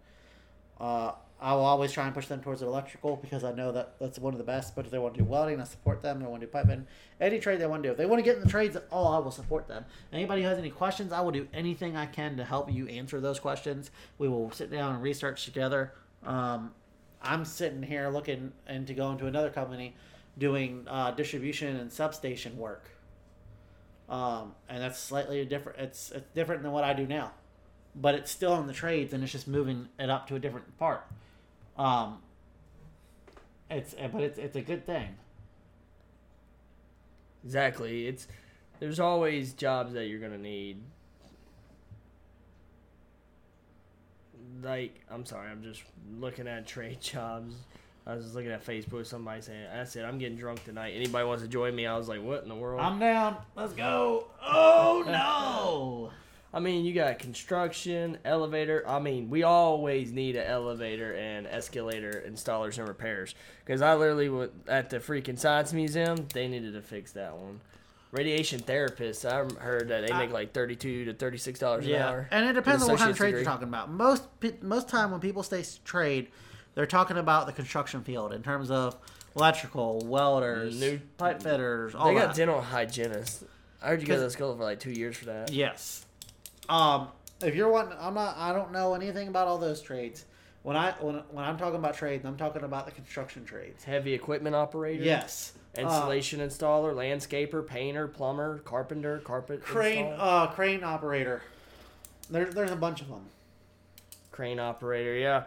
uh, I will always try and push them towards an electrical because I know that that's one of the best. But if they want to do welding, I support them. They want to do piping, any trade they want to do. If they want to get in the trades, oh, I will support them. Anybody who has any questions, I will do anything I can to help you answer those questions. We will sit down and research together. Um, I'm sitting here looking into going to another company doing uh, distribution and substation work. Um, and that's slightly different. It's, it's different than what I do now but it's still in the trades and it's just moving it up to a different part. Um, it's but it's it's a good thing. Exactly. It's there's always jobs that you're gonna need. Like I'm sorry, I'm just looking at <laughs> trade jobs. I was just looking at Facebook. Somebody saying, "I said I'm getting drunk tonight. Anybody wants to join me?" I was like, "What in the world?" I'm down. Let's go. <laughs> Oh no! I mean, you got construction, elevator. I mean, we always need an elevator and escalator installers and repairs. Because I literally went at the freaking science museum. They needed to fix that one. Radiation therapists. I heard that they make like thirty-two to thirty-six dollars an Yeah, hour. and it depends on what kind of trade degree. you're talking about. Most most time when people say trade, they're talking about the construction field in terms of electrical, welders, New- pipe fitters, all They got that. dental hygienists. I heard you go to school for like two years for that. Yes. Um, if you're wanting, I'm not. I don't know anything about all those trades. When I when when I'm talking about trades, I'm talking about the construction trades. Heavy equipment operator. Yes. Uh, installer, landscaper, painter, plumber, carpenter, carpet crane installer, uh crane operator. There, there's a bunch of them. crane operator. Yeah,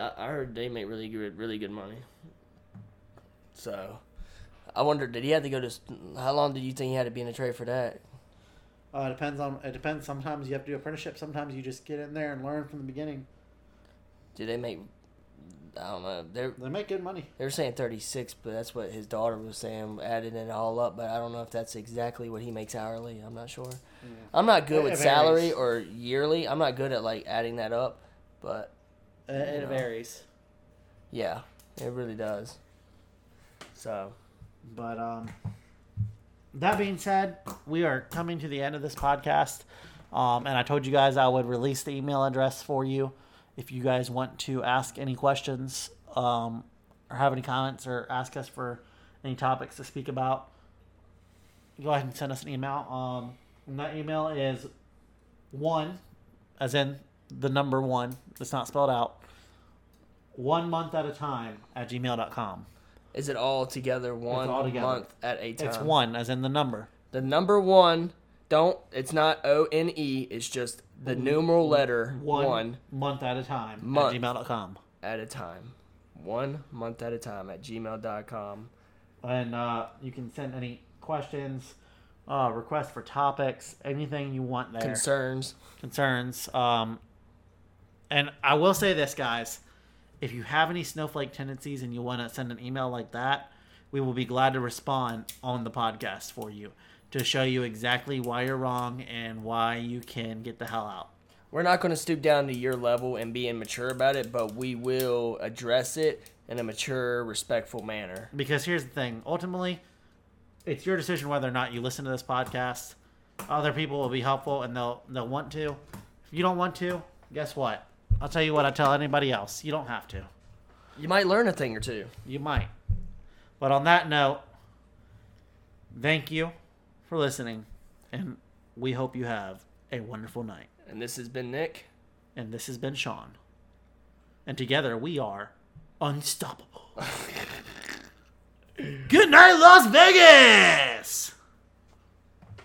I I heard they make really good, really good money. So, I wonder, did he have to go to? How long did you think he had to be in the trade for that? Uh, it depends on. It depends. Sometimes you have to do apprenticeship. Sometimes you just get in there and learn from the beginning. Do they make? I don't know. They're They make good money. they're saying thirty six, but that's what his daughter was saying, adding it all up. But I don't know if that's exactly what he makes hourly. I'm not sure. I'm not good It- with it salary or yearly. I'm not good at like adding that up, but It, it Yeah. varies. yeah, it really does. So But um, that being said, we are coming to the end of this podcast. Um, and I told you guys I would release the email address for you if you guys want to ask any questions um, or have any comments or ask us for any topics to speak about. Go ahead and send us an email. Um, and that email is one, as in the number one. It's not spelled out. One month at a time at gmail.com. is it all together one all together. month at a time? It's one, as in the number. The number one Don't. It's not O N E. It's just the numeral letter One, one, month at a time Month. at gmail.com. at a time. One month at a time at gmail.com. And uh, you can send any questions, uh, requests for topics, anything you want there. Concerns. concerns. Um, and I will say this, guys: if you have any snowflake tendencies and you want to send an email like that, we will be glad to respond on the podcast for you to show you exactly why you're wrong and why you can get the hell out. We're not going to stoop down to your level and be immature about it, but we will address it in a mature, respectful manner. Because here's the thing: ultimately, it's your decision whether or not you listen to this podcast. Other people will be helpful and they'll they'll want to. If you don't want to, guess what? I'll tell you what I tell anybody else. You don't have to. You might learn a thing or two. You might. But on that note, thank you for listening, and we hope you have a wonderful night. And this has been Nick. And this has been Sean. And together we are unstoppable. <laughs> Good night, Las Vegas!